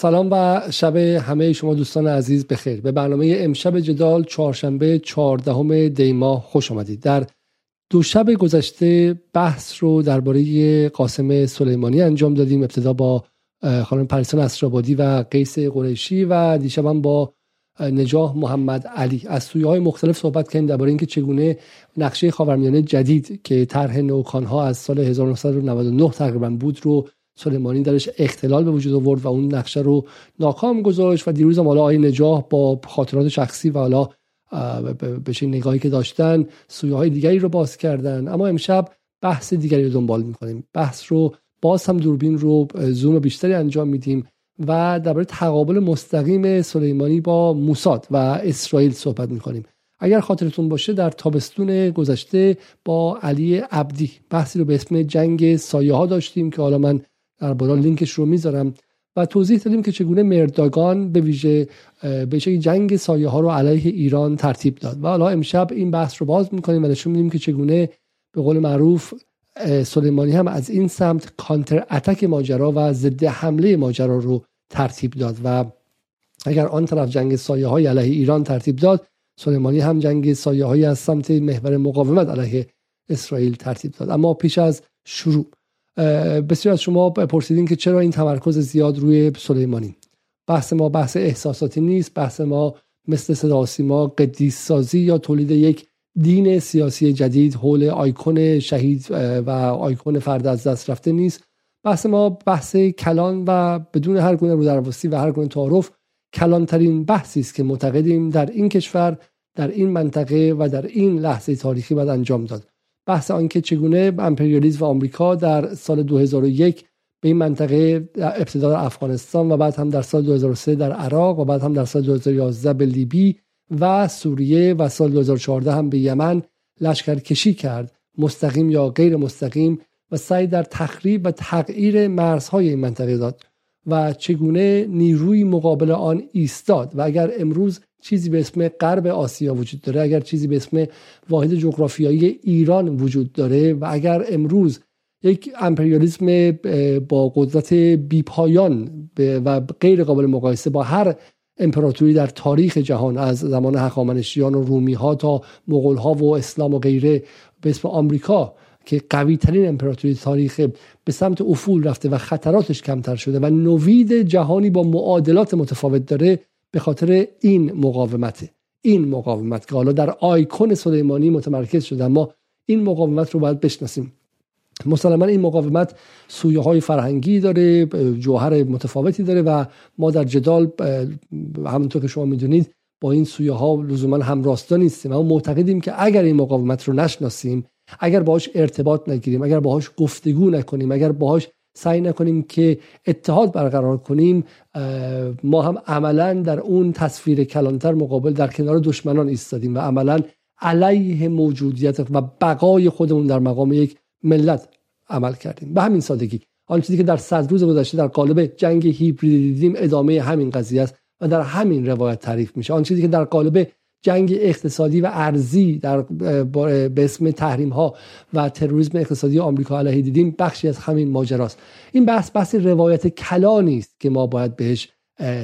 سلام و شب همه شما دوستان عزیز بخیر به برنامه امشب جدال چهارشنبه چهاردهم دی ماه خوش آمدید. در دو شب گذشته بحث رو درباره قاسم سلیمانی انجام دادیم. ابتدا با خانم پریسان اسرابادی و قیس قریشی و دیشب با نجاح محمد علی. از سویه های مختلف صحبت کردیم درباره اینکه چگونه نقشه خاورمیانه جدید که طرح نوکان ها از سال 1999 تقریبا بود رو سلیمانی درش اختلال به وجود آورد و اون نقشه رو ناکام گذاشت و دیروز هم حالا آقای نجاح با خاطرات شخصی و حالا به نگاهی که داشتن سویه های دیگری رو باز کردن. اما امشب بحث دیگری رو دنبال می‌کنیم. بحث رو باز هم دوربین رو زوم بیشتری انجام میدیم و درباره تقابل مستقیم سلیمانی با موساد و اسرائیل صحبت می‌کنیم. اگر خاطرتون باشه در تابستون گذشته با علی عبدی بحثی رو به اسم جنگ سایه ها داشتیم که حالا من در بالا لینکش رو می‌ذارم و توضیح دادیم که چگونه مرداگان به ویژه به جنگ سایه ها رو علیه ایران ترتیب داد. و حالا امشب این بحث رو باز می‌کنیم و نشون میدیم که چگونه به قول معروف سلیمانی هم از این سمت کانتر اتک ماجرا و ضد حمله ماجرا رو ترتیب داد. و اگر آن طرف جنگ سایه های علیه ایران ترتیب داد سلیمانی هم جنگ سایه های از سمت محور مقاومت علیه اسرائیل ترتیب داد. اما پیش از شروع بسیار از شما پرسیدین که چرا این تمرکز زیاد روی سلیمانی؟ بحث ما بحث احساساتی نیست بحث ما مثل صدا سیما قدیس سازی یا تولید یک دین سیاسی جدید حول آیکون شهید و آیکون فرد از دست رفته نیست. بحث ما بحث کلان و بدون هر گونه رودرواسی و هر گونه تعارف کلانترین بحثی است که معتقدیم در این کشور در این منطقه و در این لحظه تاریخی باید انجام داد. بحث آنکه چگونه امپریالیسم و آمریکا در سال 2001 به این منطقه ابتدا در افغانستان و بعد هم در سال 2003 در عراق و بعد هم در سال 2011 به لیبی و سوریه و سال 2014 هم به یمن لشکر کشی کرد. مستقیم یا غیر مستقیم و سعی در تخریب و تغییر مرزهای این منطقه داد و چگونه نیروی مقابل آن ایستاد و اگر امروز چیزی به اسم غرب آسیا وجود داره اگر چیزی به اسم واحد جغرافیایی ایران وجود داره و اگر امروز یک امپریالیسم با قدرت بیپایان و غیر قابل مقایسه با هر امپراتوری در تاریخ جهان از زمان هخامنشیان و رومی ها تا مغول ها و اسلام و غیره به اسم آمریکا که قوی ترین امپراتوری تاریخ به سمت افول رفته و خطراتش کمتر شده و نوید جهانی با معادلات متفاوت داره به خاطر این مقاومت این مقاومت که حالا در آیکون سلیمانی متمرکز شده اما این مقاومت رو باید بشناسیم. مسلما این مقاومت سویه های فرهنگی داره جوهر متفاوتی داره و ما در جدال همونطور که شما می‌دونید با این سویه ها لزوما همراستا نیستیم. اما معتقدیم که اگر این مقاومت رو نشناسیم اگر باهاش ارتباط نگیریم اگر باهاش گفتگو نکنیم اگر باهاش سعی نکنیم که اتحاد برقرار کنیم ما هم عملا در اون تصویر کلانتر مقابل در کنار دشمنان ایستادیم و عملا علیه موجودیت و بقای خودمون در مقام یک ملت عمل کردیم. به همین سادگی. آن چیزی که در صد روز گذشته در قالب جنگ هیبریدی دیدیم ادامه همین قضیه است و در همین روایت تعریف میشه. آن چیزی که در قالب جنگ اقتصادی و ارزی در به اسم تحریم ها و تروریسم اقتصادی آمریکا علیه دیدیم بخشی از همین ماجراست. این بحث بحث روایت کلانی است که ما باید بهش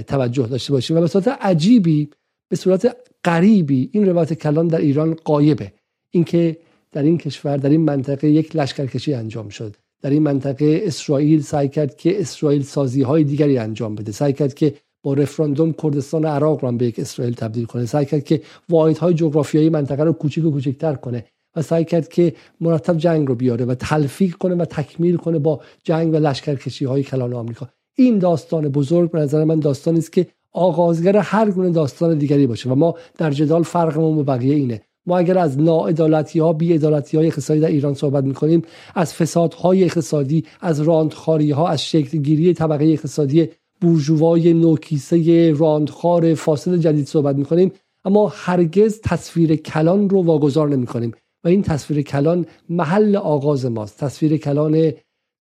توجه داشته باشیم و به صورت عجیبی به صورت غریبی این روایت کلان در ایران قایبه. اینکه در این کشور در این منطقه یک لشکرکشی انجام شد. در این منطقه اسرائیل سعی کرد که اسرائیل سازی های دیگری انجام بده. سعی کرد که با رفراندوم کردستان عراق رو به یک اسرائیل تبدیل کنه. سعی کرد که واحدهای جغرافیایی منطقه رو کوچیک و کوچکتر کنه و سعی کرد که مرتب جنگ رو بیاره و تلفیق کنه و تکمیل کنه با جنگ و لشکرکشی های کلان آمریکا. این داستان بزرگ به نظر من داستانی است که آغازگر هر گونه داستان دیگری باشه و ما در جدال فرقمون با بقیه اینه. ما اگر از ناعدالتی ها بی ادالتی های اقتصادی در ایران صحبت می‌کنیم از فسادهای اقتصادی از راندخاری ها از شکل گیری طبقه اقتصادی بورژوای نوکیسه راندخار فاصل جدید صحبت می‌کنیم اما هرگز تصویر کلان رو واگذار نمی کنیم و این تصویر کلان محل آغاز ماست. تصویر کلان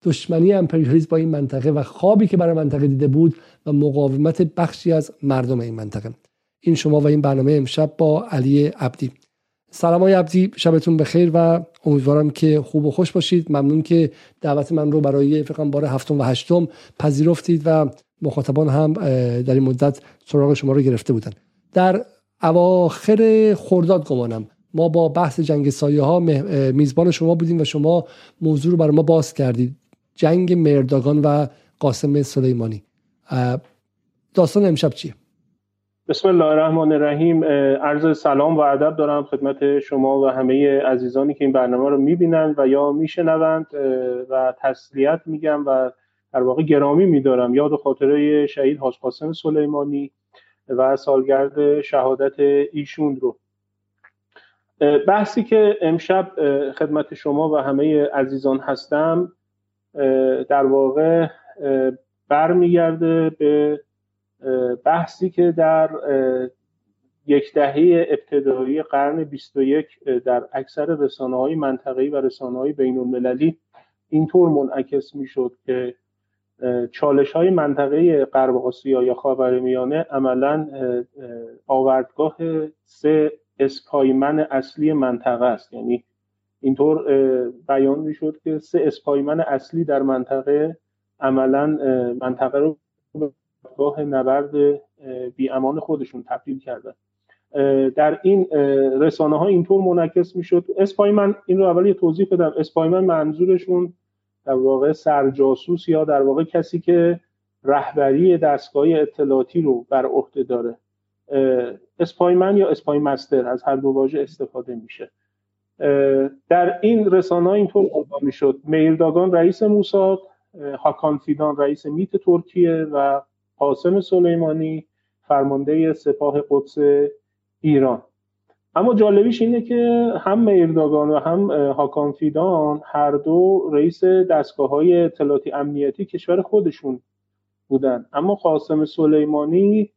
دشمنی امپریالیسم با این منطقه و خوابی که برای منطقه دیده بود و مقاومت بخشی از مردم این منطقه. این شما و این برنامه امشب با علی عبدی. سلام های عبدی شبتون بخیر و امیدوارم که خوب و خوش باشید. ممنون که دعوت من رو برای فکرم بار هفتم و هشتم پذیرفتید و مخاطبان هم در این مدت سراغ شما رو گرفته بودن. در اواخر خرداد گمانم ما با بحث جنگ سایه ها میزبان شما بودیم و شما موضوع رو برای ما باز کردید. جنگ مرداگان و قاسم سلیمانی. داستان امشب چیه؟ بسم الله الرحمن الرحیم. عرض سلام و ادب دارم خدمت شما و همه عزیزانی که این برنامه رو می‌بینند و یا میشنوند و تسلیت میگم و در واقع گرامی میدارم. یاد خاطره شهید حاج قاسم سلیمانی و سالگرد شهادت ایشون رو. بحثی که امشب خدمت شما و همه عزیزان هستم در واقع برمیگرده به بحثی که در یک دهه ابتدایی قرن 21 در اکثر رسانه های منطقه‌ای و رسانه های بین المللی اینطور منعکس می‌شد که چالش های منطقه غرب آسیا یا خاورمیانه عملا آوردگاه سه اسپایمن اصلی منطقه است. یعنی اینطور بیان می‌شد که سه اسپایمن اصلی در منطقه عملا منطقه رو گاه نبرد بی امان خودشون تبدیل کردن. در این رسانه ها اینطور منعکس می‌شد. اسپایمن این رو اول توضیح بدم اسپایمن منظورشون در واقع سرجاسوس یا در واقع کسی که رهبری دستگاه اطلاعاتی رو بر عهده داره. اسپایمن یا اسپای مستر از هر دو واژه استفاده میشه. در این رسانه اینطور می می‌شد. میرداگان رئیس موساد هاکان فیدان رئیس میت ترکیه و قاسم سلیمانی فرمانده سپاه قدس ایران. اما جالبیش اینه که هم میرداگان و هم هاکان فیدان هر دو رئیس دستگاه های اطلاعاتی امنیتی کشور خودشون بودن. اما قاسم سلیمانی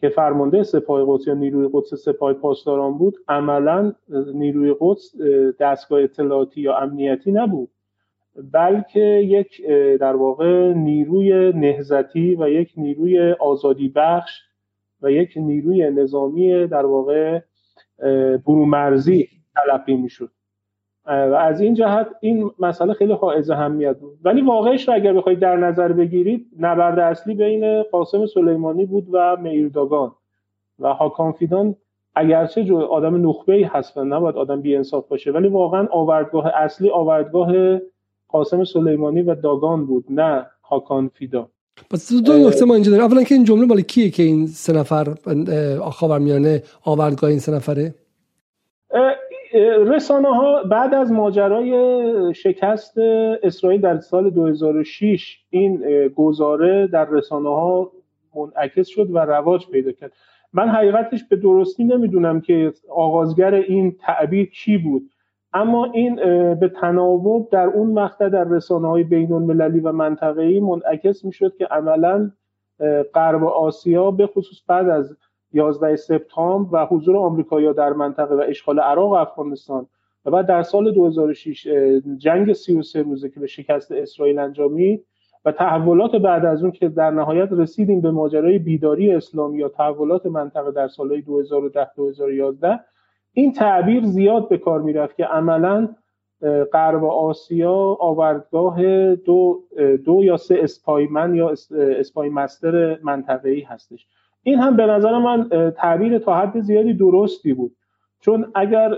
که فرمانده سپاه قدس یا نیروی قدس سپاه پاسداران بود عملا نیروی قدس دستگاه اطلاعاتی یا امنیتی نبود. بلکه یک در واقع نیروی نهزتی و یک نیروی آزادی بخش و یک نیروی نظامی در واقع برومرزی تلقی می‌شد. و از این جهت این مسئله خیلی حائز اهمیت بود. ولی واقعش رو اگر بخواید در نظر بگیرید نبرد اصلی بین قاسم سلیمانی بود و میرداگان و هاکان فیدان اگرچه جو آدم نخبه ای هست و نباید آدم بی انصاف باشه ولی واقعا آوردگاه اصلی آوردگاه قاسم سلیمانی و داگان بود نه هاکان فیدا پس دو نکته ما اینجا داریم اولا که این جمله مال کیه که این سه نفر خاورمیانه آوردگاه این سه نفره؟ رسانه ها بعد از ماجرای شکست اسرائیل در سال 2006 این گزاره در رسانه ها منعکس شد و رواج پیدا کرد. من حقیقتش به درستی نمی‌دونم که آغازگر این تعبیر کی بود. اما این به تناوب در اون مقطع در رسانه های بین المللی و منطقه‌ای منعکس می‌شد که عملا غرب آسیا به خصوص بعد از 11 سپتامبر و حضور آمریکایی‌ها در منطقه و اشغال عراق و افغانستان و بعد در سال 2006 جنگ 33 روزه که به شکست اسرائیل انجامید و تحولات بعد از اون که در نهایت رسیدیم به ماجرای بیداری اسلامی یا تحولات منطقه در سالهای 2010 2011 این تعبیر زیاد به کار می‌رفت که عملا غرب آسیا آوردگاه دو, دو یا سه اسپایمن یا اسپای مستر منطقه‌ای هستش. این هم به نظر من تعبیر تا حد زیادی درستی بود. چون اگر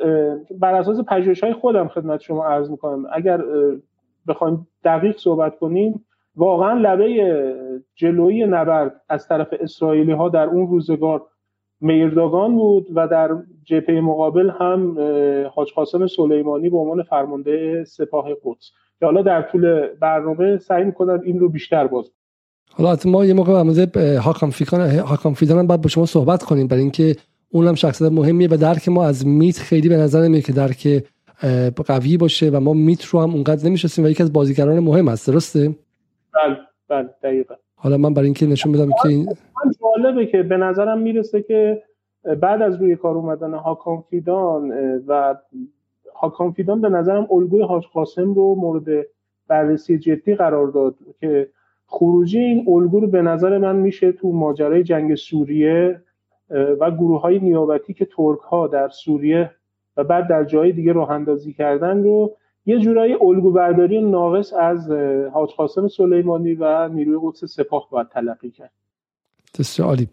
بر اساس پژوهش های خودم خدمت شما عرض می‌کنم اگر بخوایم دقیق صحبت کنیم واقعا لبه جلوی نبرد از طرف اسرائیلی ها در اون روزگار میرداگان بود و در جبهه مقابل هم حاج قاسم سلیمانی به عنوان فرمانده سپاه قدس. که حالا در طول برنامه سعی می‌کنم این رو بیشتر باز حالا ما یه موقع به حاکم فیدان حاکم فیدان هم باید با شما صحبت کنیم. برای اینکه اونم شخصیت مهمیه و درک ما از میت خیلی به نظر نمیاد که درک قوی باشه و ما میت رو هم اونقدر نمی‌شناسیم و یکی از بازیگران مهم است درسته؟ بله بله دقیقا. حالا من برای اینکه نشون بدم که این جالبه که به نظرم می‌رسه که بعد از روی کار اومدن هاکان فیدان و هاکان فیدان به نظرم الگوی حاج قاسم رو مورد بررسی جدی قرار داد که خروجی این الگو رو به نظر من میشه تو ماجرای جنگ سوریه و گروه های نیابتی که ترک ها در سوریه و بعد در جای دیگه راه اندازی کردن رو یه جورایی الگو برداری ناقص از حاج قاسم سلیمانی و نیروی قدس سپاه باید تلقی کرد. بسیار عالی.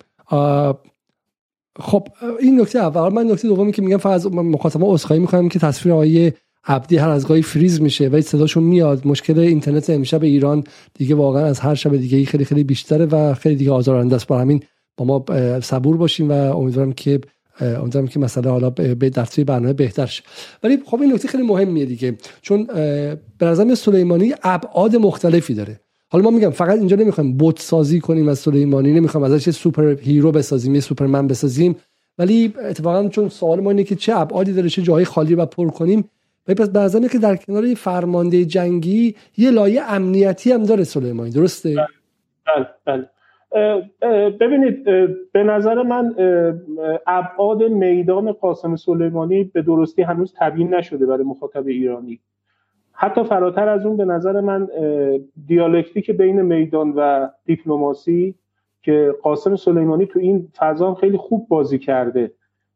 خب این نکته اول من نکته دومی که میگم از مخاطبا عذرخواهی می‌کنم که تصویر آقای عبدی هر از گاهی فریز میشه و صداشون میاد. مشکل اینترنت امشب ایران دیگه واقعا از هر شب دیگه خیلی خیلی بیشتره و خیلی دیگه آزارنده است برای همین با ما صبور باشین و امیدوارم که امیدوارم که مسئله حالا به در توی برنامه بهتر شه. ولی خب این نکته خیلی مهمیه دیگه. چون به نظر سلیمانی ابعاد مختلفی داره. حالا ما میگم فقط اینجا نمی‌خوایم بت سازی کنیم از سلیمانی نمی‌خوایم ازش super hero بسازیم یه سوپرمن بسازیم. ولی اتفاقا چون سوال ما اینه که چه ابعادی داره چه جایی خالی و پر کنیم. و پس به که در کنار فرمانده جنگی یه لایه امنیتی هم داره سلیمانی. درسته؟ بله بله. ببینید به نظر من ابعاد میدان قاسم سلیمانی به درستی هنوز تبیین نشده برای مخاطب ایرانی. حتی فراتر از اون به نظر من دیالکتیک بین میدان و دیپلماسی که قاسم سلیمانی تو این فضا خیلی خوب بازی کرده.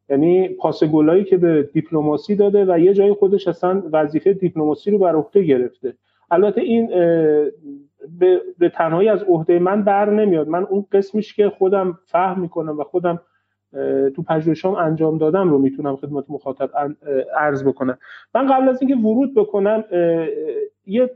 یعنی پاس گلایی که به دیپلماسی داده و یه جای خودش اصلا وظیفه دیپلماسی رو بر عهده گرفته. البته این به, به تنهایی از عهده من بر نمیاد. من اون قسمیش که خودم فهم می‌کنم و خودم تو پژوهشام انجام دادم رو می‌تونم خدمت مخاطب عرض بکنم. من قبل از اینکه ورود بکنم یه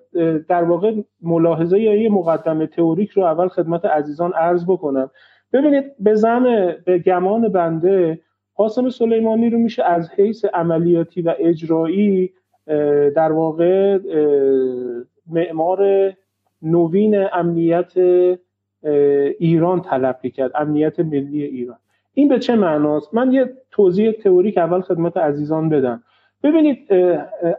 در واقع ملاحظه یا یه مقدمه تئوریک رو اول خدمت عزیزان عرض بکنم. ببینید به زن به گمان بنده قاسم سلیمانی رو میشه از حیث عملیاتی و اجرایی در واقع معمار نوین امنیت ایران تلقی کرد امنیت ملی ایران. این به چه معناست؟ من یه توضیح تئوریک اول خدمت عزیزان بدم. ببینید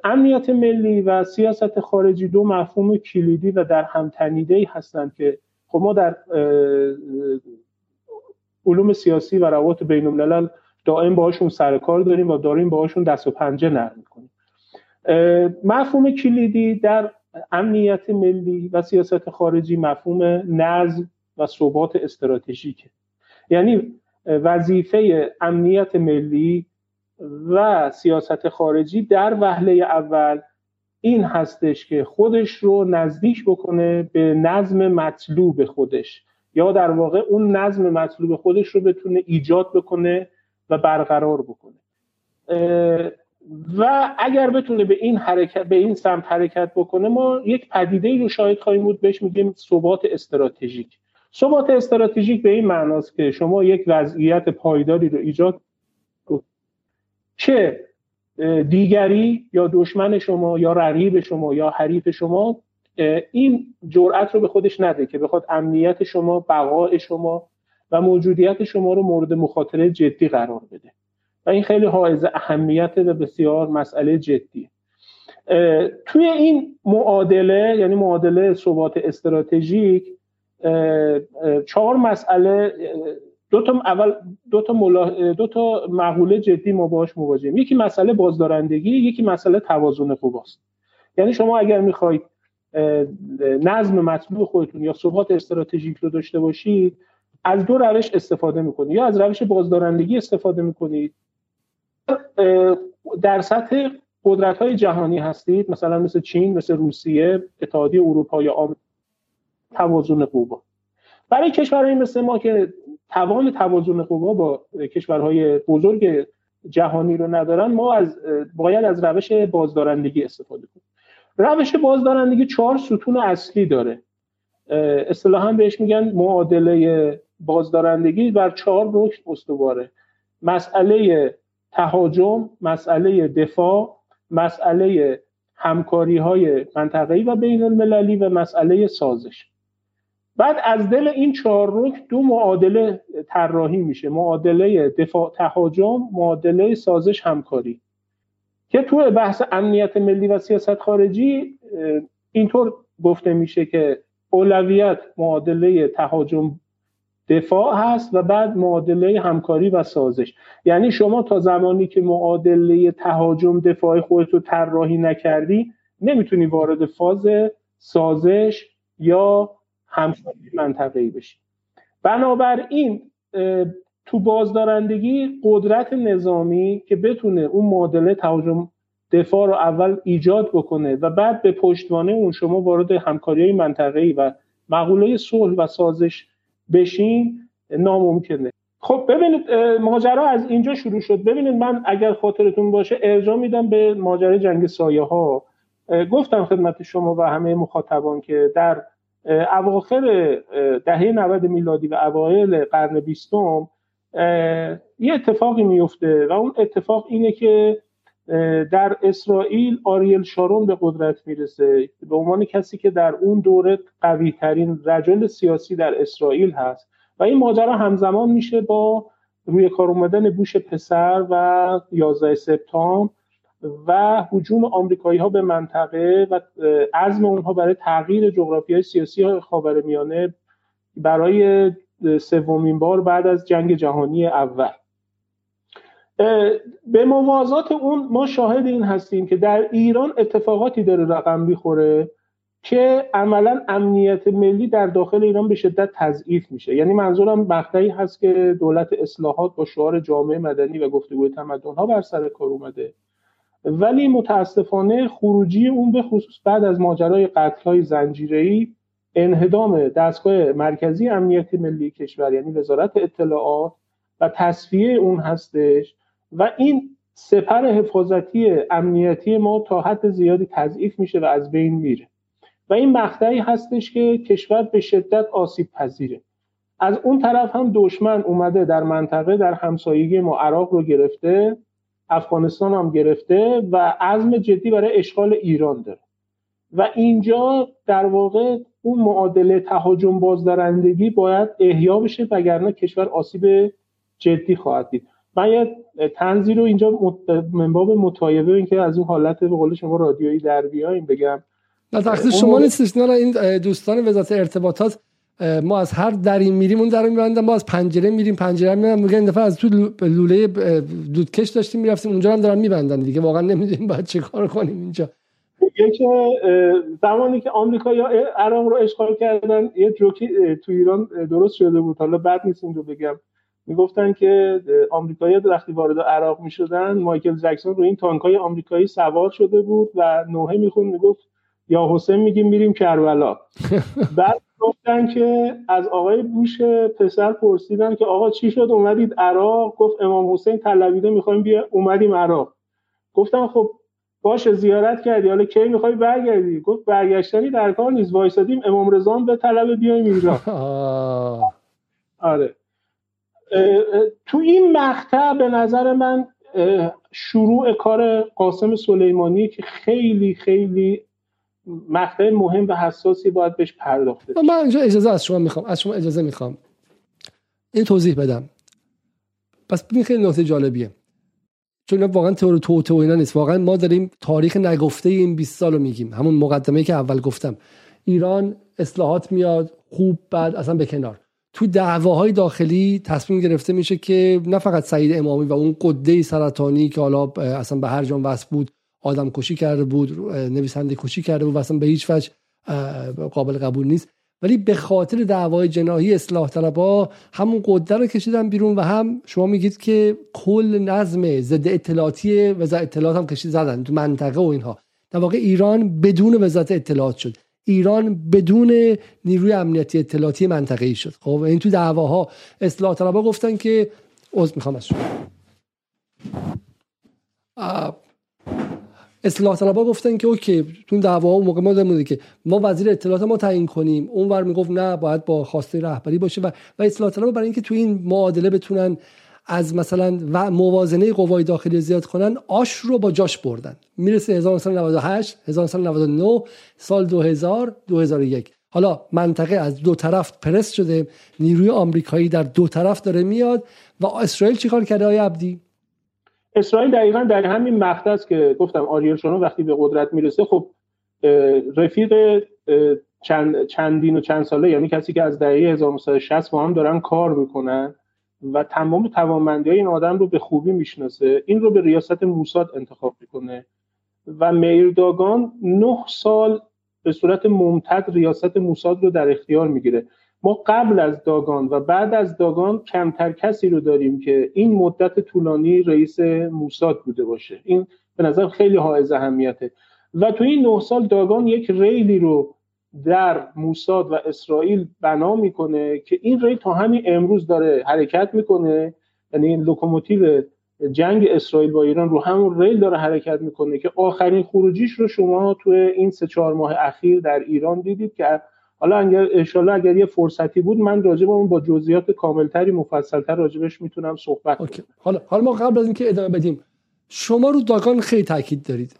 امنیت ملی و سیاست خارجی دو مفهوم کلیدی و در هم تنیده ای هستند که خب ما در علوم سیاسی و روابط بین الملل دائم باهاشون سر کار داریم و داریم باهاشون دست و پنجه نرم می‌کنیم. مفهوم کلیدی در امنیت ملی و سیاست خارجی مفهوم نظم و ثبات استراتژیکه. یعنی وظیفه امنیت ملی و سیاست خارجی در وهله اول این هستش که خودش رو نزدیک بکنه به نظم مطلوب خودش یا در واقع اون نظم مطلوب خودش رو بتونه ایجاد بکنه و برقرار بکنه. و اگر بتونه به این حرکت به این سمت حرکت بکنه ما یک پدیده ای رو شاهد خواهیم بود. بهش میگیم ثبات استراتژیک. ثبات استراتژیک به این معناست که شما یک وضعیت پایداری رو ایجاد که دیگری یا دشمن شما یا رقیب شما یا حریف شما این جرأت رو به خودش نده که بخواد امنیت شما بقای شما و موجودیت شما رو مورد مخاطره جدی قرار بده. و این خیلی حائز اهمیت و بسیار مسئله جدی. توی این معادله یعنی معادله ثبات استراتژیک چهار مسئله دو تا اول دو تا, ملا... دو تا مقوله جدی ما باش مواجهیم. یکی مسئله بازدارندگی یکی مسئله توازن قواست یعنی شما اگر می‌خواید نظم مطلوب خودتون یا ثبات استراتژیک رو داشته باشید از دو روش استفاده می‌کنید. یا از روش بازدارندگی استفاده می‌کنید در سطح قدرت های جهانی هستید مثلا مثل چین مثل روسیه اتحادیه اروپا یا آمریکا توازن قوا. برای کشورهای مثل ما که توان توازن قوا با کشورهای بزرگ جهانی رو ندارن ما از باید از روش بازدارندگی استفاده کنیم. روش بازدارندگی چهار ستون اصلی داره. اصطلاحا بهش میگن معادله بازدارندگی بر چهار رکن استواره. مسئله تهاجم مسئله دفاع مسئله همکاری های منطقه‌ای و بین المللی و مسئله سازش. بعد از دل این چهار رکن دو معادله طراحی میشه. معادله دفاع تهاجم معادله سازش همکاری. که تو بحث امنیت ملی و سیاست خارجی اینطور گفته میشه که اولویت معادله تهاجم دفاع هست و بعد معادله همکاری و سازش. یعنی شما تا زمانی که معادله تهاجم دفاع خودت رو طراحی نکردی نمی‌تونی وارد فاز سازش یا همکاری منطقه‌ای بشی. بنابراین تو بازدارندگی قدرت نظامی که بتونه اون معادله تهاجم دفاع رو اول ایجاد بکنه و بعد به پشتوانه اون شما وارد همکاری های منطقه‌ای و مقوله صلح و سازش بشین ناممکنه. خب ببینید ماجرا از اینجا شروع شد. ببینید من اگر خاطرتون باشه ارجاع میدم به ماجرای جنگ سایه ها گفتم خدمت شما و همه مخاطبان که در اواخر دهه 90 میلادی و اوایل قرن بیستم یه اتفاقی میفته و اون اتفاق اینه که در اسرائیل آریل شارون به قدرت می‌رسه به عنوان کسی که در اون دوره قوی ترین رجل سیاسی در اسرائیل هست. و این ماجرا همزمان میشه با روی کار اومدن بوش پسر و 11 سپتامبر و حجوم آمریکایی ها به منطقه و عزم اونها برای تغییر جغرافی های سیاسی خاورمیانه برای سومین بار بعد از جنگ جهانی اول. به موازات اون ما شاهد این هستیم که در ایران اتفاقاتی داره رقم می‌خوره که عملا امنیت ملی در داخل ایران به شدت تضعیف میشه. یعنی منظورم مقطعی هست که دولت اصلاحات با شعار جامعه مدنی و گفتگوی تمدن ها بر سر کار اومده. ولی متاسفانه خروجی اون به خصوص بعد از ماجرای قتل های زنجیره‌ای انهدام دستگاه مرکزی امنیت ملی کشور یعنی وزارت اطلاعات و تصفیه اون هستش و این سپر حفاظتی امنیتی ما تا حد زیادی تضعیف میشه و از بین میره. و این مقطعی هستش که کشور به شدت آسیب پذیره. از اون طرف هم دشمن اومده در منطقه در همسایگی ما عراق رو گرفته افغانستان هم گرفته و عزم جدی برای اشغال ایران داره. و اینجا در واقع اون معادله تهاجم بازدارندگی باید احیا بشه وگرنه کشور آسیب جدی خواهد دید. من یه تنزی رو اینجا من باب مطایبه اینکه از اون حالت به قول شما رادیویی در بیایم بگم. نه تقصیر شما نیستش. نه این دوستان وزارت ارتباطات ما از هر دری میریم اون در میبندن ما از پنجره میریم پنجره میبندن. میگن این دفعه از تو لوله دودکش داشتیم می‌رفتیم اونجا هم دارن میبندن دیگه. واقعا نمی‌دونیم باید چه کار کنیم اینجا. که زمانی که آمریکا یا عراق رو اشغال کردن یه جوکی تو ایران درست شده بود. حالا بعد نیست رو بگم. می‌گفتن که آمریکایی وقتی وارد عراق می‌شدن مایکل جکسون رو این تانکای آمریکایی سوار شده بود و نوحه میخون می‌گفت یا حسین میگیم میریم کربلا. بعد گفتن که از آقای بوش پسر پرسیدن که آقا چی شد؟ اومدید عراق؟ گفت امام حسین طلبیده می‌خوایم بیا اومدیم عراق. گفتم خب باشه زیارت کردی. حالا کی می‌خوای برگردی؟ گفت برگشتنی در کار نیست. وایسادیم امام رضا به طلب بیایم اینجا. آره. تو این مقطع به نظر من شروع کار قاسم سلیمانی که خیلی خیلی مقطع مهم و حساسی باید بهش پرداخته من اینجا اجازه از شما می‌خوام از شما اجازه می‌خوام این توضیح بدم. پس ببین خیلی نکته جالبیه. چون واقعا تئوری تو تو اینا نیست. واقعا ما داریم تاریخ نگفته این 20 سال رو میگیم. همون مقدمه که اول گفتم. ایران اصلاحات میاد خوب بعد اصلا به کنار. تو دعواهای داخلی تصمیم گرفته میشه که نه فقط سعید امامی و اون قده سرطانی که حالا اصلا به هر جان وصل بود آدم کشی کرده بود نویسنده کشی کرده بود و اصلا به هیچ وجه قابل قبول نیست. ولی به خاطر دعوای جناهی اصلاح طلبا همون قده رو کشیدن بیرون و هم شما میگید که کل نظم ضد اطلاعاتی وزارت اطلاعات هم کشید زدن تو منطقه و اینها. در واقع ایران بدون وزارت اطلاعات شد. ایران بدون نیروی امنیتی اطلاعاتی منطقه ای شد. خب این تو دعواها اصلاح طلبا گفتن که عذر می‌خوام از شما. اصلاح طلبا گفتن که اوکی تو دعوا اون موقع ما که ما وزیر اطلاعات ما تعیین کنیم. اونور می‌گفت نه باید با خواسته رهبری باشه و و اصلاح طلبا برای اینکه تو این معادله بتونن از مثلا و موازنه قوای داخلی زیاد کنن آش رو با جاش بردن. می‌رسه 1998 1999 سال 2000 2001 حالا منطقه از دو طرف پرس شده نیروی آمریکایی در دو طرف داره میاد و اسرائیل چیکار کرده آیا عبدی؟ اسرائیل دقیقا در همین مقطع است که گفتم آریل شروع وقتی به قدرت می‌رسه خب رفیق چند چندین و چند ساله یعنی کسی که از دهه 1960 با هم دارن کار می‌کنن. و تمام توانمندی های این آدم رو به خوبی می‌شناسه. این رو به ریاست موساد انتخاب می‌کنه. و میرداگان نه سال به صورت ممتد ریاست موساد رو در اختیار می‌گیره. ما قبل از داگان و بعد از داگان کمتر کسی رو داریم که این مدت طولانی رئیس موساد بوده باشه. این به نظر خیلی حائز اهمیته. و تو این نه سال داگان یک ریلی رو در موساد و اسرائیل بنا می‌کنه که این ریل تا همین امروز داره حرکت می‌کنه. یعنی این لوکوموتیو جنگ اسرائیل با ایران رو همون ریل داره حرکت می‌کنه که آخرین خروجیش رو شما تو این سه چهار ماه اخیر در ایران دیدید که حالا اگر انشالله اگر یه فرصتی بود من راجع به اون با جزئیات کاملتری مفصلتر راجبش می‌تونم صحبت کنم حالا حالا ما قبل از اینکه ادامه بدیم شما رو داگان خیلی تاکید دارید.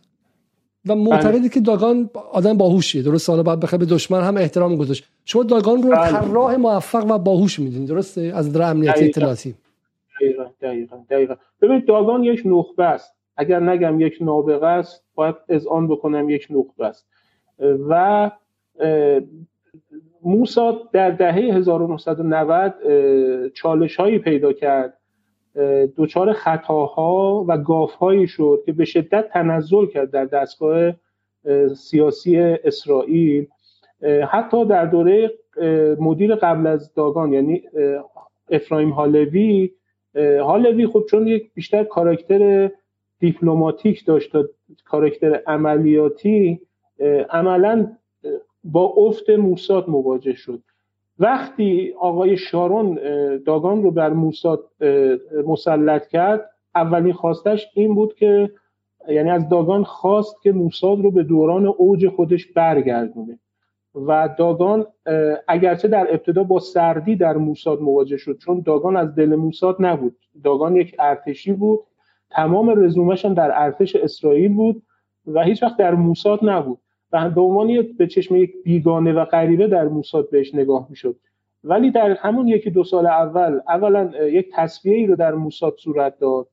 و معتقدی بله. که داگان آدم باهوشیه. درست سال بعد بخواد به دشمن هم احترام گذاشت. شما داگان رو بله. طراح موفق و باهوش میدین درسته؟ از نظر امنیتی اطلاعاتی. دقیقا دقیقا دقیقا. ببینید داگان یک نخبه است. اگر نگم یک نابغه است باید آن بکنم یک نخبه است. و موساد در دهه 1990 چالش هایی پیدا کرد دچار خطاها و گافهایی شد که به شدت تنزل کرد در دستگاه سیاسی اسرائیل. حتی در دوره مدیر قبل از داگان یعنی افرایم هالوی هالوی خب چون یک بیشتر کاراکتر دیپلماتیک داشت کاراکتر عملیاتی عملا با افت موساد مواجه شد. وقتی آقای شارون داگان رو بر موساد مسلط کرد اولین خواستش این بود که یعنی از داگان خواست که موساد رو به دوران اوج خودش برگردونه. و داگان اگرچه در ابتدا با سردی در موساد مواجه شد چون داگان از دل موساد نبود. داگان یک ارتشی بود. تمام رزومش هم در ارتش اسرائیل بود و هیچ وقت در موساد نبود. به عنوان به چشم یک بیگانه و غریبه در موساد بهش نگاه می‌شد. ولی در همون یکی دو سال اول اولا یک تصفیه ای رو در موساد صورت داد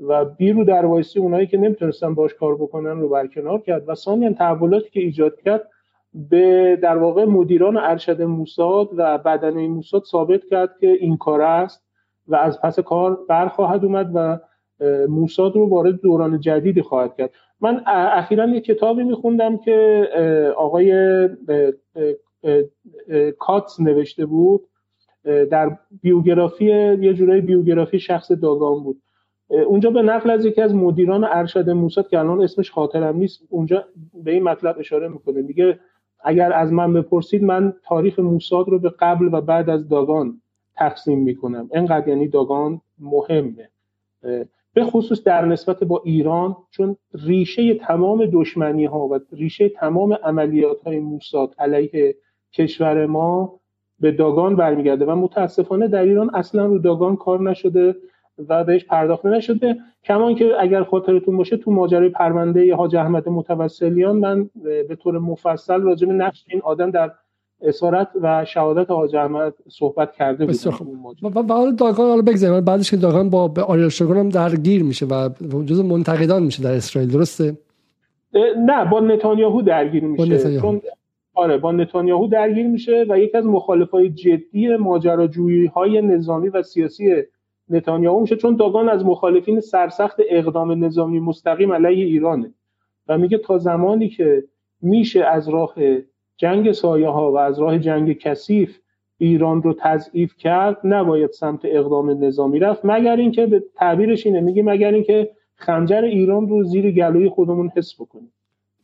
و بیرو در وایسی اونایی که نمی‌تونستن باش کار بکنن رو برکنار کرد و ثانیا تحولاتی که ایجاد کرد به در واقع مدیران ارشد موساد و بدنه موساد ثابت کرد که این کار است و از پس کار برخواهد اومد و موساد رو وارد دوران جدیدی خواهد کرد. من اخیرا یک کتابی میخوندم که آقای کاتس نوشته بود. در بیوگرافی یه جورای بیوگرافی شخص داگان بود. اونجا به نقل از یکی از مدیران ارشد موساد که الان اسمش خاطرم نیست اونجا به این مطلب اشاره می‌کنه. میگه اگر از من بپرسید من تاریخ موساد رو به قبل و بعد از داگان تقسیم می‌کنم. اینقدر یعنی داگان مهمه. به خصوص در نسبت با ایران چون ریشه تمام دشمنی ها و ریشه تمام عملیات های موساد علیه کشور ما به داگان برمیگرده و متاسفانه در ایران اصلا رو داگان کار نشده و بهش پرداخته نشده. کمان که اگر خاطرتون باشه تو ماجرای پرونده حاج احمد متوسلیان من به طور مفصل راجع به نقش این آدم در اسارت و شهادت حاج احمد صحبت کرده بود و حالا داگان حالا بگذاریم. بعدش که داگان با آریل شگون هم درگیر میشه و جز منتقدان میشه در اسرائیل درسته؟ نه با نتانیاهو درگیر میشه. چون آره با نتانیاهو درگیر میشه و یکی از مخالفای جدی ماجراجویی های نظامی و سیاسی نتانیاهو میشه. چون داگان از مخالفین سرسخت اقدام نظامی مستقیم علیه ایرانه. و میگه تا زمانی که میشه از راه جنگ سایه ها و از راه جنگ کثیف ایران رو تضعیف کرد نباید سمت اقدام نظامی رفت. مگر اینکه به تعبیرش اینه میگه مگر اینکه خنجر ایران رو زیر گلوی خودمون حس بکنیم.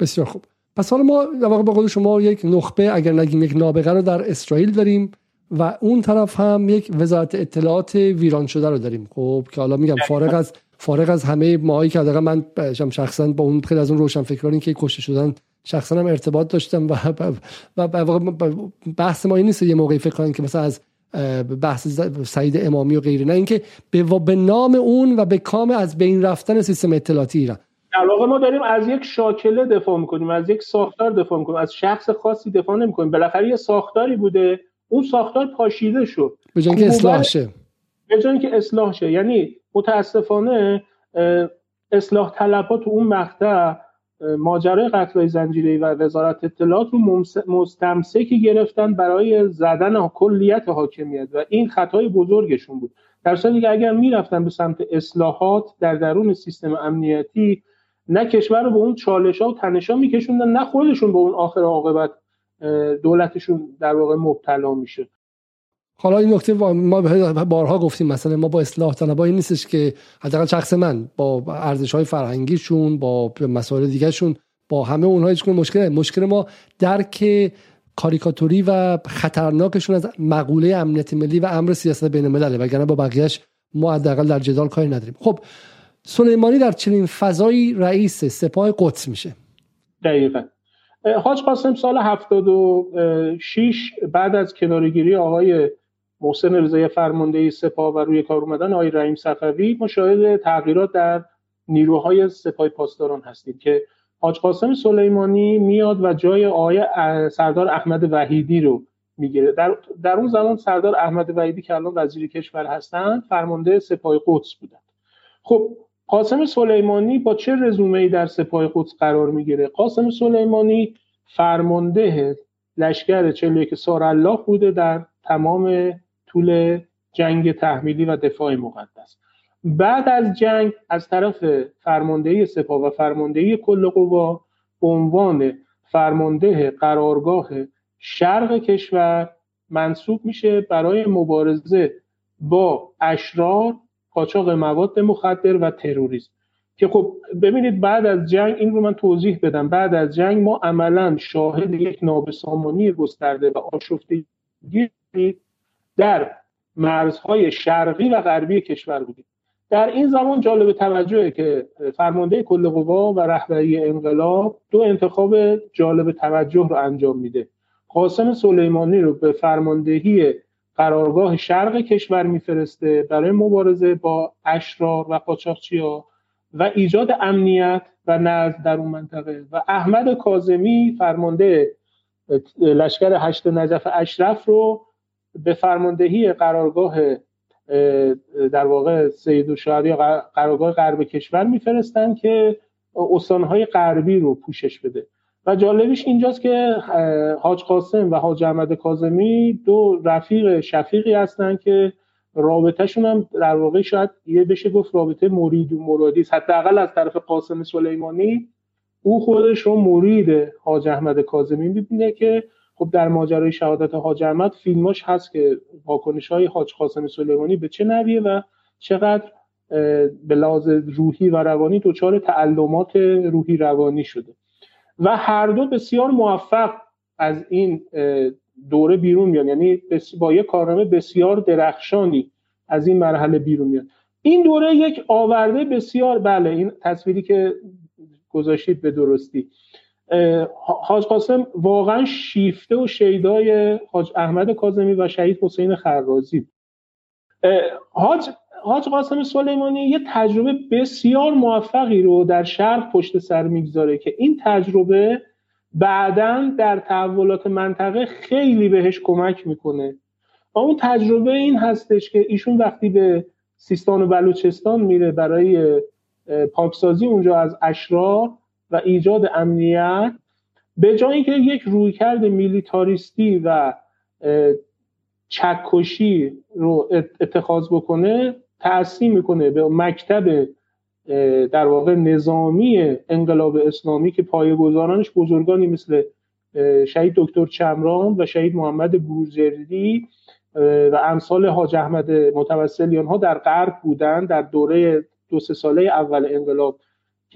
بسیار خوب. پس حالا ما در واقع با شما یک نخبه اگر نگیم یک نابغه رو در اسرائیل داریم و اون طرف هم یک وزارت اطلاعات ویران شده رو داریم. خب که حالا میگم فارغ از فارغ از همه ماهایی که من شخصا با اون خیلی از اون روشنفکرانی که کشته شدن شخصا هم ارتباط داشتم و, و, بحث ما این نیست یه موقعی فکر کنم که مثلا از بحث سعید امامی و غیره نه اینکه به, به نام اون و به کام از بین رفتن سیستم اطلاعاتی ایران. در واقع ما داریم از یک شاکله دفاع می‌کنیم از یک ساختار دفاع می‌کنیم از شخص خاصی دفاع نمی‌کنیم. بالاخره یه ساختاری بوده اون ساختار پاشیده شد. به جای که اصلاح شه. به جای که اصلاح شه. یعنی متاسفانه اصلاح طلبات تو اون مقطع ماجرای قتل زنجیره و وزارت اطلاعات رو مستمسکی گرفتن برای زدن کلیت حاکمیت و این خطای بزرگشون بود. در صورتی که اگر می‌رفتن به سمت اصلاحات در درون سیستم امنیتی نه کشور رو به اون چالش ها و تنش ها میکشوندن نه خودشون به اون آخر عاقبت دولتشون در واقع مبتلا میشه. حالا این نکته ما بارها گفتیم مثلا ما با اصلاح طلبایی نیستش که حداقل شخص من با ارزش های فرهنگیشون با مسائل دیگهشون با همه اونها هیچ مشکل مشکل ما درک کاریکاتوری و خطرناکشون از مقوله امنیت ملی و امر سیاست بین الملل وگرنه با بقیهش ما حداقل در جدال کاری نداریم. خب سلیمانی در چنین فضایی رئیس سپاه قدس میشه. دقیقا. حاج قاسم سال 76 بعد از کنارگیری آقای محسن رضایی فرمانده سپاه و روی کار اومدن آقای رحیم صفوی مشاهد تغییرات در نیروهای سپاه پاسداران هستیم که حاج قاسم سلیمانی میاد و جای آقای سردار احمد وحیدی رو می‌گیره. در, در اون زمان سردار احمد وحیدی که الان وزیر کشور هستند فرمانده سپاه قدس بودند. خب قاسم سلیمانی با چه رزومه ای در سپاه قدس قرار می‌گیره؟ قاسم سلیمانی فرمانده لشکر 41 سار الله بوده در تمام طول جنگ تحمیلی و دفاع مقدس. بعد از جنگ از طرف فرماندهی سپاه و فرماندهی کل قوا به عنوان فرمانده قرارگاه شرق کشور منصوب میشه برای مبارزه با اشرار قاچاق مواد مخدر و تروریسم. که خب ببینید بعد از جنگ این رو من توضیح بدم. بعد از جنگ ما عملا شاهد یک نابسامانی گسترده و آشفتگی در مرزهای شرقی و غربی کشور بودیم. در این زمان جالب توجهه که فرمانده کل قوا و رهبری انقلاب دو انتخاب جالب توجه رو انجام میده. قاسم سلیمانی رو به فرماندهی قرارگاه شرق کشور میفرسته برای مبارزه با اشرار و قاچاقچیا و ایجاد امنیت و نظم در اون منطقه. و احمد کازمی فرمانده لشکر هشت نجف اشرف رو به فرماندهی قرارگاه در واقع سید یا قرارگاه غرب کشور میفرستن که استانهای غربی رو پوشش بده. و جالبش اینجاست که حاج قاسم و حاج احمد کازمی دو رفیق شفیقی هستن که رابطهشون هم در واقع شاید یه بشه گفت رابطه مرید و مرادی است. حداقل از طرف قاسم سلیمانی او خودش رو مرید حاج احمد کازمی می‌بینه که خب در ماجرای شهادت حاج احمد فیلماش هست که واکنش های حاج قاسم سلیمانی به چه نویه و چقدر به لحاظ روحی و روانی دچار تعلمات روحی روانی شده. و هر دو بسیار موفق از این دوره بیرون میان. یعنی با یک کارنامه بسیار درخشانی از این مرحله بیرون میان. این دوره یک آورده بسیار بله این تصویری که گذاشتید به درستی. حاج قاسم واقعا شیفته و شیدای حاج احمد کاظمی و شهید حسین خرازی. حاج حاج قاسم سلیمانی یه تجربه بسیار موفقی رو در شرق پشت سر می‌گذاره که این تجربه بعدا در تحولات منطقه خیلی بهش کمک می‌کنه. و اون تجربه این هستش که ایشون وقتی به سیستان و بلوچستان میره برای پاکسازی اونجا از اشرار و ایجاد امنیت به جای اینکه یک رویکرد میلیتاریستی و چکشی رو اتخاذ بکنه تأثیر می‌کنه به مکتب در واقع نظامی انقلاب اسلامی که پایه‌گذارانش بزرگانی مثل شهید دکتر چمران و شهید محمد بوزردی و امثال حاج احمد متوسلیان ها در غرب بودن در دوره دو سه ساله اول انقلاب.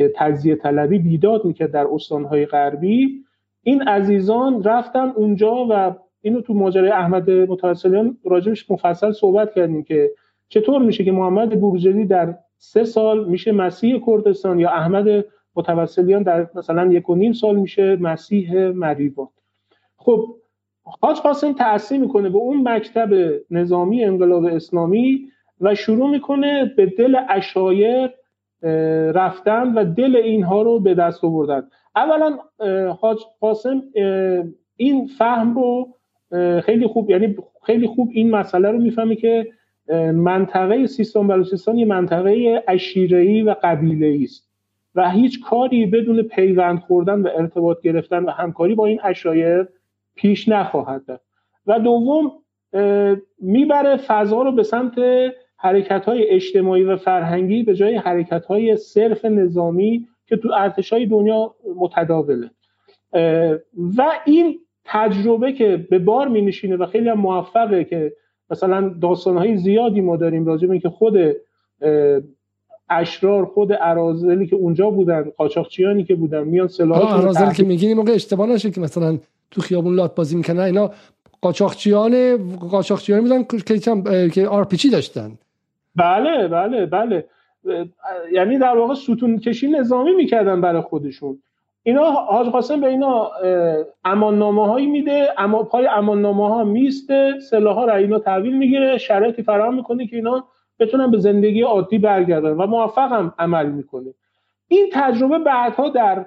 که تجزیه طلبی بیداد می‌کرد در استانهای غربی این عزیزان رفتن اونجا و اینو تو ماجرای احمد متوسلیان راجبش مفصل صحبت کردیم که چطور میشه که محمد بورجلی در سه سال میشه مسیح کردستان یا احمد متوسلیان در مثلا یک و نیم سال میشه مسیح مریوان. خب حاج قاسم تأثیر می‌کنه به اون مکتب نظامی انقلاب اسلامی و شروع می‌کنه به دل اشایر رفتن و دل اینها رو به دست آوردن. اولا حاج قاسم این فهم رو خیلی خوب یعنی خیلی خوب این مسئله رو می‌فهمه که منطقه سیستان بلوچستان یه منطقه اشیره‌ای و قبیله‌ای است و هیچ کاری بدون پیوند خوردن و ارتباط گرفتن و همکاری با این اشایر پیش نخواهد رفت. و دوم می‌بره فضا رو به سمت حرکت های اجتماعی و فرهنگی به جای حرکت های صرف نظامی که تو ارتش های دنیا متداوله. و این تجربه که به بار می نشینه و خیلی هم موفقه که مثلا داستانهای زیادی ما داریم راجع به اینکه خود اشرار خود ارازلی که اونجا بودن قاچاقچیانی که بودن میان سلاحات ارازلی که میگین موقع اشتباه نشه که مثلا تو خیابون لات بازی می‌کنن اینا قاچاقچیان قاچاقچیان بودن که که آرپیچی داشتن. بله بله بله. یعنی در واقع ستون کشی نظامی می‌کردن برای خودشون. اینا حاج قاسم به اینا اماننامه هایی میده اما پای اماننامه ها میسته سلاح ها را اینا تحویل می‌گیره شرایطی فراهم می‌کنه که اینا بتونن به زندگی عادی برگردن و موفق هم عمل می‌کنه. این تجربه بعدها در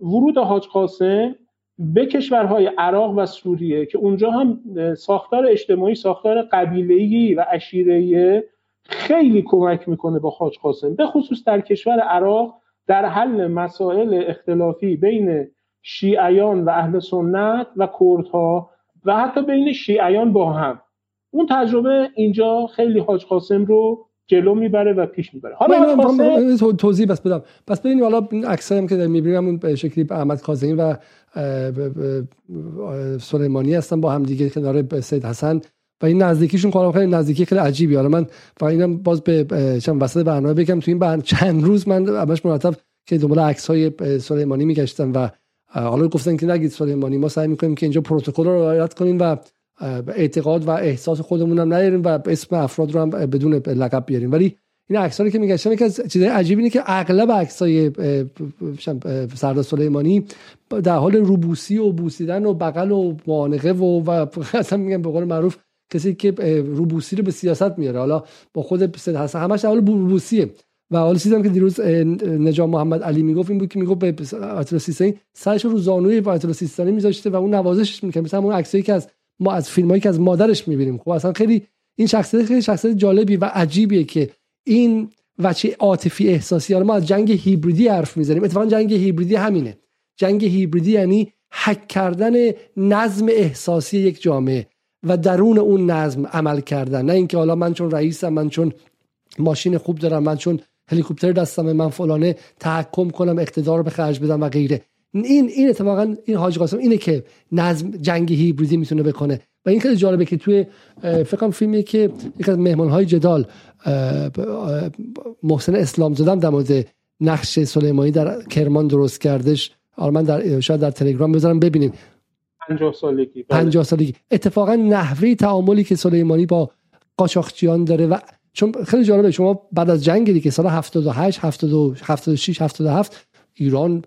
ورود حاج قاسم به کشورهای عراق و سوریه که اونجا هم ساختار اجتماعی ساختار قبیله‌ای و عشیره‌ای خیلی کمک می‌کنه با حاج قاسم. به خصوص در کشور عراق در حل مسائل اختلافی بین شیعیان و اهل سنت و کردها و حتی بین شیعیان با هم. اون تجربه اینجا خیلی حاج قاسم رو جلو می‌بره و پیش می‌بره. حالا قاسم... توضیح بس بدم. پس ببینیم حالا عکسایی هم که می‌بینیم اون به شکلی احمد کاظمی و سلیمانی هستن با هم دیگه کنار سید حسن. و این نزدیکیشون کارم خیلی نزدیکی خیلی عجیبی. حالا من و اینم باز به چند وسط برنامه بگم. تو این برنامه چند روز من همش مرتب که دنبال عکس های سلیمانی میگشتم و حالا گفتن که نگید سلیمانی ما سعی می‌کنیم که اینجا پروتکل رو رعایت کنیم و اعتقاد و احساس خودمون هم نیاریم و اسم افراد رو هم بدون لقب بیاریم. ولی این عکس که میگشتم یکی از چیزای عجیبی اینه که اغلب عکس های سردار سلیمانی در حال روبوسی و بوسیدن و بغل و معانقه و و اصلا میگم به قول معروف کسی که روبوسی رو به سیاست میاره. حالا با خود حسن همش در حال روبوسیه و حالا چیزی که دیروز نجام محمد علی می‌گفت این بود که می‌گفت به آیت سیستانی سرش رو زانوی آیت سیستانی میذاشته و اون نوازشش می‌کنه. مثلا اون عکسایی که از ما از فیلمایی که از مادرش می‌بینیم. خب اصلا خیلی این شخصیت خیلی شخصیت جالبی و عجیبیه که این وچه عاطفی احساسی. ما از جنگ هیبریدی حرف می‌زنیم. اتفاقا جنگ هیبریدی همینه. جنگ هیبریدی یعنی حک کردن نظم احساسی یک جامعه و درون اون نظم عمل کردن. نه اینکه حالا من چون رئیسم من چون ماشین خوب دارم من چون هلیکوپتر دستم من فلانه تحکم کنم اقتدار رو به خرج بدم و غیره. این این اتفاقا این حاج قاسم اینه که نظم جنگ هیبریدی می‌تونه بکنه. و این خیلی جالبه که توی فکر فیلمی که یک از مهمان های جدال محسن اسلام زدم در مورد نقش سلیمانی در کرمان درست کردش. حالا من در شاید در تلگرام بذارم ببینیم 50 سالگی 50 بله. سالگی. اتفاقا نحوه تعاملی که سلیمانی با قاچاقچیان داره و چون خیلی جالبه شما بعد از جنگ دیگه سال 78 76 77 ایران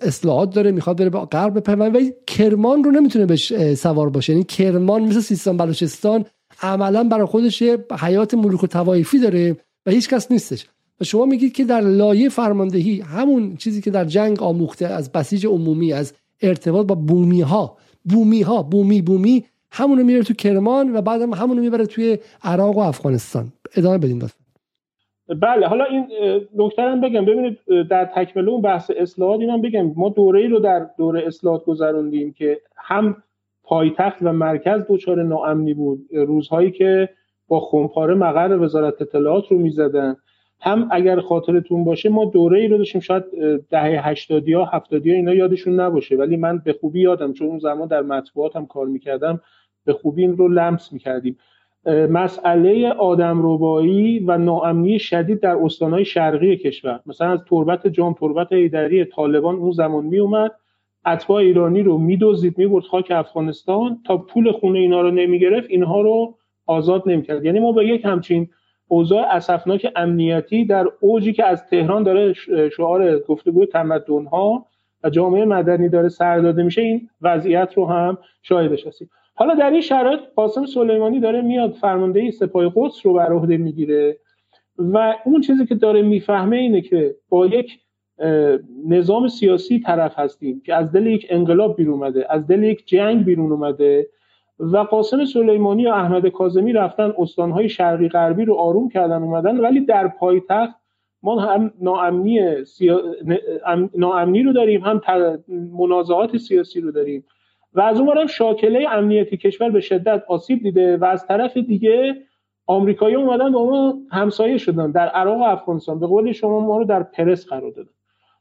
اصلاحات داره می‌خواد بره به غرب بپیونده ولی کرمان رو نمی‌تونه بهش سوار باشه. یعنی کرمان مثل سیستان بلوچستان عملا برای خودش یه حیات ملوک و توایفی داره و هیچ کس نیستش و شما میگید که در لایه فرماندهی همون چیزی که در جنگ آموخته از بسیج عمومی از ارتباط با بومی ها بومی ها بومی بومی همونو میره تو کرمان و بعدم همونو می‌بره توی عراق و افغانستان ادامه بدین بس. بله حالا این نکته هم بگم ببینید در تکمله اون بحث اصلاحات اینم بگم ما دوره رو در دوره اصلاحات گذروندیم که هم پایتخت و مرکز دچار ناامنی بود. روزهایی که با خمپاره مقر وزارت اطلاعات رو می‌زدن. هم اگر خاطرتون باشه ما دوره ای رو داشتیم. شاید دهه 80 ها 70 ها اینا یادشون نباشه. ولی من به خوبی یادم چون اون زمان در مطبوعات هم کار می‌کردم به خوبی این رو لمس می‌کردیم. مسئله آدم ربایی و ناامنی شدید در استانهای شرقی کشور. مثلا از تربت جام تربت ایدری طالبان اون زمان می اومد اتباع ایرانی رو میدوزید می‌برد خاک افغانستان تا پول خونه اینا رو نمی‌گرفت اینها رو آزاد نمی‌کرد. یعنی ما به یک همچین اوضاع اسفناک امنیتی در اوجی که از تهران داره شعار گفتگوی تمدن ها و جامعه مدنی داره سر داده میشه این وضعیت رو هم شاهدش هستیم حالا در این شرایط قاسم سلیمانی داره میاد فرماندهی سپاه قدس رو بر عهده می‌گیره و اون چیزی که داره می‌فهمه اینه که با یک نظام سیاسی طرف هستیم که از دل یک انقلاب بیرون اومده از دل یک جنگ بیرون اومده و قاسم سلیمانی و احمد کاظمی رفتن استانهای شرقی غربی رو آروم کردن اومدن. ولی در پایتخت ما هم ناامنی, ناامنی رو داریم هم منازعات سیاسی رو داریم. و از اون شاکله امنیتی کشور به شدت آسیب دیده و از طرف دیگه آمریکایی اومدن با ما همسایه شدن در عراق و افغانستان. به قول شما ما رو در پرس قرار دادن.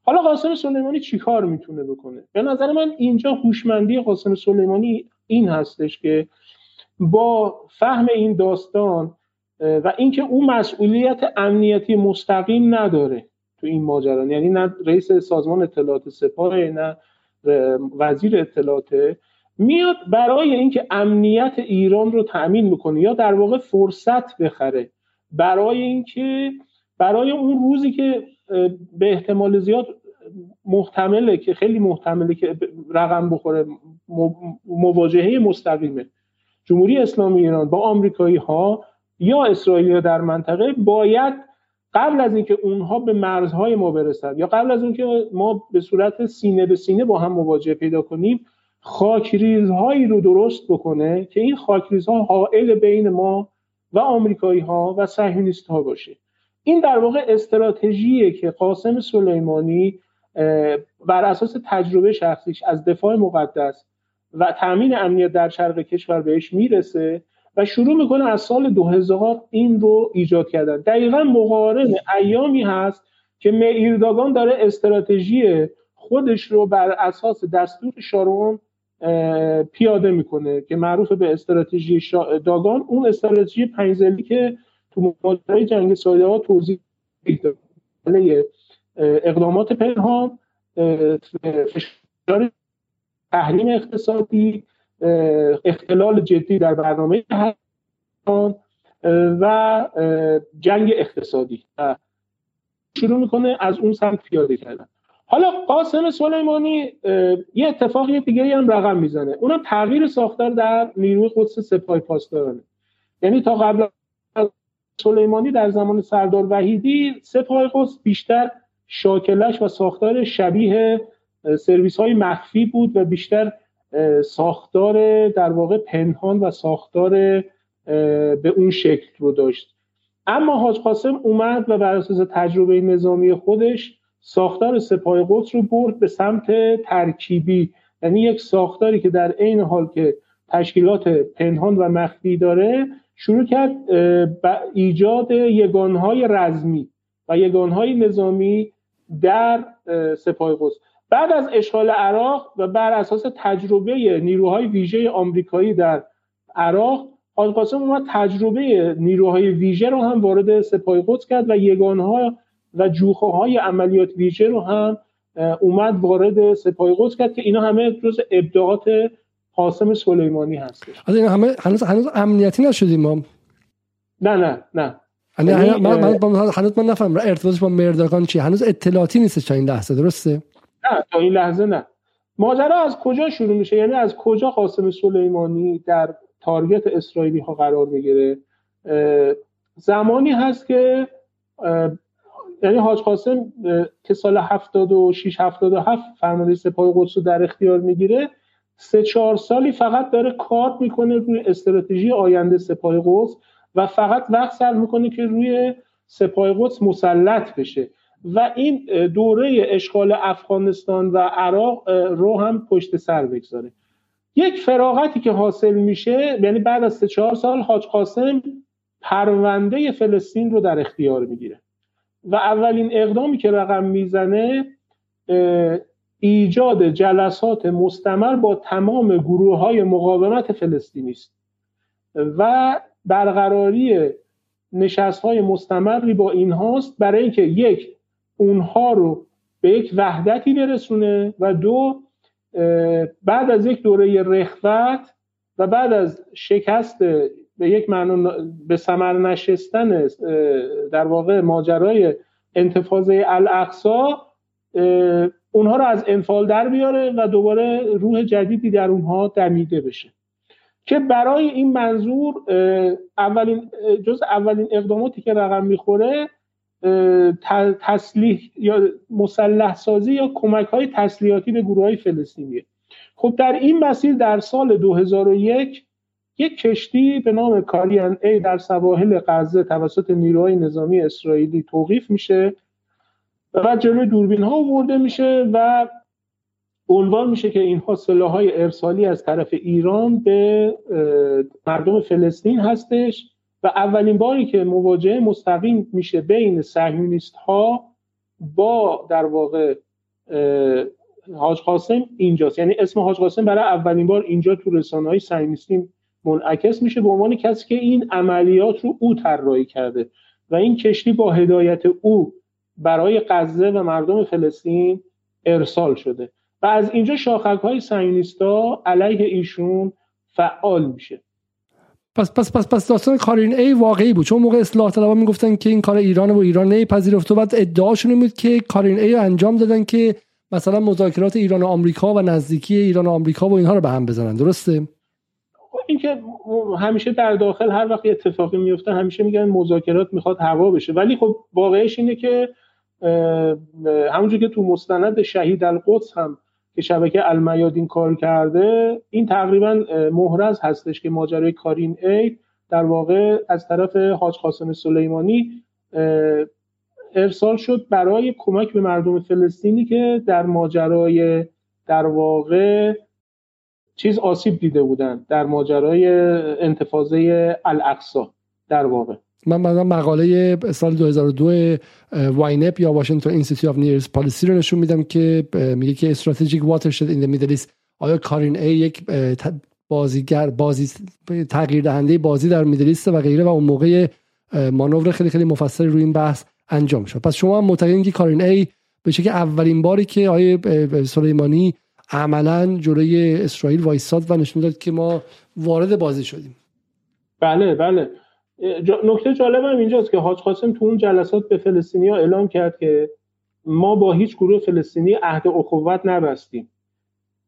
حالا قاسم سلیمانی چیکار می‌تونه بکنه؟ به نظر من اینجا هوشمندی قاسم سلیمانی این هستش که با فهم این داستان و اینکه او مسئولیت امنیتی مستقیم نداره تو این ماجرا. یعنی نه رئیس سازمان اطلاعات سپاه نه وزیر اطلاعات. میاد برای اینکه امنیت ایران رو تأمین می‌کنه یا در واقع فرصت بخره. برای اینکه برای اون روزی که به احتمال زیاد محتمله که خیلی محتمله که رقم بخوره مواجهه مستقیمه. جمهوری اسلامی ایران با آمریکایی ها یا اسرائیل در منطقه باید قبل از اینکه اونها به مرزهای ما برسن یا قبل از اینکه ما به صورت سینه به سینه با هم مواجهه پیدا کنیم خاکریزهایی رو درست بکنه که این خاکریزها حائل بین ما و آمریکایی ها و صهیونیست ها باشه. این در واقع استراتژیه که قاسم سلیمانی بر اساس تجربه شخصیش از دفاع مقدس و تامین امنیت در شرق کشور بهش می‌رسه و شروع می‌کنه از سال 2000 این رو ایجاد کردن. دقیقا مقارن ایامی هست که میرداگان داره استراتژی خودش رو بر اساس دستور شارون پیاده می‌کنه که معروف به استراتژی داگان. اون استراتژی پنجزلی که تو ماجرای جنگ سایده ها توضیح داده اقدامات پنهان فشار تحریم اقتصادی اختلال جدی در برنامه و جنگ اقتصادی. شروع می‌کنه از اون سمت پیاده کردن. حالا قاسم سلیمانی یه اتفاقی دیگه هم رقم می‌زنه. اونم تغییر ساختار در نیروی قدس سپاه پاسدارانه. یعنی تا قبل سلیمانی در زمان سردار وحیدی سپاه قدس بیشتر شاکلش و ساختار شبیه سرویس های مخفی بود و بیشتر ساختار در واقع پنهان و ساختار به اون شکل رو داشت. اما حاج قاسم اومد و بر اساس تجربه نظامی خودش ساختار سپاه قدس رو برد به سمت ترکیبی. یعنی یک ساختاری که در عین حال که تشکیلات پنهان و مخفی داره شروع کرد ایجاد یگانهای رزمی و یگانهای نظامی در سپاه قدس. بعد از اشغال عراق و بر اساس تجربه نیروهای ویژه آمریکایی در عراق حاج قاسم اومد تجربه نیروهای ویژه رو هم وارد سپاه قدس کرد و یگانها و جوخه های عملیات ویژه رو هم اومد وارد سپاه قدس کرد که اینا همه جز ابداعات قاسم سلیمانی هستش. از این همه هنوز هنوز امنیتی نشدیم ما؟ نه نه نه. یعنی من, من, هنوز من نفهم ارتباطش با مردگان چی هنوز اطلاعاتی نیست تا این لحظه درسته؟ نه تا این لحظه نه. ماجرا از کجا شروع میشه؟ یعنی از کجا قاسم سلیمانی در تارگت اسرائیلی ها قرار می‌گیره؟ زمانی هست که یعنی حاج قاسم که سال 76 77 فرمانده سپاه قدس رو در اختیار می‌گیره سه چهار سالی فقط داره کار می‌کنه روی استراتژی آینده سپاه قدس. و فقط وقت صرف می‌کنه که روی سپاه قدس مسلط بشه. و این دوره اشغال افغانستان و عراق رو هم پشت سر بگذاره. یک فراغتی که حاصل میشه یعنی بعد از سه چهار سال حاج قاسم پرونده فلسطین رو در اختیار می‌گیره. و اولین اقدامی که رقم می‌زنه ایجاد جلسات مستمر با تمام گروه های مقاومت فلسطینی است. و برقراری نشست های مستمری با این هاست برای اینکه یک اونها رو به یک وحدتی برسونه و دو بعد از یک دوره رخوت و بعد از شکست به یک معنا به ثمر نشستن در واقع ماجرای انتفاضه الاقصا اونها رو از انفال در بیاره و دوباره روح جدیدی در اونها دمیده بشه. که برای این منظور اولین جز اولین اقداماتی که رقم می‌خوره تسلیح یا مسلح سازی یا کمک های تسلیحاتی به گروه های فلسطینیه خب در این مسیر در سال 2001 یک کشتی به نام کاریان ای در سواحل غزه توسط نیروهای نظامی اسرائیلی توقیف میشه و جلوی دوربین ها آورده میشه و عنوان میشه که اینها سلاح های ارسالی از طرف ایران به مردم فلسطین هستش و اولین باری که مواجهه مستقیم میشه بین صهیونیست ها با در واقع حاج قاسم اینجاست. یعنی اسم حاج قاسم برای اولین بار اینجا تو رسانه های صهیونیستی منعکس میشه به عنوان کسی که این عملیات رو او طراحی کرده و این کشتی با هدایت او برای غزه و مردم فلسطین ارسال شده. و از اینجا شاخک های سیونیستا علیه ایشون فعال میشه. پس پس پس پس داستان کارین ای واقعی بود. چون موقع اصلاح طلبها می‌گفتن که این کار ایران و ایران نمیپذیرفت و بعد ادعاشون این بود که کارین ای انجام دادن که مثلا مذاکرات ایران و آمریکا و نزدیکی ایران و آمریکا و اینها رو به هم بزنن. درسته؟ اینکه همیشه در داخل هر وقت اتفاقی میفته همیشه میگن مذاکرات می‌خواد هوا بشه. ولی خب واقعش اینه که همونجور که تو مستند شهید القدس هم که شبکه المیادین کار کرده این تقریبا محرز هستش که ماجرای کارین ای در واقع از طرف حاج قاسم سلیمانی ارسال شد برای کمک به مردم فلسطینی که در ماجرای در واقع چیز آسیب دیده بودن در ماجرای انتفاضه الاقصا در واقع. من مثلا مقاله سال 2002 واینپ یا Washington Institute of Near East Policy رو نشون میدم که میگه که strategic watershed in Middle East. آیا کارین ای یک بازیگر بازی تغییر دهنده بازی در Middle East و غیره و اون موقع مانور خیلی خیلی مفصل روی این بحث انجام شد. پس شما معتقدین که کارین ای به که اولین باری که آقای سلیمانی عملا جلوی اسرائیل وایساد و نشون داد که ما وارد بازی شدیم. بله بله. نکته جالب هم اینجاست که حاج قاسم تو اون جلسات به فلسطینیا اعلام کرد که ما با هیچ گروه فلسطینی عهد اخوت نبستیم.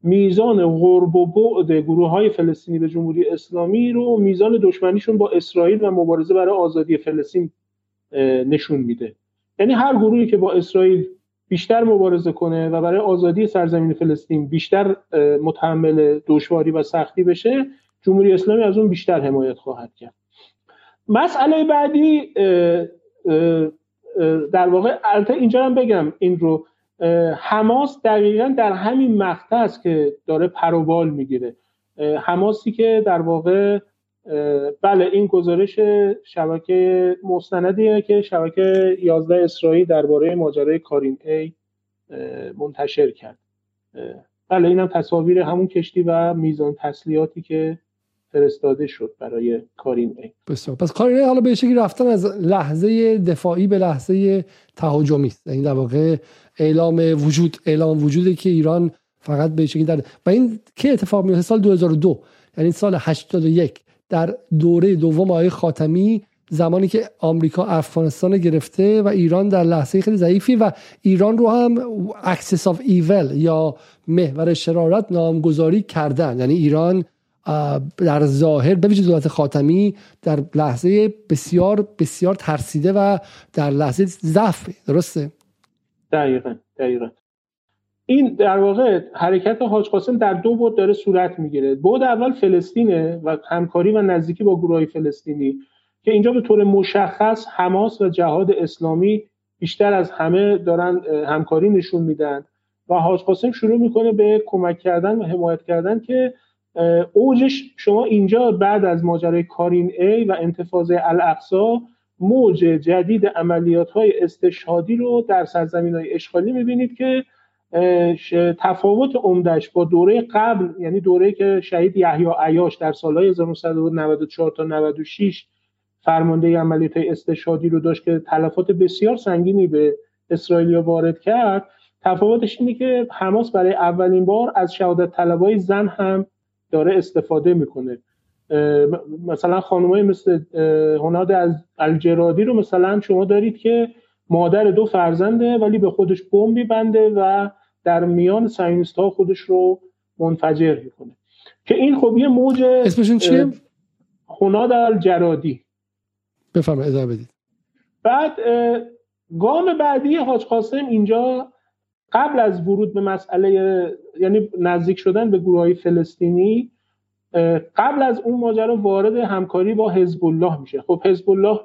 میزان غرب و بعد گروه های فلسطینی به جمهوری اسلامی رو میزان دشمنیشون با اسرائیل و مبارزه برای آزادی فلسطین نشون میده. یعنی هر گروهی که با اسرائیل بیشتر مبارزه کنه و برای آزادی سرزمین فلسطین بیشتر متحمل دشواری و سختی بشه جمهوری اسلامی از اون بیشتر حمایت خواهد کرد. مسئله بعدی در واقع البته اینجا هم بگم این رو حماس دقیقا در همین مقطع است که داره پروبال می‌گیره. حماسی که در واقع بله این گزارش شبکه مستندیه که شبکه 11 اسرائیل درباره ماجرای کارین ای منتشر کرد. بله اینم تصاویر همون کشتی و میزان تسلیحاتی که فرستاده شد برای کارین ای بسیار. پس کارین ای حالا به شکلی رفتن از لحظه دفاعی به لحظه تهاجمی است. این یعنی در واقع اعلام وجود اعلام وجودی که ایران فقط به شکلی در و این که اتفاق میفته سال 2002 یعنی سال 81 در دوره دوم آقای خاتمی زمانی که آمریکا افغانستان گرفته و ایران در لحظه خیلی ضعیفی و ایران رو هم axis of evil یا محور شرارت نامگذاری کردن. یعنی ایران در ظاهر به ویژه دولت خاتمی در لحظه بسیار بسیار ترسیده و در لحظه ضعف. درسته؟ دقیقا دقیقا. این در واقع حرکت حاج قاسم در دو بعد داره صورت می‌گیره. بعد اول فلسطینه و همکاری و نزدیکی با گروه فلسطینی که اینجا به طور مشخص حماس و جهاد اسلامی بیشتر از همه دارن همکاری نشون میدن. و حاج قاسم شروع می‌کنه به کمک کردن و حمایت کردن که اوجش شما اینجا بعد از ماجرای کارین ای و انتفاضه الاقصا موج جدید عملیات های استشهادی رو در سرزمین های اشغالی می‌بینید که تفاوت عمدش با دوره قبل یعنی دوره که شهید یحیی عیاش در سالهای 1994 تا 96 فرمانده عملیات استشهادی رو داشت که تلفات بسیار سنگینی به اسرائیل وارد کرد تفاوتش اینه که حماس برای اولین بار از شهادت طلبای زن هم داره استفاده می‌کنه. مثلا خانمای مثل هناد از الجرادی رو مثلا شما دارید که مادر دو فرزنده ولی به خودش بمب میبنده و در میان ساینیست ها خودش رو منفجر می‌کنه. که این خب یه موج اسمشون چیه؟ هناد الجرادی. بفرمایید ادامه بدید. بعد گام بعدی حاج قاسم اینجا قبل از ورود به مسئله یعنی نزدیک شدن به گروه های فلسطینی قبل از اون ماجرا وارد همکاری با حزب الله میشه. خب حزب الله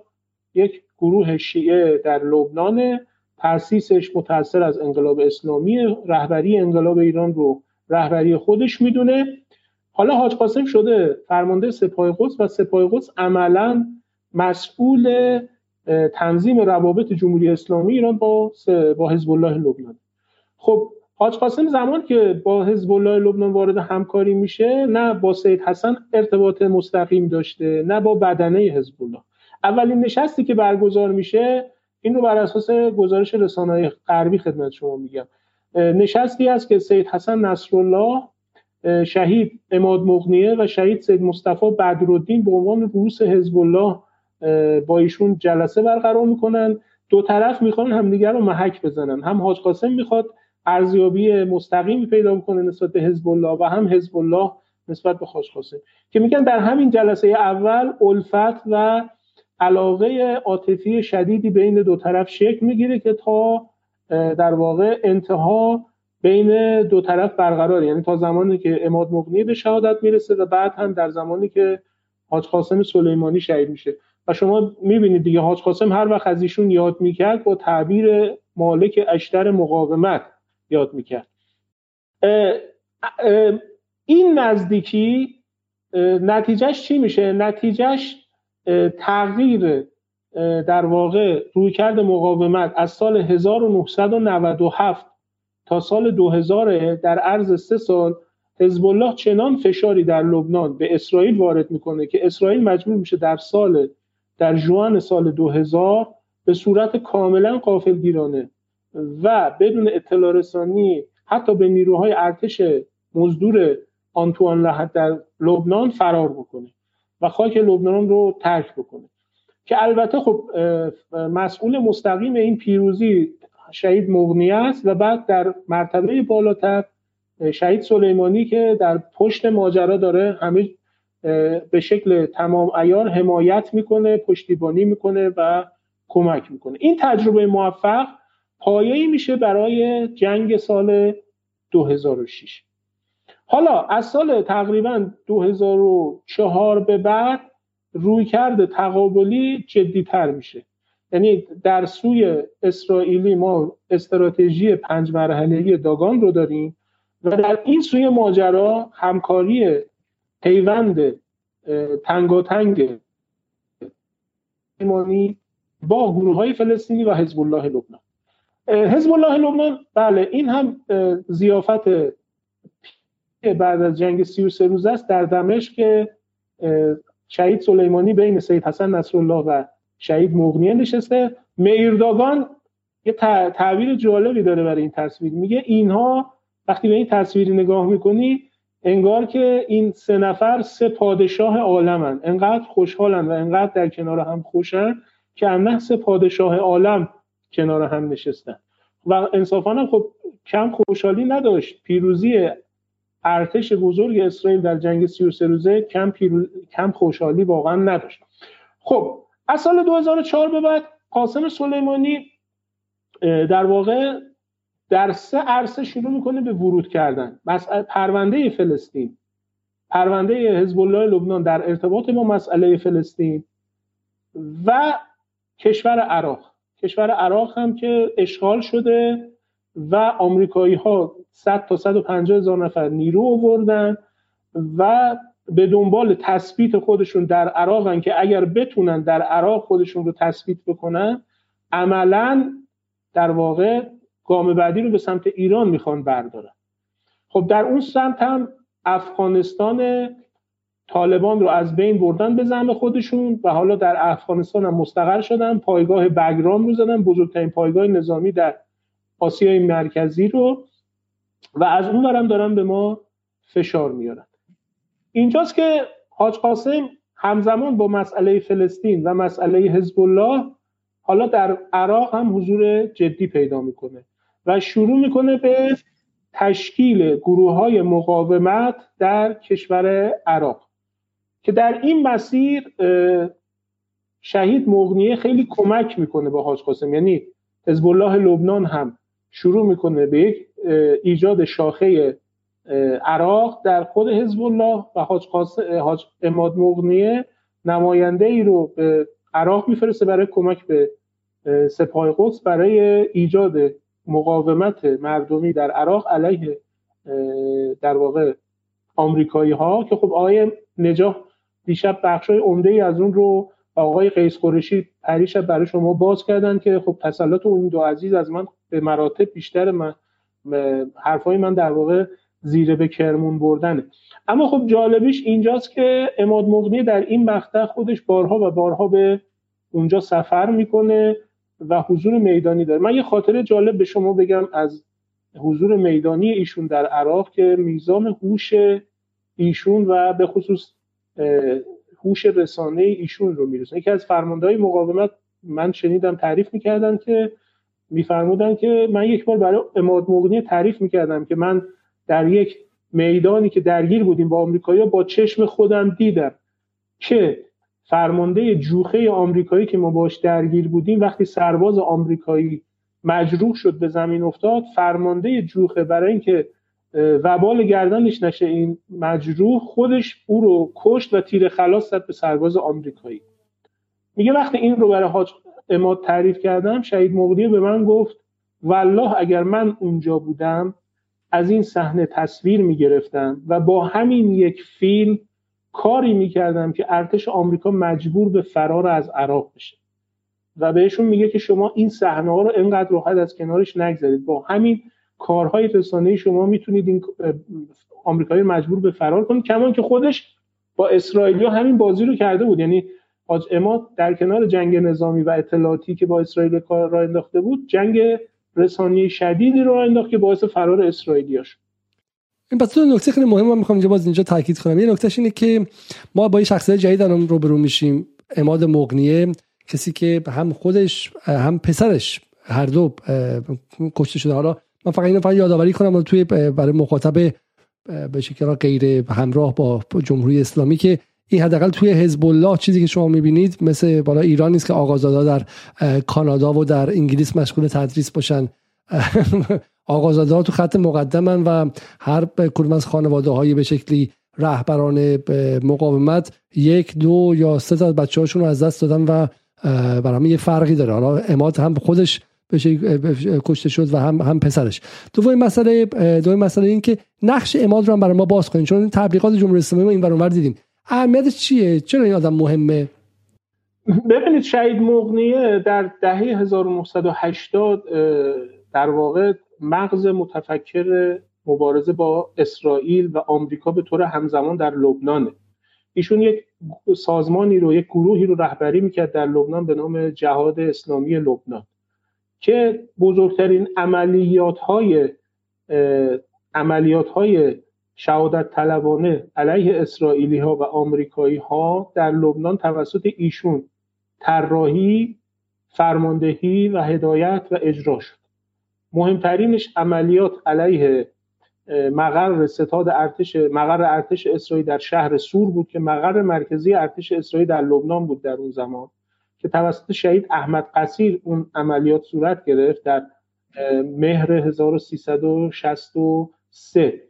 یک گروه شیعه در لبنان تاسیسش متاثر از انقلاب اسلامی رهبری انقلاب ایران رو رهبری خودش می‌دونه. حالا حاج قاسم شده فرمانده سپاه قدس و سپاه قدس عملا مسئول تنظیم روابط جمهوری اسلامی ایران با با حزب الله لبنان. خب حاج قاسم زمان که با حزب الله لبنان وارد همکاری میشه نه با سید حسن ارتباط مستقیم داشته نه با بدنه حزب الله اولین نشستی که برگزار میشه این رو بر اساس گزارش رسانه‌های غربی خدمت شما میگم. نشستی است که سید حسن نصرالله شهید اماد مغنیه و شهید سید مصطفی بدرالدین به عنوان رؤوس حزب الله با ایشون جلسه برقرار می‌کنن. دو طرف می‌خوان همدیگر رو محک بزنن. هم حاج قاسم می‌خواد ارزیابی مستقیمی پیدا کنه نسبت به حزب الله و هم حزب الله نسبت به حاج قاسم که میگن در همین جلسه اول الفت و علاقه عاطفی شدیدی بین دو طرف شکل می‌گیره که تا در واقع انتها بین دو طرف برقرار. یعنی تا زمانی که اماد مغنی به شهادت می‌رسه و بعد هم در زمانی که حاج قاسم سلیمانی شهید میشه. و شما می‌بینید دیگه حاج قاسم هر وقت از ایشون یاد می‌کرد با تعبیر مالک اشتر مقاومت. یاد می‌کرد این نزدیکی نتیجهش چی میشه؟ نتیجهش تغییر در واقع رویکرد مقاومت از سال 1997 تا سال 2000 در عرض سه سال حزب الله چنان فشاری در لبنان به اسرائیل وارد می‌کنه که اسرائیل مجبور میشه در سال در جوان سال 2000 به صورت کاملا قافلگیرانه و بدون اطلاع رسانی حتی به نیروهای ارتش مزدور آنتوان لحد در لبنان فرار بکنه و خاک لبنان رو ترک بکنه. که البته خب مسئول مستقیم این پیروزی شهید مغنی است و بعد در مرتبه بالاتر شهید سلیمانی که در پشت ماجرا داره همه به شکل تمام ایار حمایت می‌کنه پشتیبانی می‌کنه و کمک می‌کنه. این تجربه موفق پایه‌ای میشه برای جنگ سال 2006 حالا از سال تقریبا 2004 به بعد رویکرد تقابلی جدیتر میشه. یعنی در سوی اسرائیلی ما استراتژی پنج مرحله‌ای داگان رو داریم و در این سوی ماجرا همکاری پیوند تنگاتنگ ایمانی با گروه های فلسطینی و حزب الله لبنان. حزب الله لبنان بله این هم زیافت بعد از جنگ 33 روز است در دمشق که شهید سلیمانی بین سید حسن نصرالله و شهید مغنیه نشسته. میرداگان یه تعبیر جالبی داره برای این تصویر. میگه اینها وقتی به این تصویر نگاه می‌کنی انگار که این سه نفر سه پادشاه عالمن. انقدر خوشحالن و انقدر در کنار هم خوشن که نه سه پادشاه عالم کنار هم نشستن. و انصافا هم خب کم خوشحالی نداشت. پیروزی ارتش بزرگ اسرائیل در جنگ 33 روزه کم, کم خوشحالی واقعا نداشت. خب از سال 2004 به بعد قاسم سلیمانی در واقع در سه عرصه شروع می‌کنه به ورود کردن. مسئله پرونده فلسطین. پرونده حزب الله لبنان در ارتباط با مسئله فلسطین و کشور عراق. کشور عراق هم که اشغال شده و آمریکایی ها 100 تا 150 هزار نفر نیرو آوردن و به دنبال تثبیت خودشون در عراق که اگر بتونن در عراق خودشون رو تثبیت بکنن عملا در واقع گام بعدی رو به سمت ایران می‌خوان بردارن. خب در اون سمت هم افغانستان طالبان رو از بین بردن به زعم خودشون و حالا در افغانستان هم مستقر شدن. پایگاه بگرام رو زدن بزرگترین پایگاه نظامی در آسیای مرکزی رو و از اون برم دارن به ما فشار میارن. اینجاست که حاج قاسم همزمان با مسئله فلسطین و مسئله حزب الله حالا در عراق هم حضور جدی پیدا می‌کنه و شروع می‌کنه به تشکیل گروه های مقاومت در کشور عراق. که در این مسیر شهید مغنیه خیلی کمک می‌کنه با حاج قاسم. یعنی حزب الله لبنان هم شروع می‌کنه به یک ایجاد شاخه عراق در خود حزب الله و حاج, حاج اماد مغنیه نماینده ای رو به عراق میفرسته برای کمک به سپاه قدس برای ایجاد مقاومت مردمی در عراق علیه در واقع آمریکایی ها که خب آقای نجاح دیشب بخش های عمده ای از اون رو آقای قیس قرشی پریشب برای شما باز کردن که خب تسلط اون دو عزیز از من به مراتب بیشتر من حرفای من در واقع زیره به کرمون بردنه. اما خب جالبیش اینجاست که اماد مغنی در این مقطع خودش بارها و بارها به اونجا سفر می‌کنه و حضور میدانی داره. من یه خاطره جالب به شما بگم از حضور میدانی ایشون در عراق که میزان هوش ایشون و به خصوص هوش رسانه ایشون رو میرسونه. یکی از فرماندهای مقاومت من شنیدم تعریف می‌کردن که میفرمودن که من یک بار برای اماد مغنی تعریف می‌کردم که من در یک میدانی که درگیر بودیم با آمریکایی با چشم خودم دیدم که فرمانده جوخه آمریکایی که ما باش درگیر بودیم وقتی سرباز آمریکایی مجروح شد به زمین افتاد فرمانده جوخه برای اینکه وبال گردنش نشه این مجروح خودش او رو کشت و تیر خلاص زد به سرباز آمریکایی. میگه وقتی این رو برای حاج اماد تعریف کردم شهید مغدی به من گفت والله اگر من اونجا بودم از این صحنه تصویر می‌گرفتم و با همین یک فیلم کاری می‌کردم که ارتش آمریکا مجبور به فرار از عراق بشه. و بهشون میگه که شما این صحنه ها رو انقدر راحت از کنارش نگذارید. با همین کارهای رسانه شما می‌تونید این آمریکایی مجبور به فرار کنید کمان که خودش با اسرائیلیا همین بازی رو کرده بود. یعنی حاج اماد در کنار جنگ نظامی و اطلاعاتی که با اسرائیل کار را انداخته بود جنگ رسانه شدیدی رو انداخت که باعث فرار اسرائیلیا شد. این پس نکته خیلی مهم من می‌خوام اینجا باز اینجا تاکید کنم. یه نکتهش اینه که ما با یه شخصیت جدید الان روبرو میشیم اماد مغنیه کسی که هم خودش هم پسرش هر دو کشته شده. حالا من فقط اینو فقط یادآوری کنم توی برای مخاطب به شکل غیر همراه با جمهوری اسلامی که این حداقل توی حزب الله چیزی که شما می‌بینید مثل بالا ایران نیست که آقازادا در کانادا و در انگلیس مشغول تدریس باشن. آقازاده تو خط مقدمن و هر کدوم از خانواده های به شکلی رهبران مقاومت یک دو یا سه تا بچه هاشون رو از دست دادن و برای یه فرقی داره. حالا اماد هم خودش کشته شد و هم هم پسرش. دوم مسئله دوم مسئله این که نقش اماد رو هم برای ما باز کنیم چون تبلیغات جمهوری اسلامی ما این ور دیدیم اهمیتش چیه؟ چرا این آدم مهمه؟ ببینید شهید مغنیه در دهه 1980 در واقع مغز متفکر مبارزه با اسرائیل و آمریکا به طور همزمان در لبنانه. ایشون یک سازمانی رو یک گروهی رو رهبری می‌کرد در لبنان به نام جهاد اسلامی لبنان. که بزرگترین عملیات های عملیات های شهادت طلبانه علیه اسرائیلی ها و آمریکایی ها در لبنان توسط ایشون طراحی فرماندهی و هدایت و اجرا شد. مهمترینش عملیات علیه مقر ستاد ارتش مقر ارتش اسرائیل در شهر سور بود که مقر مرکزی ارتش اسرائیل در لبنان بود در اون زمان. که توسط شهید احمد قصیر اون عملیات صورت گرفت در مهر 1363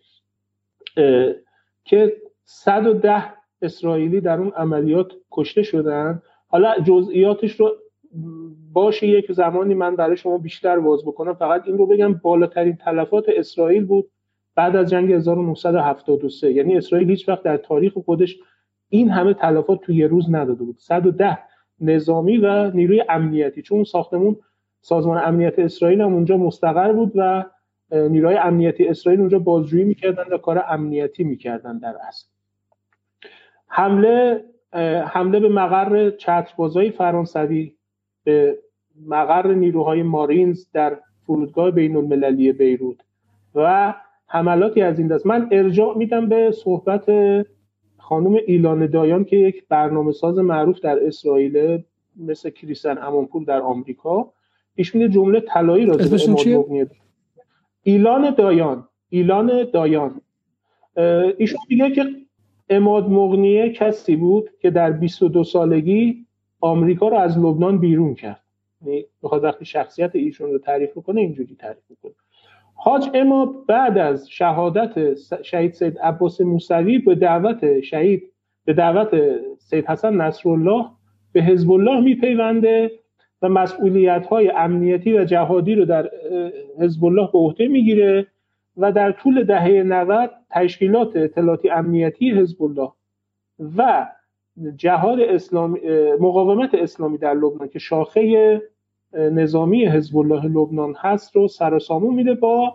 که 110 اسرائیلی در اون عملیات کشته شدن. حالا جزئیاتش رو باشه یک زمانی من برای شما بیشتر باز بکنم. فقط این رو بگم بالاترین تلفات اسرائیل بود بعد از جنگ 1973 یعنی اسرائیل هیچ وقت در تاریخ خودش این همه تلفات تو یه روز نداده بود. 110 نظامی و نیروی امنیتی. چون ساختمون سازمان امنیت اسرائیل هم اونجا مستقر بود و نیروی امنیتی اسرائیل اونجا بازجویی می‌کردن و کار امنیتی می‌کردن در اصل. حمله حمله به مقر چتربازای فرانسوی به مقر نیروهای مارینز در فرودگاه بین المللی بیروت و حملاتی از این دست. من ارجاع میدم به صحبت خانم ایلان دایان که یک برنامه ساز معروف در اسرائیل مثل کریستن امانپور در آمریکا. ایشون جمله طلایی را ایلان دایان. ایلان دایان. ایشون میگه که اماد مغنیه کسی بود که در 22 سالگی آمریکا رو از لبنان بیرون کرد. یعنی بخواد وقتی شخصیت ایشون رو تعریف کنه اینجوری تعریف کنه حاج اماد بعد از شهادت شهید سید عباس موسوی به دعوت شهید به دعوت سید حسن نصرالله به حزب الله میپیونده و مسئولیت های امنیتی و جهادی رو در حزب الله به عهده می‌گیره و در طول دهه 90 تشکیلات اطلاعاتی امنیتی حزب الله و جهاد اسلامی مقاومت اسلامی در لبنان که شاخه نظامی حزب الله لبنان هست رو سر سامون میده با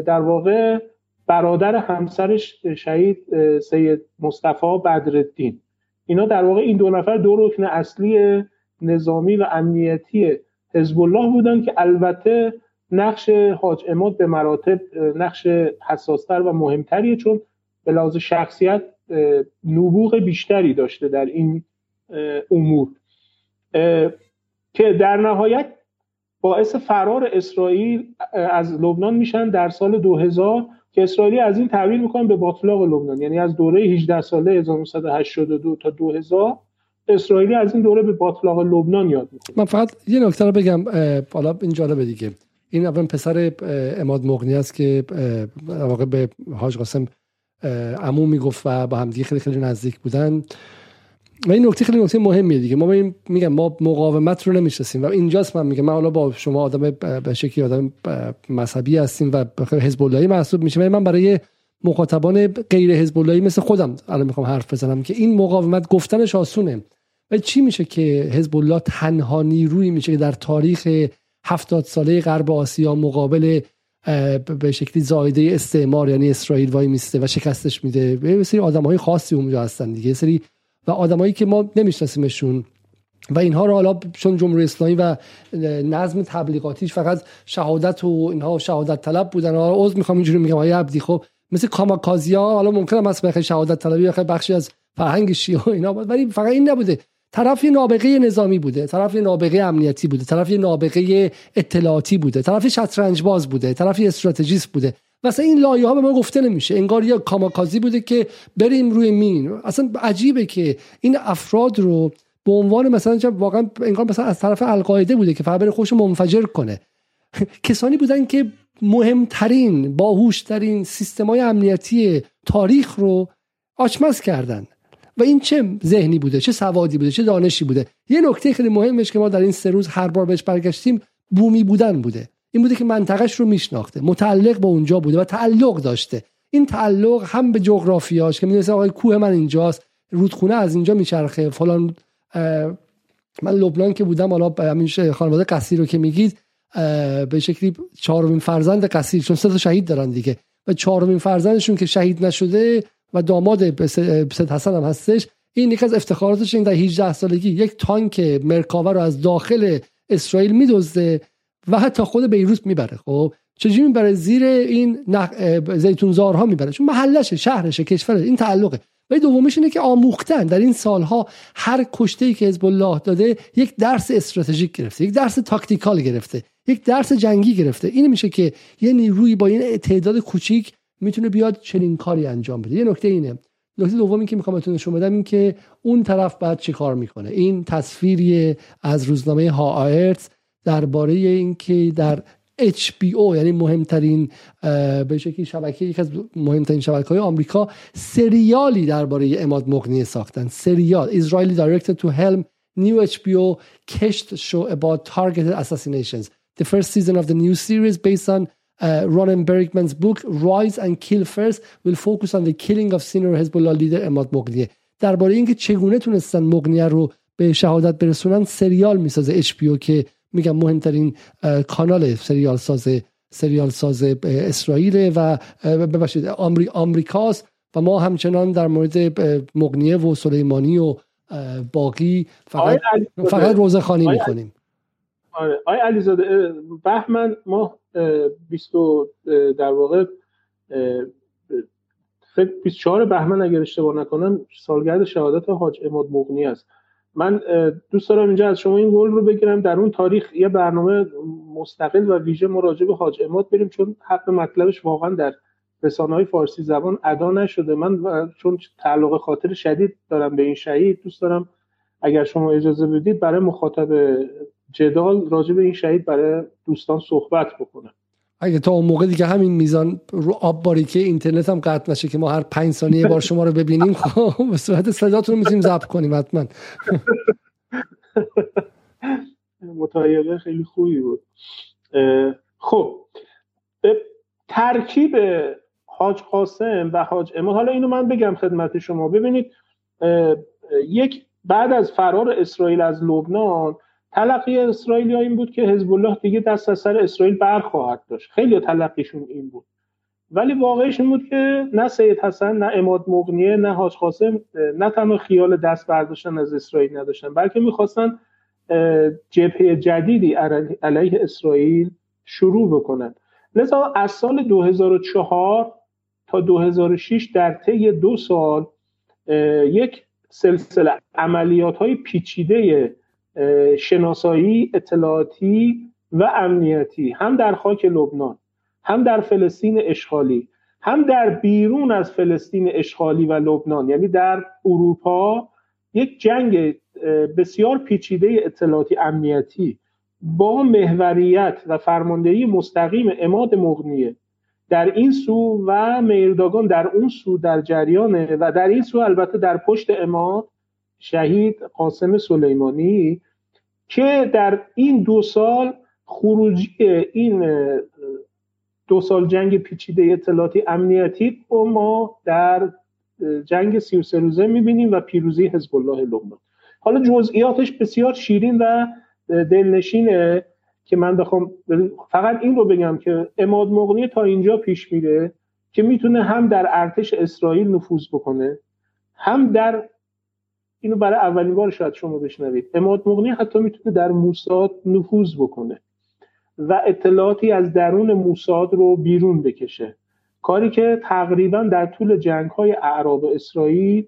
در واقع برادر همسرش شهید سید مصطفی بدرالدین. اینا در واقع این دو نفر دو رکن اصلی نظامی و امنیتی حزب الله بودن که البته نقش حاج اماد به مراتب نقش حساستر و مهمتریه چون به لحاظ شخصیت نبوغ بیشتری داشته در این امور. که در نهایت باعث فرار اسرائیل از لبنان میشن در سال 2000 که اسرائیلی از این تعبیر می‌کنن به باطلاق لبنان. یعنی از دوره 18 ساله 1982 تا 2000 اسرائیلی از این دوره به باطلاق لبنان یاد می‌کنه. من فقط یه نکته رو بگم حالا این جالبه دیگه. این اول پسر اماد مغنی است که واقع به حاج قاسم عمو می‌گفت و با همدیگه خیلی خیلی نزدیک بودن. و این نکته خیلی نکته مهمیه دیگه. ما میگم ما مقاومت رو نمی‌شناسیم و اینجاست من میگم. من حالا با شما آدم به شکلی آدم مذهبی هستیم و حزب اللهی محسوب میشم ولی من برای مخاطبان غیر حزب اللهی مثل خودم الان می‌خوام حرف بزنم که این مقاومت گفتنش آسونه. و چی میشه که حزب الله تنها نیرویی میشه که در تاریخ هفتاد ساله غرب آسیا مقابل به شکلی زایده استعمار یعنی اسرائیل وای میسته و شکستش میده. به سری آدم های خاصی اونجا هستن دیگه. سری و آدمایی که ما نمیشناسیمشون. و اینها رو حالا چون جمهوری اسلامی و نظم تبلیغاتیش فقط شهادت و اینها شهادت طلب بودن حالا عذر می‌خوام اینجوری میگم آیا عبدی خب مثل کاماکازیا حالا ممکنه مثلا شهادت طلبی بخشی از فرهنگ شیعه اینا ولی فقط این نبوده. طرف یه نابغه نظامی بوده طرف یه نابغه امنیتی بوده طرف یه نابغه اطلاعاتی بوده طرف شطرنج باز بوده طرف استراتژیست بوده. مثلا این لایه ها به ما گفته نمیشه. انگار یه کاماکازی بوده که بریم روی مین. اصلا عجیبه که این افراد رو به عنوان مثلا واقعا انگار مثلا از طرف القاعده بوده که فقط بره خوش منفجر کنه. کسانی بودن که مهمترین باهوشترین سیستمای امنیتی تاریخ رو آچمز کردن. و این چه ذهنی بوده چه سوادی بوده چه دانشی بوده؟ یه نکته خیلی مهمش که ما در این سه روز هر بار بهش برگشتیم بومی بودن بوده. این بوده که منطقش رو میشناخته متعلق به اونجا بوده و تعلق داشته. این تعلق هم به جغرافیاش که می‌دونسته آقای کوه من اینجاست رودخونه از اینجا میچرخه فلان من لبنان که بودم حالا همین خانواده قصیر رو که میگید به شکلی چهارمین فرزند قصیر چون سه تا شهید دارن دیگه. و چهارمین فرزندشون که شهید نشده و داماد سید حسن هم هستش این یکی از افتخاراتش این در 18 سالگی یک تانک مرکاوه رو از داخل اسرائیل میدزده. و حتی خود بیروت می‌بره خب؟ چجوری می‌بره؟ زیر این نخ... زیتونزارها می‌بره. چون محلشه شهرشه کشوره این تعلقه. و دومیش اینه که آموختن. در این سالها هر کشته ای که حزب الله داده یک درس استراتژیک گرفته یک درس تاکتیکال گرفته یک درس جنگی گرفته. این میشه که یه نیروی با این تعداد کوچیک می‌تونه بیاد چنین کاری انجام بده. یه نکته اینه. نکته دومی که می‌خوام بهتون نشون بدم این که اون طرف بعد چی کار می‌کنه؟ این تصویری از روزنامه ها آرتس درباره اینکه در HBO یعنی مهمترین به شکلی شبکه یک از مهمترین شبکه های آمریکا سریالی درباره اماد مغنی ساختن سریال Israeli directed to helm new HBO Kesht show about targeted assassinations the first season of the new series based on uh, Ronan Bergman's book Rise and Kill First will focus on the killing of senior Hezbollah leader اماد مغنیه درباره اینکه چگونه تونستن مغنیه رو به شهادت برسونن سریال می‌سازه HBO که میگم مهمترین کانال سریال ساز سریال ساز اسرائیل و ببخشید آمری آمریکاست و ما همچنان در مورد مغنیه و سلیمانی و باقی فقط فقط روزخانی می‌کنیم آره آقای علیزاده بهمن ما 20 در واقع فکر 24 بهمن اگر اشتباه نکنم سالگرد شهادت حاج اماد مغنی است. من دوست دارم اینجا از شما این گل رو بگیرم. در اون تاریخ یه برنامه مستقل و ویژه مراجع به حاج اماد بریم چون حق مطلبش واقعا در رسانه های فارسی زبان ادا نشده. من چون تعلق خاطر شدید دارم به این شهید دوست دارم اگر شما اجازه بدید برای مخاطب جدال راجع به این شهید برای دوستان صحبت بکنم. اگه تا اون موقع دیگه همین میزان رو آب باریکه اینترنت هم قطع نشه که ما هر پنج ثانیه بار شما رو ببینیم خب به صورت صداتون رو می‌تونیم ضبط کنیم حتما. متایقه خیلی خوبی بود. خب ترکیب حاج قاسم و حاج اماد حالا اینو من بگم خدمت شما. ببینید یک بعد از فرار اسرائیل از لبنان تلقی اسرائیل این بود که حزب الله دیگه دست از سر اسرائیل برخواهد داشت. خیلی تلقیشون این بود. ولی واقعش این بود که نه سید حسن نه اماد مغنیه نه حاج قاسم نه تنها خیال دست برداشتن از اسرائیل نداشتن بلکه می‌خواستن جبهه جدیدی علیه اسرائیل شروع بکنن. لذا از سال 2004 تا 2006 در طی دو سال یک سلسله عملیات های پیچیده شناسایی اطلاعاتی و امنیتی. هم در خاک لبنان هم در فلسطین اشغالی هم در بیرون از فلسطین اشغالی و لبنان. یعنی در اروپا یک جنگ بسیار پیچیده اطلاعاتی امنیتی با محوریت و فرماندهی مستقیم اماد مغنیه در این سو و میرداگان در اون سو در جریانه و در این سو البته در پشت اماد شهید قاسم سلیمانی که در این دو سال خروجی این دو سال جنگ پیچیده اطلاعاتی امنیتی رو ما در جنگ 33 روزه می‌بینیم و پیروزی حزب الله لبنان. حالا جزئیاتش بسیار شیرین و دلنشینه که من بخوام فقط این رو بگم که اماد مغنی تا اینجا پیش میره که می‌تونه هم در ارتش اسرائیل نفوذ بکنه هم در اینو برای اولین بار شاید شما بشنوید. اماد مغنی حتی می‌تونه در موساد نفوذ بکنه و اطلاعاتی از درون موساد رو بیرون بکشه. کاری که تقریبا در طول جنگ های اعراب اسرائیل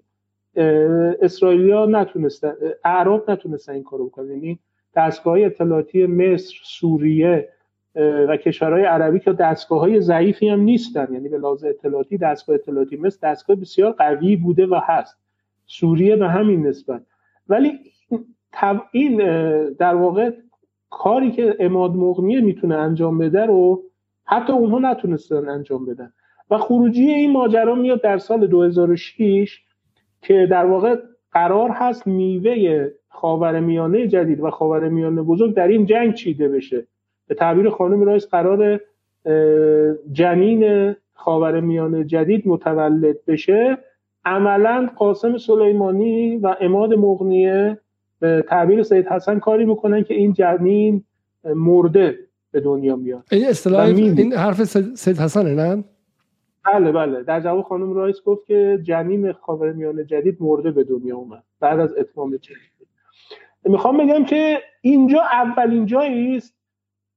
اسرائیلیا نتونستن اعراب نتونستن این کارو بکنن یعنی دستگاه اطلاعاتی مصر سوریه و کشورهای عربی که دستگاه های ضعیفی هم نیستن. یعنی به لحاظ اطلاعاتی دستگاه اطلاعاتی مصر دستگاه بسیار قوی بوده و هست. سوریه به همین نسبت. ولی این در واقع کاری که اماد مغنیه می‌تونه انجام بده رو حتی اونها نتونستن انجام بدن. و خروجی این ماجرا میاد در سال 2006 که در واقع قرار هست میوه خاور میانه جدید و خاور میانه بزرگ در این جنگ چیده بشه. به تعبیر خانم رایس قرار جنین خاور میانه جدید متولد بشه. عملا قاسم سلیمانی و اماد مغنیه به تعبیر سید حسن کاری می‌کنن که این جنین مرده به دنیا میاد. این اصطلاح این حرف سید حسنه نه؟ بله بله. در جواب خانم رایس گفت که جنین خاورمیانه جدید مرده به دنیا اومد. بعد از اتمام جنگ می‌خوام بگم که اینجا اولین جایی است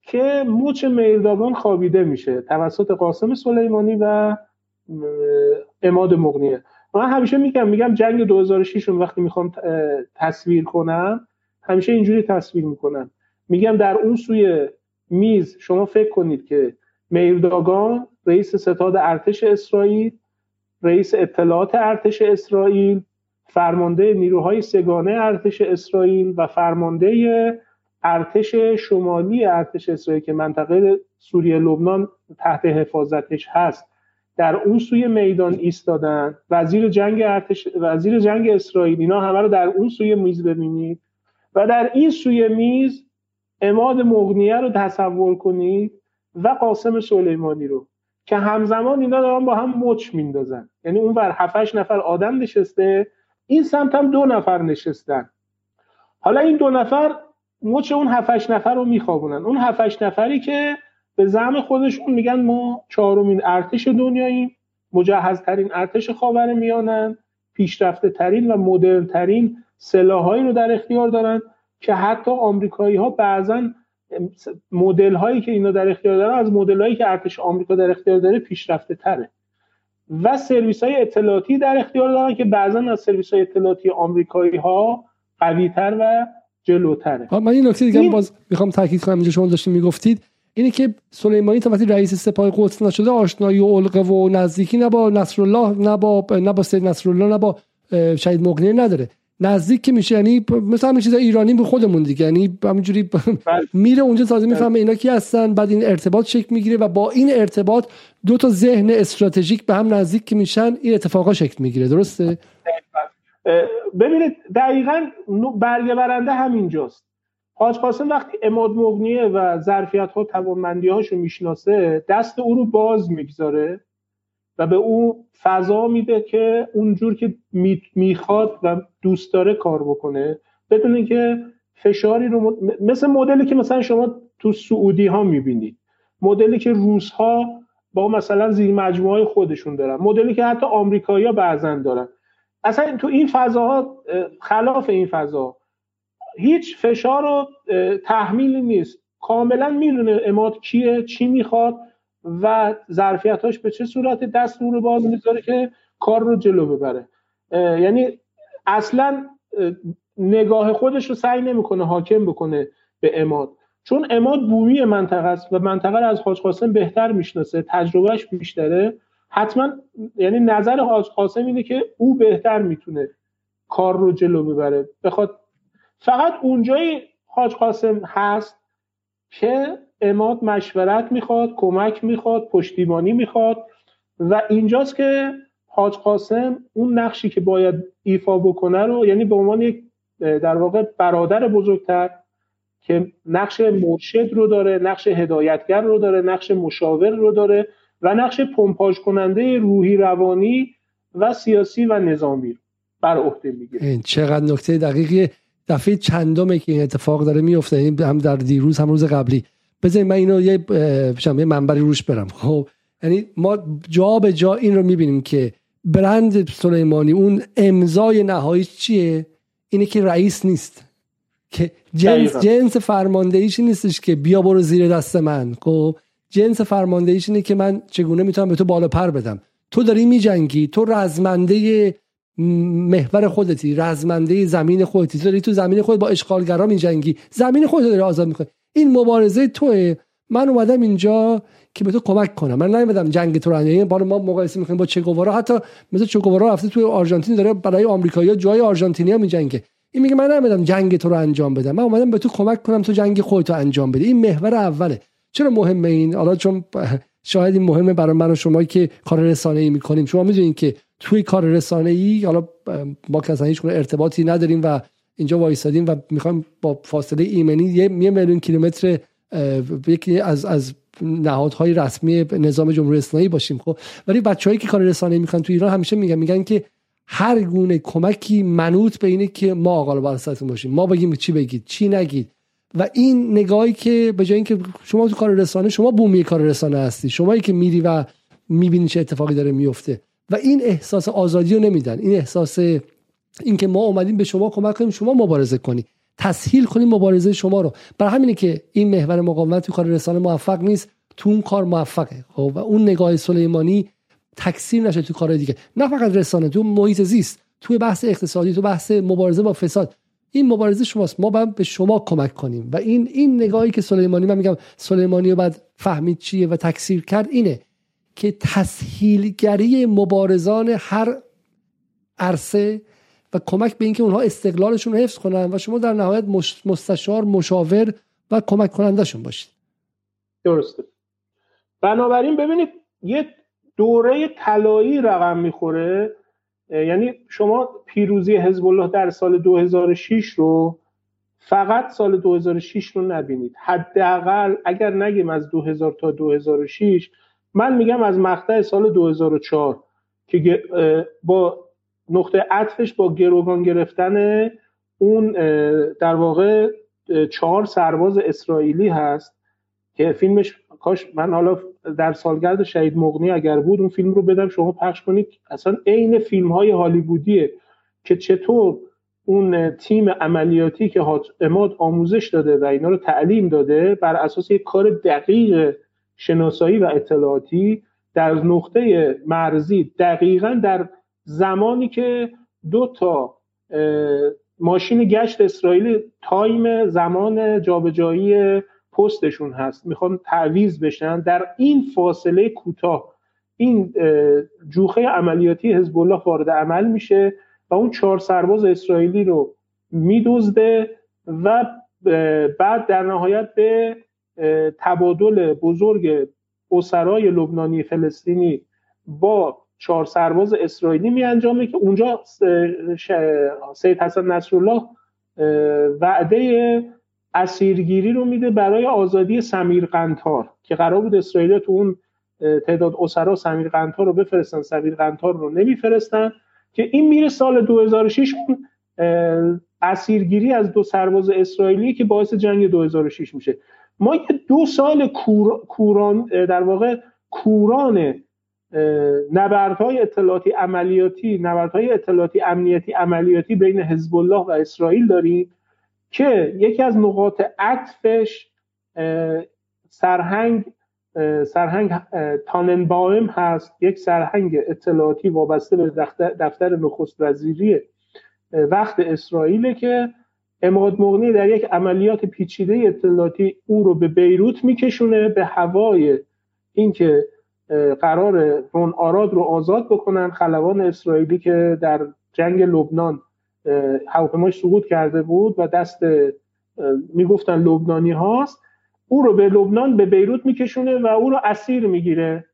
که موچ میردابان خوابیده میشه. توسط قاسم سلیمانی و اماد مغنیه. من همیشه میگم میگم جنگ 2006 رو وقتی می‌خوام تصویر کنم همیشه اینجوری تصویر می‌کنم. میگم در اون سوی میز شما فکر کنید که میرداگان رئیس ستاد ارتش اسرائیل رئیس اطلاعات ارتش اسرائیل فرمانده نیروهای سگانه ارتش اسرائیل و فرمانده ارتش شمالی ارتش اسرائیل که منطقه سوریه لبنان تحت حفاظتش هست. در اون سوی میدان ایستادن. وزیر جنگ ارتش وزیر جنگ اسرائیل اینا همه رو در اون سوی میز ببینید. و در این سوی میز اماد مغنیه رو تصور کنید و قاسم سلیمانی رو که همزمان اینا دارن با هم مچ میندازن. یعنی اون بر 7 نفر آدم نشسته این سمت هم دو نفر نشستن. حالا این دو نفر مچ اون 7 نفر رو میخوابونن. اون 7 نفری که به زعم خودشون میگن ما چهارمین ارتش دنیاییم مجهزترین ارتش خاور میانن پیشرفته ترین و مدرن ترین سلاحهایی رو در اختیار دارن که حتی آمریکایی ها بعضا مدل هایی که اینا در اختیار دارن از مدل هایی که ارتش آمریکا در اختیار داره پیشرفته تره و سرویس های اطلاعاتی در اختیار دارن که بعضا از سرویس های اطلاعاتی آمریکایی ها قوی تر و جلوتره. من این نکته دیگه باز می‌خوام تاکید کنم. اینجا شما داشتین می‌گفتید اینه که سلیمانی تا وقتی رئیس سپاه قدس نشده آشنایی و علقه و نزدیکی نه با نصرالله نه با نه با سید نصرالله نه با شهید مغنی نداره. نزدیک که میشه یعنی مثلا همین چیزا ایرانی به خودمون دیگه. یعنی همینجوری بله. میره اونجا تازه می‌فهمه اینا کی هستن بعد این ارتباط شکل می‌گیره و با این ارتباط دو تا ذهن استراتژیک به هم نزدیک که میشن این اتفاقا شکل می‌گیره. درسته؟ ببینید دقیقا برگه برنده همینجاست. حاج قاسم وقتی اماد مغنیه و ظرفیت ها توانمندی هاشو می‌شناسه دست او رو باز می‌گذاره و به او فضا میده که اونجور که می‌خواد و دوست داره کار بکنه. بدون اینکه فشاری رو مثل مدلی که مثلا شما تو سعودی ها می‌بینید. مدلی که روس ها با مثلا زیر مجموعه خودشون دارن. مدلی که حتی آمریکایی‌ها بعضا دارن. اصلا تو این فضاها خلاف این فضا. هیچ فشار و تحمیلی نیست. کاملا می‌دونه اماد کیه چی می‌خواد و ظرفیتاش به چه صورت دست رو باز می‌ذاره که کار رو جلو ببره. یعنی اصلا نگاه خودش رو سعی نمی‌کنه حاکم بکنه به اماد. چون اماد بومی منطقه است و منطقه رو از حاج قاسم بهتر می‌شناسه تجربهش بیشتره. حتما یعنی نظر حاج قاسم اینه که او بهتر می‌تونه کار رو جلو ببره. بخواد فقط اونجایی حاج قاسم هست که اماد مشورت می‌خواد کمک می‌خواد پشتیبانی می‌خواد و اینجاست که حاج قاسم اون نقشی که باید ایفا بکنه رو یعنی به عنوان یک در واقع برادر بزرگتر که نقش مرشد رو داره نقش هدایتگر رو داره نقش مشاور رو داره و نقش پمپاژ کننده روحی روانی و سیاسی و نظامی بر عهده می‌گیره. چقدر نکته دقیقی دفعه چندمه که این اتفاق داره میفته یعنی هم در دیروز هم روز قبلی. بذارید من اینو یه یه منبری روش برم. خب یعنی ما جا به جا این رو می‌بینیم که برند سلیمانی اون امضای نهایی چیه؟ اینه که رئیس نیست. که جنس جنس فرماندهیش نیستش که بیا برو زیر دست من. خب جنس فرماندهیش اینه که من چگونه می‌تونم به تو بالا پر بدم؟ تو داری میجنگی تو رزمنده محور خودتی رزمنده زمین خودتی. داری تو زمین خود با اشغالگرا میجنگی. زمین خودت داری آزاد می‌کنی. این مبارزه توه. من اومدم اینجا که به تو کمک کنم. من نمیدم جنگ تو رو یعنی ما مقایسه می‌کنیم با چگوارا. حتی مثل چگوارا رفته توی آرژانتین داره برای آمریکایی‌ها جای آرژانتینیا میجنگه. این میگه من نمیدم جنگ تو رو انجام بدم. من اومدم به تو کمک کنم تو جنگ خودت انجام بدی. این محور اوله. چرا مهمه این؟ حالا چون شاید این مهمه برای من و شما که کار رسانه ای می‌کنیم. شما می‌دونید که توی کار رسانه ای حالا ما که هیچ ارتباطی نداریم و اینجا وایسادیم و می‌خوایم با فاصله ایمنی یه میلیون کیلومتر یکی از از نهادهای رسمی نظام جمهوری اسلامی باشیم خب؟ ولی بچههایی که کار رسانه می‌کنن تو ایران همیشه میگن میگن که هر گونه کمکی منوط به اینه که ما آقا رو باشیم. ما بگیم چی بگید چی نگید. و این نگاهی که به جای اینکه شما تو کار رسانه شما بومی کار رسانه هستی. شمایی که میری و می‌بینی چه اتفاقی داره میفته و این احساس آزادی رو نمیدن. این احساس اینکه ما اومدیم به شما کمک کنیم شما مبارزه کنی. تسهیل کنیم مبارزه شما رو. برای همینه که این محور مقاومت تو کار رسانه موفق نیست. تو اون کار موفقه. خب و اون نگاه سلیمانی تکثیر نشه تو کار دیگه. نه فقط رسانه تو محیط زیست تو بحث اقتصادی تو بحث مبارزه با فساد. این مبارزه شماست. ما باید به شما کمک کنیم. و این این نگاهی که سلیمانی من میگم سلیمانی رو بعد فهمید چیه و تکثیر کرد اینه. که تسهیلگری مبارزان هر عرصه و کمک به اینکه اونها استقلالشون رو حفظ کنن و شما در نهایت مستشار مشاور و کمک کنندشون باشید. درسته. بنابراین ببینید یه دوره طلایی رقم می‌خوره. یعنی شما پیروزی حزب الله در سال 2006 رو فقط سال 2006 رو نبینید. حداقل اگر نگیم از 2000 تا 2006 من میگم از مقطع سال 2004 که با نقطه عطفش با گروگان گرفتن اون در واقع چهار سرباز اسرائیلی هست که فیلمش کاش من حالا در سالگرد شهید مغنی اگر بود اون فیلم رو بدم شما پخش کنید. اصلا عین فیلم های هالیوودیه که چطور اون تیم عملیاتی که اماد آموزش داده و اینا رو تعلیم داده بر اساس یک کار دقیق شناسایی و اطلاعاتی در نقطه مرزی دقیقا در زمانی که دو تا ماشین گشت اسرائیلی تایم زمان جابجایی پستشون هست. می‌خوان تعویز بشن. در این فاصله کوتاه این جوخه عملیاتی حزب الله وارد عمل میشه و اون چهار سرباز اسرائیلی رو میدزده و بعد در نهایت به تبادل بزرگ اسرای لبنانی فلسطینی با چهار سرباز اسرائیلی می انجامه که اونجا سید حسن نصرالله وعده اسیرگیری رو میده برای آزادی سمیر قنتار که قرار بود اسرائیل تو اون تعداد اسرا سمیر قنتار رو بفرستن سمیر قنتار رو نمیفرستن که این میره سال 2006 اسیرگیری از دو سرباز اسرائیلی که باعث جنگ 2006 میشه. ما یه دو سال کوران در واقع کوران نبردهای اطلاعاتی عملیاتی نبردهای اطلاعاتی امنیتی عملیاتی بین حزب الله و اسرائیل داریم که یکی از نقاط عطفش سرهنگ سرهنگ تاننبایم هست یک سرهنگ اطلاعاتی وابسته به دفتر نخست وزیری وقت اسرائیل که اماد مغنی در یک عملیات پیچیده اطلاعاتی او رو به بیروت میکشونه به هوای اینکه قرار رون آراد رو آزاد بکنن خلبان اسرائیلی که در جنگ لبنان هواپیماش سقوط کرده بود و دست می‌گفتن لبنانی هاست او رو به لبنان به بیروت میکشونه و او رو اسیر می‌گیره.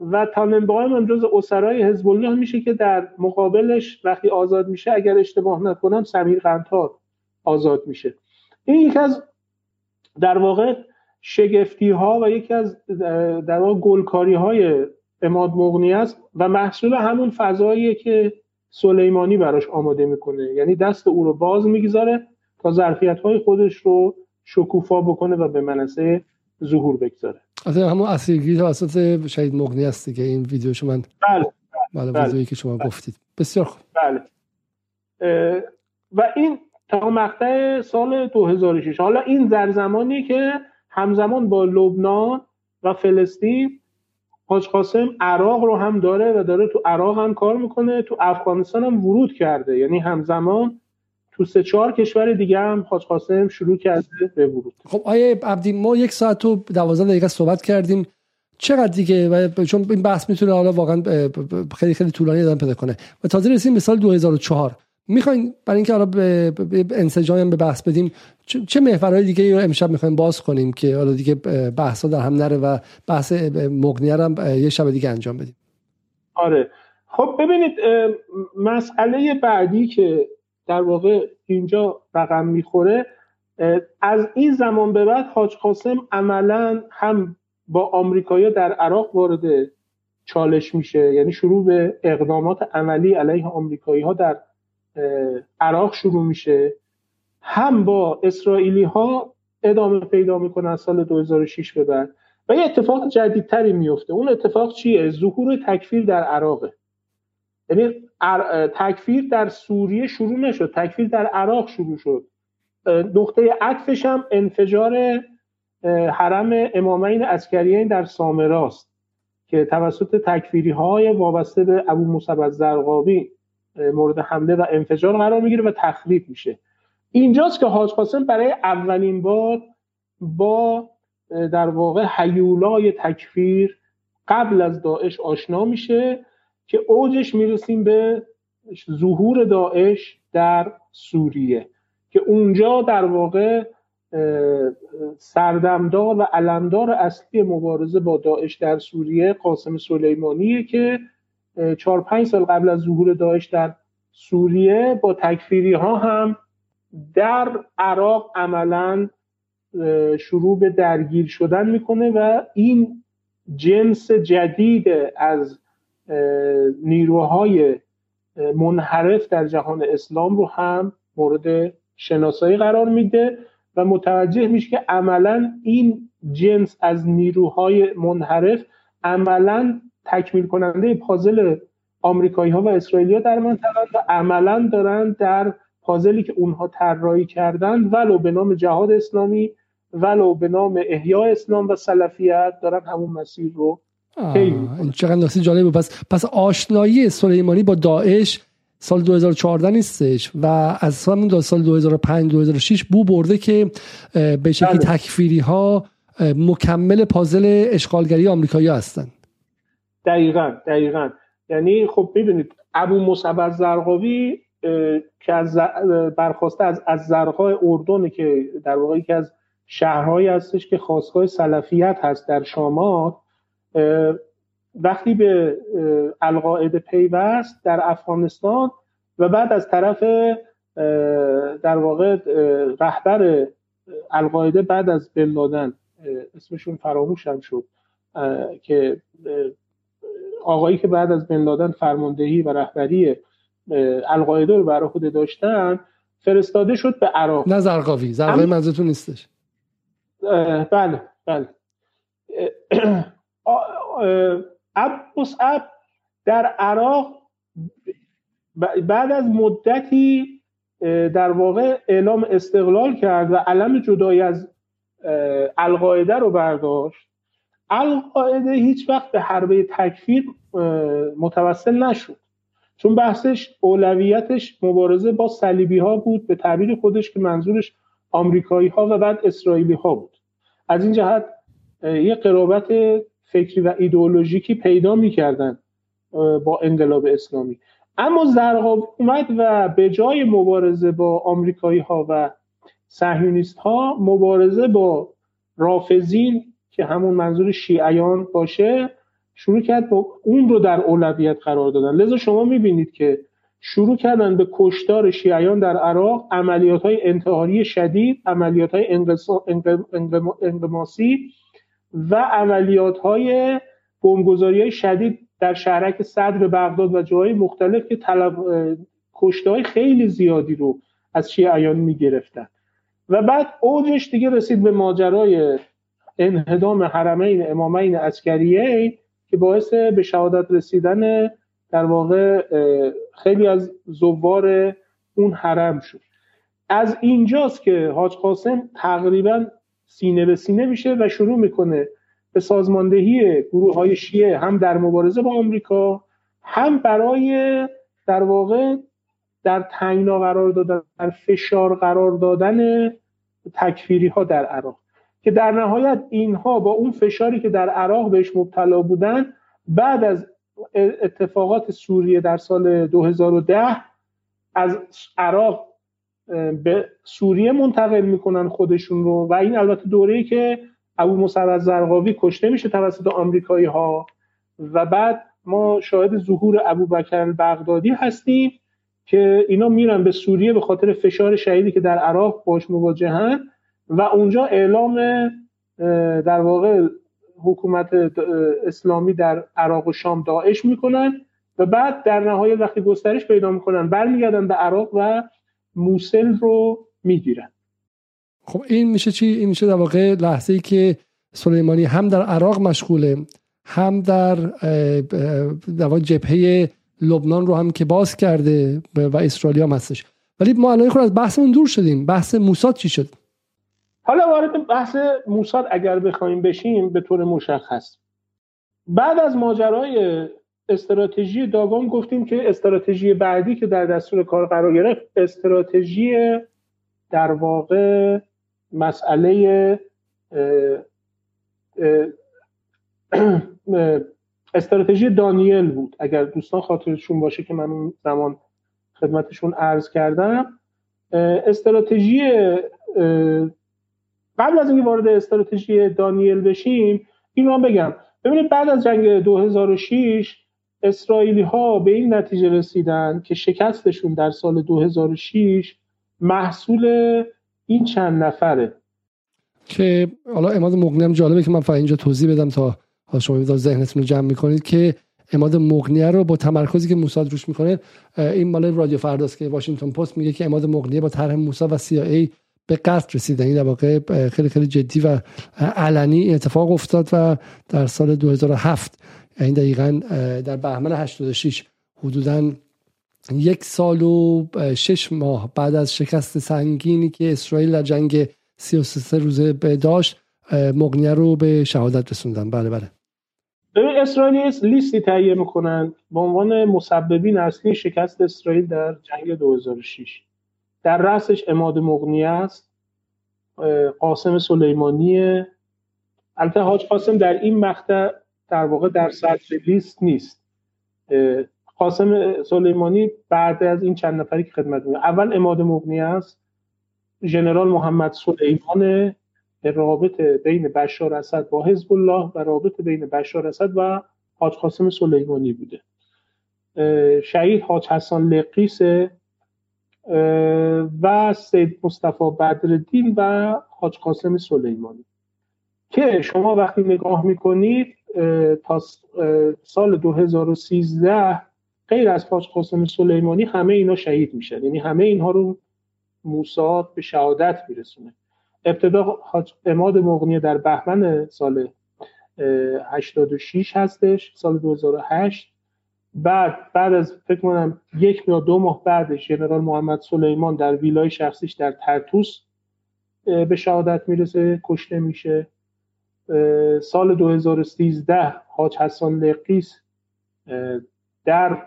و تاننبایم هم جز اسرای حزب الله میشه که در مقابلش وقتی آزاد میشه اگر اشتباه نکنم سمیر قنطار آزاد میشه. این یکی از در واقع شگفتی ها و یکی از در واقع گلکاری های اماد مغنی است و محصول همون فضاییه که سلیمانی براش آماده می‌کنه. یعنی دست او رو باز می‌گذاره تا ظرفیت های خودش رو شکوفا بکنه و به منصه ظهور بگذاره. از همون اسیرگیری توسط شهید مغنی است که این ویدیوشو من بله بله, بله. که شما بله. گفتید. بسیار خوب. بله. و این تا مقطع سال 2006 حالا این در زمانی که همزمان با لبنان و فلسطین حاج قاسم عراق رو هم داره و داره تو عراق هم کار می‌کنه تو افغانستان هم ورود کرده. یعنی همزمان تو سه چهار کشور دیگه هم حاج قاسم شروع کرده به ورود. خب آیه عبدی ما یک ساعت و دوازده دقیقه صحبت کردیم. چقدر دیگه؟ و چون این بحث می‌تونه حالا واقعا خیلی خیلی طولانی ادامه پیدا کنه. و تازه رسیدیم به سال 2004 می‌خواین برای اینکه حالا به انسجام به بحث بدیم چه محورهای دیگه رو امشب می‌خوایم باز کنیم که حالا دیگه بحثا در هم نره و بحث مغنیه هم یه شب دیگه انجام بدیم؟ آره. خب ببینید مسئله بعدی که در واقع اینجا رقم می‌خوره از این زمان به بعد حاج قاسم عملا هم با آمریکایی در عراق وارد چالش میشه. یعنی شروع به اقدامات عملی علیه آمریکایی ها در عراق شروع میشه. هم با اسرائیلی ها ادامه پیدا می‌کنه از سال 2006 به بعد. و یه اتفاق جدیدتری میفته اون اتفاق چیه؟ ظهور تکفیر در عراقه. یعنی تکفیر در سوریه شروع نشد. تکفیر در عراق شروع شد. نقطه عطفش هم انفجار حرم امامین اسکریین در سامراست که توسط تکفیری های وابسته به ابو مصب زرقاوی مورد حمله و انفجار قرار می‌گیره و تخریب میشه. اینجاست که حاج قاسم برای اولین بار با در واقع حیولای تکفیر قبل از داعش آشنا میشه که اوجش می‌رسیم به ظهور داعش در سوریه که اونجا در واقع سردمدار و علمدار اصلی مبارزه با داعش در سوریه قاسم سلیمانیه که چهار پنج سال قبل از ظهور داعش در سوریه با تکفیری ها هم در عراق عملا شروع به درگیر شدن می‌کنه و این جنس جدید از نیروهای منحرف در جهان اسلام رو هم مورد شناسایی قرار میده و متوجه میشه که عملا این جنس از نیروهای منحرف عملا تکمیل کننده پازل آمریکایی ها و اسرائیلی ها در منطقه و عملا دارن در پازلی که اونها طراحی کردن ولو به نام جهاد اسلامی ولو به نام احیاء اسلام و سلفیت دارن همون مسیر رو این چقدر نکته جالبه. پس پس آشنایی سلیمانی با داعش سال 2014 نیستش و از سال سال 2005 2006 بو برده که به شکلی بله. تکفیری ها مکمل پازل اشغالگری آمریکایی هستند دقیقا دقیقا. یعنی خب ببینید ابو مصعب زرقاوی که از برخواسته از از زرقای اردن که در واقع یکی از شهرهایی هستش که خواستگاه سلفیت هست در شامات وقتی به القاعده پیوست در افغانستان و بعد از طرف در واقع رهبر القاعده بعد از بن اسمشون فراموشم شد که آقایی که بعد از بن فرماندهی و رهبری القاعده رو بر عهده داشتن فرستاده شد به عراق. نه زرقاوی زرقاوی منظورتون نیستش. بله بله. ابو در عراق بعد از مدتی در واقع اعلام استقلال کرد و علم جدایی از القاعده رو برداشت. القاعده هیچ وقت به حربه تکفیر متوسل نشد. چون بحثش اولویتش مبارزه با صلیبی ها بود به تعبیر خودش که منظورش آمریکایی ها و بعد اسرائیلی ها بود. از این جهت یه قرابت فکری و ایدئولوژیکی پیدا می‌کردن با انقلاب اسلامی. اما زرقاوی اومد و به جای مبارزه با آمریکایی ها و صهیونیست ها مبارزه با رافزین که همون منظور شیعیان باشه شروع کرد با اون رو در اولویت قرار دادن. لذا شما می‌بینید که شروع کردن به کشتار شیعیان در عراق عملیات های انتحاری شدید عملیات های انقماسی و عملیات های بمبگذاری های شدید در شهرک صدر بغداد و جاهای مختلف که طلب های خیلی زیادی رو از شیعیان می‌گرفتن. و بعد اوجش دیگه رسید به ماجرای انهدام حرمین امامین عسکریه که باعث به شهادت رسیدن در واقع خیلی از زوار اون حرم شد. از اینجاست که حاج قاسم تقریبا سینه به سینه میشه و شروع می‌کنه به سازماندهی گروه های شیعه هم در مبارزه با آمریکا هم برای در واقع در تنگنا قرار دادن در فشار قرار دادن تکفیری ها در عراق. که در نهایت اینها با اون فشاری که در عراق بهش مبتلا بودن بعد از اتفاقات سوریه در سال 2010 از عراق به سوریه منتقل می‌کنن خودشون رو. و این البته دوره‌ای که ابو مسعود زرقاوی کشته میشه توسط آمریکایی ها و بعد ما شاهد ظهور ابو بکر بغدادی هستیم که اینا میرن به سوریه به خاطر فشار شهیدی که در عراق باش مواجهن. و اونجا اعلام در واقع حکومت اسلامی در عراق و شام داعش می‌کنن و بعد در نهایت وقتی گسترش پیدا می‌کنن برمیگردن به عراق و موسل رو می‌گیرن. خب این میشه چی؟ این میشه در واقع لحظه ای که سلیمانی هم در عراق مشغوله هم در در جبهه لبنان رو هم که باز کرده و اسرائیل هم هستش. ولی ما الان خود از بحثمون دور شدیم. بحث موساد چی شد؟ حالا وارد بحث موساد اگر بخوایم بشیم به طور مشخص. بعد از ماجرای استراتژی داگان گفتیم که استراتژی بعدی که در دستور کار قرار گرفت استراتژی در واقع مسئله استراتژی دانیل بود. اگر دوستان خاطرشون باشه که من اون زمان خدمتشون عرض کردم استراتژی قبل از اینکه وارد استراتژی دانیل بشیم این رو بگم. ببینید بعد از جنگ 2006 اسرائیلی ها به این نتیجه رسیدن که شکستشون در سال 2006 محصول این چند نفره. که حالا اماد مغنی هم جالبه که من فقط اینجا توضیح بدم تا شما ذهنتون رو جمع می‌کنید که اماد مغنیه رو با تمرکزی که موساد روش می‌کنه این مال رادیو فرداست که واشنگتن پست میگه که اماد مغنیه با طرح موساد و CIA به قصد رسید. یعنی در واقع خیلی خیلی جدی و علنی اتفاق افتاد و در سال 2007 این یعنی دقیقا در بهمن 86 حدودا یک سال و شش ماه بعد از شکست سنگینی که اسرائیل در جنگ 33 روزه داشت مغنیه رو به شهادت رسوندن. بله بله. ببین اسرائیلی لیستی تهیه می‌کنن به عنوان مسببین اصلی شکست اسرائیل در جنگ 2006 در رأسش اماد مغنیه است قاسم سلیمانی البته حاج قاسم در این مقطع در واقع در سطر لیست نیست. قاسم سلیمانی بعد از این چند نفری که خدمت میده اول اماد مغنی است ژنرال محمد سلیمان رابط بین بشار اسد با حزب الله و رابط بین بشار اسد و حاج قاسم سلیمانی بوده. شهید حاج حسان لقیس و سید مصطفی بدردین و حاج قاسم سلیمانی. که شما وقتی نگاه می‌کنید تا سال 2013 غیر از حاج قاسم سلیمانی همه اینا شهید میشن. یعنی همه اینها رو موساد به شهادت میرسونه. ابتدا اماد مغنی در بهمن سال 86 هستش سال 2008 بعد بعد از فکر کنم یک یا دو ماه بعدش ژنرال محمد سلیمان در ویلای شخصیش در ترتوس به شهادت می‌رسه کشته میشه. سال 2013 حاج حسان لقیس در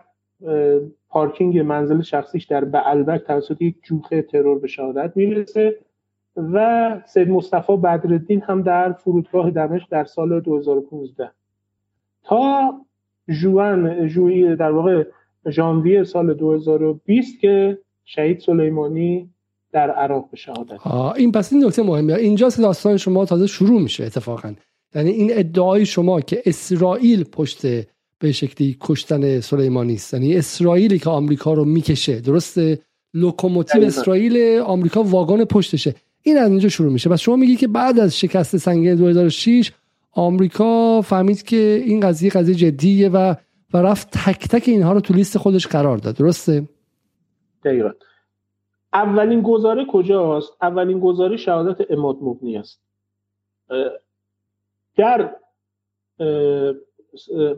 پارکینگ منزل شخصیش در بعلبک توسط یک جوخه ترور به شهادت می‌رسه و سید مصطفی بدرالدین هم در فرودگاه دمشق در سال 2015 تا جوان جوی در واقع ژانویه سال 2020 که شهید سلیمانی در عراق به شهادت این پس این نکته مهمه. اینجا داستان شما تازه شروع میشه اتفاقا. یعنی این ادعای شما که اسرائیل پشت به شکلی کشتن سلیمانی است. یعنی اسرائیلی که آمریکا رو می‌کشه. درسته؟ لوکوموتیو اسرائیل آمریکا واگن پشتشه. این از اینجا شروع میشه. پس شما میگی که بعد از شکست سنگین 2006 آمریکا فهمید که این قضیه قضیه جدیه و و رفت تک تک اینها رو تو لیست خودش قرار داد. درسته؟ دقیقا. اولین گزاره کجاست؟ اولین گزاره شهادت اماد مبنی است. در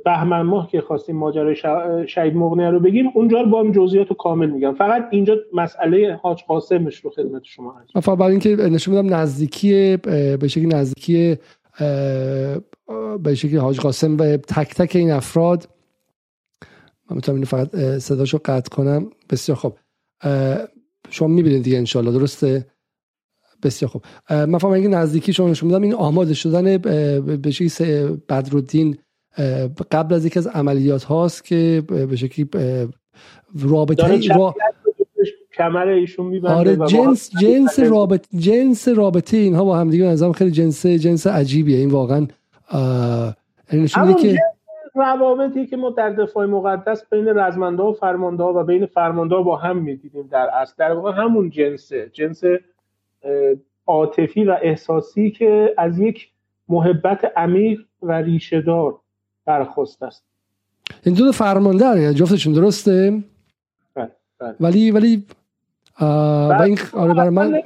بهمن ماه که خواستیم ماجرای شهید مغنی رو بگیم اونجا رو با هم جزئیات کامل میگم. فقط اینجا مسئله حاج قاسمش رو خدمت شما هست فقط برای اینکه نشون بدم نزدیکی به شکلی نزدیکی به شکلی حاج قاسم و تک تک این افراد من می‌تونم فقط صداشو قطع کنم. بسیار خوب. شما می‌بینید دیگه انشالله درسته؟ بسیار خوب. من فهمم اینکه نزدیکی شما نشون میدم. این آماده شدن به شکلی بدرالدین قبل از یکی از عملیات هاست که به شکلی رابطه را... کمر ایشون آره جنس جنس رابطه جنس رابطه اینها با هم دیگه نظام خیلی جنس جنس عجیبیه. این واقعا یعنی نشون که روابطی که ما در دفاع مقدس بین رزمنده و فرمانده و بین فرمانده با هم می‌دیدیم در اصل. در واقع همون جنسه. جنس عاطفی و احساسی که از یک محبت عمیق و ریشهدار برخواست است. این دو فرمانده جفتشون درسته؟ بله بله. ولی ولی و این آره برای من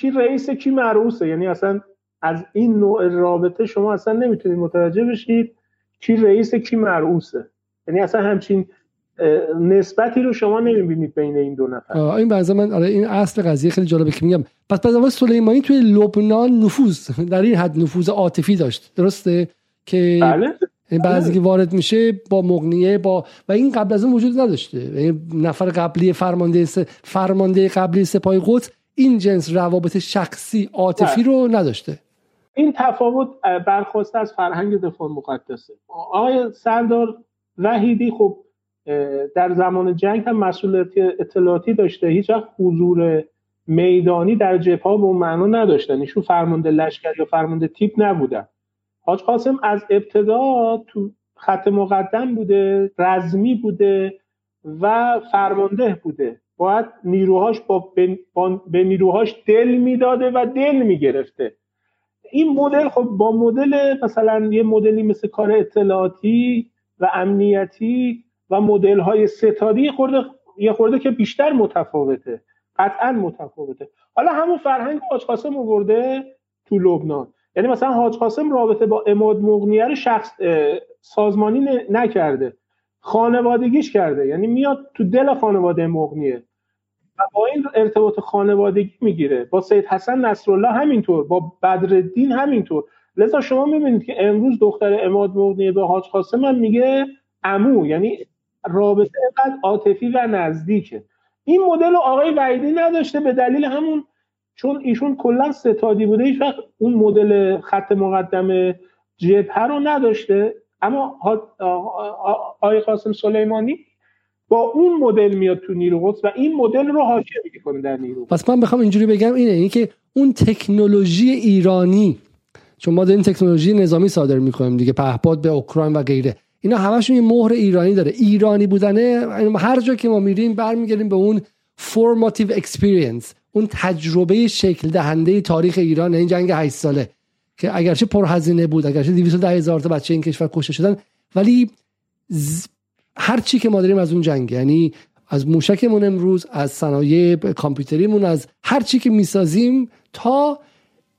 کی رئیس کی معروسه. یعنی اصلا از این نوع رابطه شما اصلا نمی‌تونید متوجه بشید کی رئیس کی مرعوسه یعنی اصلا همچین نسبتی رو شما نمی‌بینید بین این دو نفر. این بعضا من آره این اصل قضیه خیلی جالبه که میگم. پس بعد سلیمانی توی لبنان نفوذ در این حد نفوذ عاطفی داشت. درسته؟ که بله. بعضی که وارد میشه با مغنیه با و این قبل از اون وجود نداشته. نفر قبلی فرمانده س... فرمانده قبلی سپاه قدس این جنس روابط شخصی عاطفی رو نداشته. این تفاوت برخواسته از فرهنگ دفاع مقدسه. آقای سردار وحیدی خب در زمان جنگ هم مسئولیت اطلاعاتی داشته. هیچ وقت حضور میدانی در جبهه به معنا نداشتن. ایشون فرمانده لشکر یا فرمانده تیپ نبودن. حاج قاسم از ابتدا تو خط مقدم بوده رزمی بوده و فرمانده بوده. باید نیروهاش با به نیروهاش دل می‌داده و دل می‌گرفته. این مدل خب با مدل مثلا یه مدلی مثل کار اطلاعاتی و امنیتی و مدل های ستادی خورده یه خورده که بیشتر متفاوته. قطعا متفاوته. حالا همون فرهنگ حاج قاسم آورده تو لبنان. یعنی مثلا حاج قاسم رابطه با اماد مغنیه رو شخص سازمانی نکرده. خانوادگیش کرده. یعنی میاد تو دل خانواده مغنیه. و با این ارتباط خانوادگی می‌گیره. با سید حسن نصرالله همینطور. با بدرالدین همینطور. لذا شما می‌بینید که امروز دختر اماد مغنیه به حاج قاسم هم میگه امو یعنی رابطه اینقدر عاطفی و نزدیکه. این مدل آقای وعیدی نداشته. به دلیل همون چون ایشون کلا ستادی بوده هیچ وقت اون مدل خط مقدم جبهه رو نداشته. اما آقای قاسم سلیمانی با اون مدل میاد تو نیرو قدس و این مدل رو حاکم می‌کنه در نیرو پس من بخوام اینجوری بگم اینه اینکه که اون تکنولوژی ایرانی چون ما داریم تکنولوژی نظامی صادر می‌کنیم دیگه پهپاد به اوکراین و غیره. اینا همشون یه مهر ایرانی داره. ایرانی بودنه هر جا که ما میریم برمیگردیم به اون formative experience. اون تجربه شکل دهنده تاریخ ایران این جنگ 8 ساله که اگرچه پرهزینه بود اگرچه 210 هزار تا بچه این کشور کشته شدن ولی ز... هر چی که ما داریم از اون جنگ یعنی از موشکمون امروز از صنایع کامپیوتریمون از هر چی که می‌سازیم تا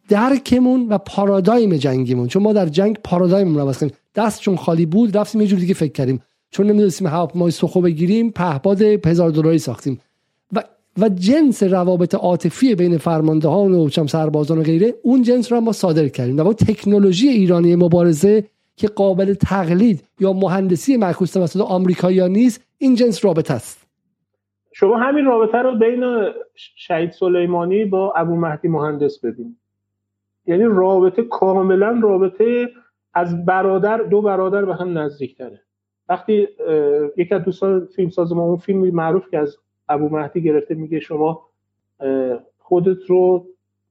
درکمون و پارادایم جنگیمون. چون ما در جنگ پارادایممون رو کردیم دست چون خالی بود رفتیم یه جور دیگه فکر کردیم. چون نمی‌دونستیم هواپیمای سخو بگیریم پهپاد هزار دلاری ساختیم. و جنس روابط عاطفی بین فرماندهان و سربازان و غیره اون جنس رو ما صادر کردیم با تکنولوژی ایرانی مبارزه که قابل تقلید یا مهندسی معکوس توسط آمریکایی‌ها نیست این جنس رابطه است. شما همین رابطه رو بین شهید سلیمانی با ابو مهدی مهندس ببینید یعنی رابطه کاملا رابطه از برادر دو برادر به هم نزدیکتره. وقتی یکی از دوستان فیلم ساز ما اون فیلم معروف که از ابو مهدی گرفته میگه شما خودت رو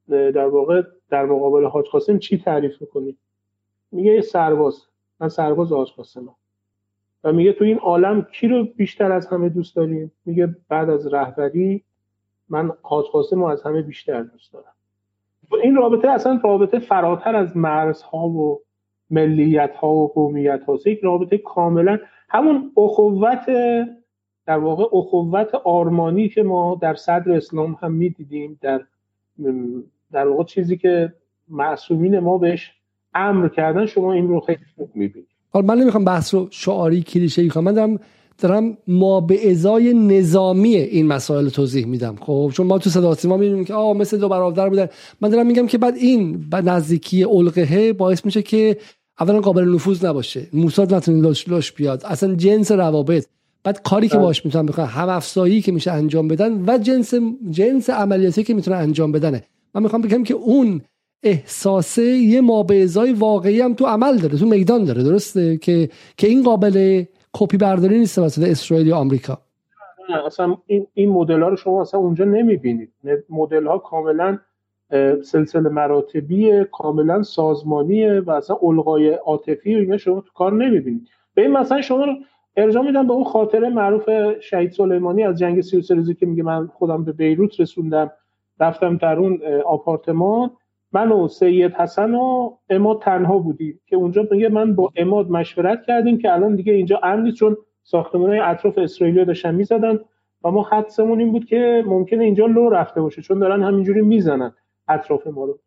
در واقع در مقابل حاج قاسم چی تعریف می‌کنی؟ میگه یه سرباز. من سرباز حاج قاسم و میگه تو این عالم کی رو بیشتر از همه دوست داریم؟ میگه بعد از رهبری من حاج قاسم رو از همه بیشتر دوست دارم. این رابطه اصلا رابطه فراتر از مرزها و ملیت ها و قومیت ها یک رابطه کاملا همون اخوت در واقع اخوت آرمانی که ما در صدر اسلام هم می‌دیدیم در در واقع چیزی که معصومین ما بهش امر کردن شما این رو خیلی خوب می‌بینید. حالا من نمی‌خوام بحث رو شعاری کلیشه ای کنم من دارم دارم ما به ازای نظامی این مسائل توضیح میدم. خب چون ما تو صدا سیما می‌بینیم که آه مثل دو برادر بودن. من دارم میگم که بعد این بعد نزدیکی القهه باعث میشه که اولا قابل نفوذ نباشه. موساد نتونه لش لش بیاد. اصلا جنس روابط بعد کاری که بله. باش می‌تونن بکنن هم افزایی که میشه انجام بدن و جنس جنس عملیاتی که می‌تونن انجام بدنه. من می‌خوام بگم که اون احساسه یه مابعضای واقعی هم تو عمل داره تو میدان داره درسته؟ که که این قابل کپی برداری نیست توسط اسرائیل یا آمریکا. نه اصلا این این مدل ها رو شما اصلا اونجا نمی‌بینید. مدل ها کاملا سلسله مراتبی کاملا سازمانیه و اصلا الغای عاطفی و اینا شما تو کار نمی‌بینید. به این مثلا شما رو ارجاع میدم به اون خاطره معروف شهید سلیمانی از جنگ 33 روزی که میگه من خودم به بیروت رسوندم رفتم در اون آپارتمان. من و سید حسن و اماد تنها بودیم که اونجا میگه من با اماد مشورت کردیم که الان دیگه اینجا امن چون ساختمان های اطراف اسرائیلی داشتن می‌زدن و ما حدسمون این بود که ممکنه اینجا لو رفته باشه چون دارن همینجوری می‌زنن اطراف ما رو.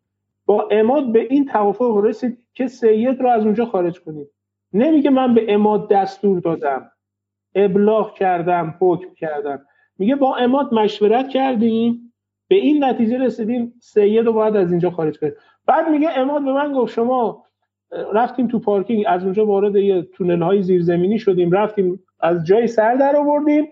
با اماد به این توافق رسید که سید رو از اونجا خارج کنید نمیگه من به اماد دستور دادم. ابلاغ کردم حکم کردم. میگه با اماد مشورت کردیم. به این نتیجه رسیدیم سید رو باید از اینجا خارج کنیم. بعد میگه اماد به من گفت شما رفتیم تو پارکینگ از اونجا وارد یه تونل های زیرزمینی شدیم. رفتیم از جای سر در آوردیم.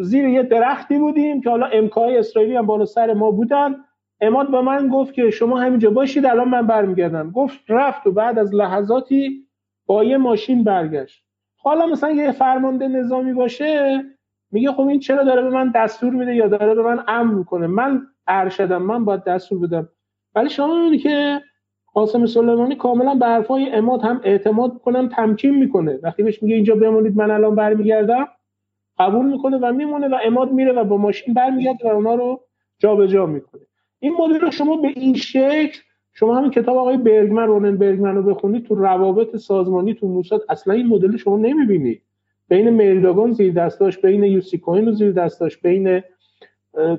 زیر یه درختی بودیم که حالا امکای اسرائیلی هم بالا سر ما بودن. اماد به من گفت که شما همینجا باشید الان من برمیگردم. گفت رفت و بعد از لحظاتی با یه ماشین برگشت. حالا مثلا یه فرمانده نظامی باشه میگه خب این چرا داره به من دستور میده یا داره به من امر می‌کنه؟ من ارشدم من باید دستور بدم. ولی شما می‌بینید که قاسم سلیمانی کاملا به حرفای اماد هم اعتماد کنم تمکین می‌کنه. وقتی بهش میگه اینجا بمونید من الان برمیگردم قبول می‌کنه و میمونه و اماد میره و با ماشین برمیگرده و اونا رو جابجا جا می‌کنه. این مدل رو شما به این شکل شما همین کتاب آقای برگمن رونن برگمن رو بخونید تو روابط سازمانی تو موساد اصلا این مدل شما نمی‌بینید بین مریداگون زیر دستاش بین یوسی کوین زیر دستاش بین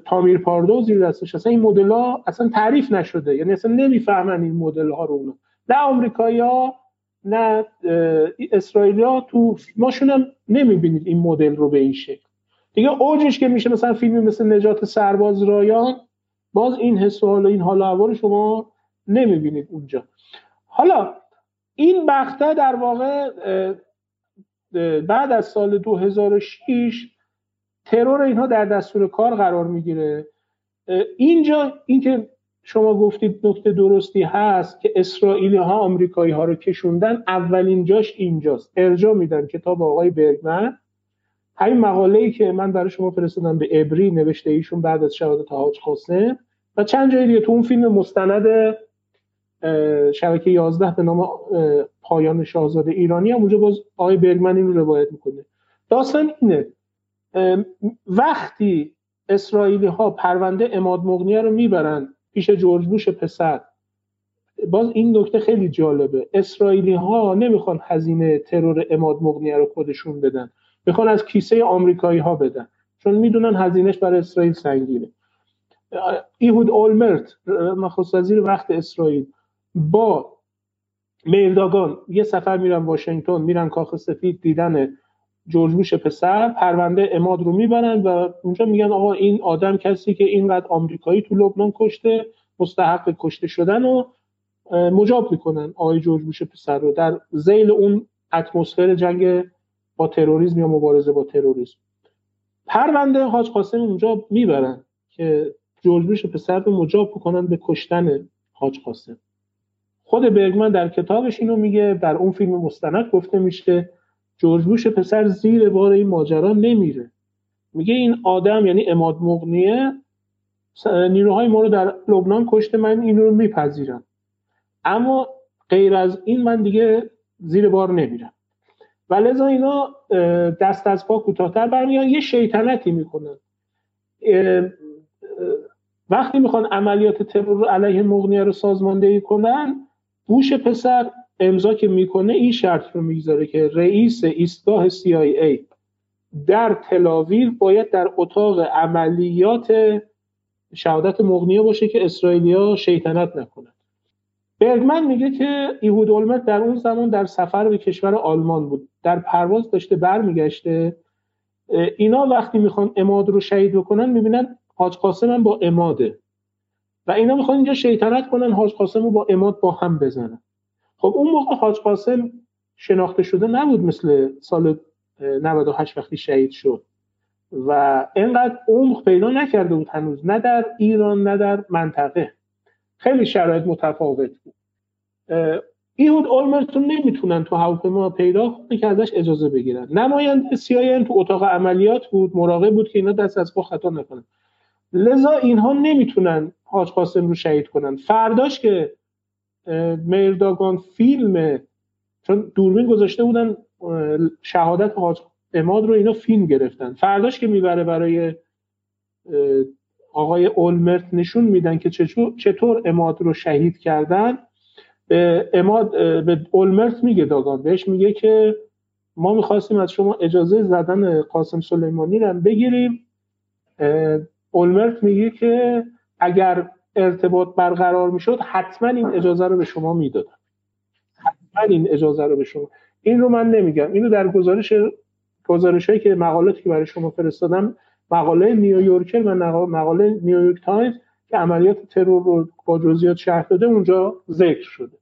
تامیر پاردو زیر دستاش. اصلا این مدل ها اصلا تعریف نشده. یعنی اصلا نمی‌فهمن این مدل ها رو اونا. نه آمریکایی ها نه اسرائیلیا تو ماشون هم نمی‌بینید این مدل رو به این شکل. دیگه اوجش که میشه مثلا فیلمی مثل نجات سرباز رایان باز این حس و این حال و شما نمی‌بینید اونجا. حالا این بخته در واقع بعد از سال 2006 ترور اینها در دستور کار قرار می‌گیره. اینجا اینکه شما گفتید نکته درستی هست که اسرائیلی ها آمریکایی ها رو کشوندن اولین جاش اینجاست. ارجاع میدن کتاب آقای برگمن. همین مقاله ای که من برای شما فرستادم به ابری نوشته ایشون بعد از شهادت حاج قاسم. و چند جای دیگه تو اون فیلم مستند شبکه 11 به نام پایان شاهزاده ایرانی هم اونجا باز آقای برگمن این رو روایت می‌کنه. داستان اینه وقتی اسرائیلی ها پرونده اماد مغنیه رو می‌برن پیش جورج بوش پسر باز این نکته خیلی جالبه. اسرائیلی ها نمی‌خوان هزینه ترور اماد مغنیه رو خودشون بدن. می‌خوان از کیسه آمریکایی ها بدن چون می‌دونن هزینهش برای اسرائیل سنگینه. ایهود اولمرت نخست وزیر وقت اسرائیل با میرداگان یه سفر میرن واشنگتن میرن کاخ سفید دیدن جورج بوش پسر پرونده اماد رو می‌برن و اونجا میگن آقا این آدم کسی که اینقدر آمریکایی تو لبنان کشته مستحق کشته شدن و مجاب می‌کنن آقای جورج بوش پسر رو. در زیل اون اتمسفر جنگ با تروریسم یا مبارزه با تروریسم. پرونده حاج قاسم اونجا می‌برن که جورج بوش پسر رو مجاب بکنن به کشتن حاج قاسم. خود برگمن در کتابش اینو میگه در اون فیلم مستند گفته میشه جورج بوش پسر زیر بار این ماجرا نمیره. میگه این آدم یعنی اماد مغنیه نیروهای ما رو در لبنان کشته من این رو میپذیرم. اما غیر از این من دیگه زیر بار نمیرم. و لذا اینا دست از پا کوتاهتر برمیان. یه شیطنتی می‌کنن. وقتی می‌خوان عملیات ترور علیه مغنیه رو سازماندهی کنن بوش پسر امضا که می‌کنه این شرط رو می‌گذاره که رئیس ایستگاه CIA در تلاویل باید در اتاق عملیات شهادت مغنیه باشه که اسرائیلیا شیطنت نکنند برگمن میگه که ایهود اولمرت در اون زمان در سفر به کشور آلمان بود. در پرواز داشته برمیگشته. اینا وقتی می‌خوان اماد رو شهید بکنن می‌بینن حاج قاسم هم با اماده. و اینا می‌خوان اینجا شیطنت کنن حاج قاسم رو با اماد با هم بزنن. خب اون موقع حاج قاسم شناخته شده نبود مثل سال 98 وقتی شهید شد. و اینقدر عمق پیدا نکرده بود هنوز نه در ایران نه در منطقه. خیلی شرایط متفاوت بود. ایهود اولمرتون نمی‌تونن تو هواپیما پیدا کنه که ازش اجازه بگیرن. نماینده سیاین تو اتاق عملیات بود مراقب بود که اینا دست از پا خطا نکنن. لذا اینها نمی‌تونن حاج قاسم رو شهید کنن. فرداش که مرداگان فیلم چون دوربین گذاشته بودن شهادت حاج اماد رو اینا فیلم گرفتن. فرداش که می‌بره برای آقای اولمرت نشون میدن که چطور اماد رو شهید کردن. به اماد به اولمرت میگه داگان. بهش میگه که ما می‌خواستیم از شما اجازه زدن قاسم سلیمانی رو بگیریم. اولمرت میگه که اگر ارتباط برقرار می‌شد حتما این اجازه رو به شما می‌دادم. حتما این اجازه رو به شما. این رو من نمیگم. اینو در گزارش گزارش هایی که مقالاتی که برای شما فرستادم مقاله نیویورکر و مقاله نیویورک تایمز که عملیات ترور رو با جزئیات شرح داده اونجا ذکر شده.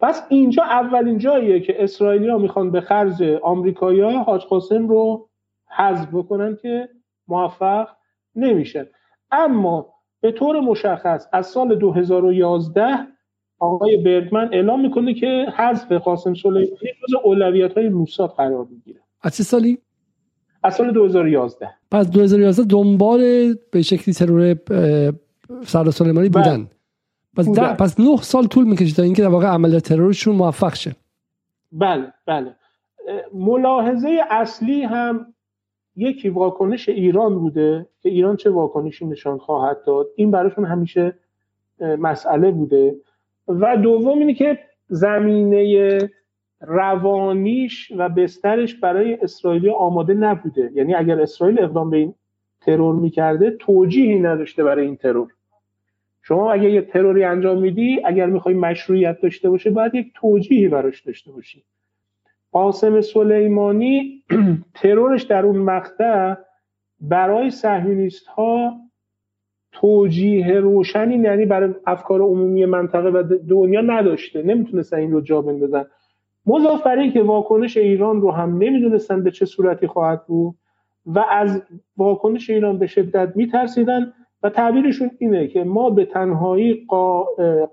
پس اینجا اولین جاییه که اسرائیلی می‌خوان به خرج آمریکایی ها حاج قاسم رو حذف بکنن که موفق نمیشن. اما به طور مشخص از سال 2011 آقای برگمن اعلام می‌کنه که حذف قاسم سلیمانی جز اولویت های موساد قرار می‌گیره. از چه سالی؟ از سال 2011 پس 2011 دنبال به شکلی ترور سر سلیمانی بله. بودن. پس, پس نه سال طول می‌کشه تا اینکه در واقع عمل ترورشون موفق شه. بله بله. ملاحظه اصلی هم یکی واکنش ایران بوده که ایران چه واکنشی نشان خواهد داد؟ این براشون همیشه مسئله بوده. و دوم اینه که زمینه روانیش و بسترش برای اسرائیلی آماده نبوده. یعنی اگر اسرائیل اقدام به این ترور می‌کرده توجیهی نداشته برای این ترور. شما اگر یه تروری انجام میدی اگر می‌خوای مشروعیت داشته باشه باید یک توجیهی براش داشته باشی. قاسم سلیمانی ترورش در اون مقطع برای صهیونیست ها توجیه روشنی یعنی برای افکار عمومی منطقه و دنیا نداشته. نمی‌تونستن این رو جا بندازن. مضاف بر که واکنش ایران رو هم نمی‌دونستن به چه صورتی خواهد بود و از واکنش ایران به شدت میترسیدن و تعبیرشون اینه که ما به تنهایی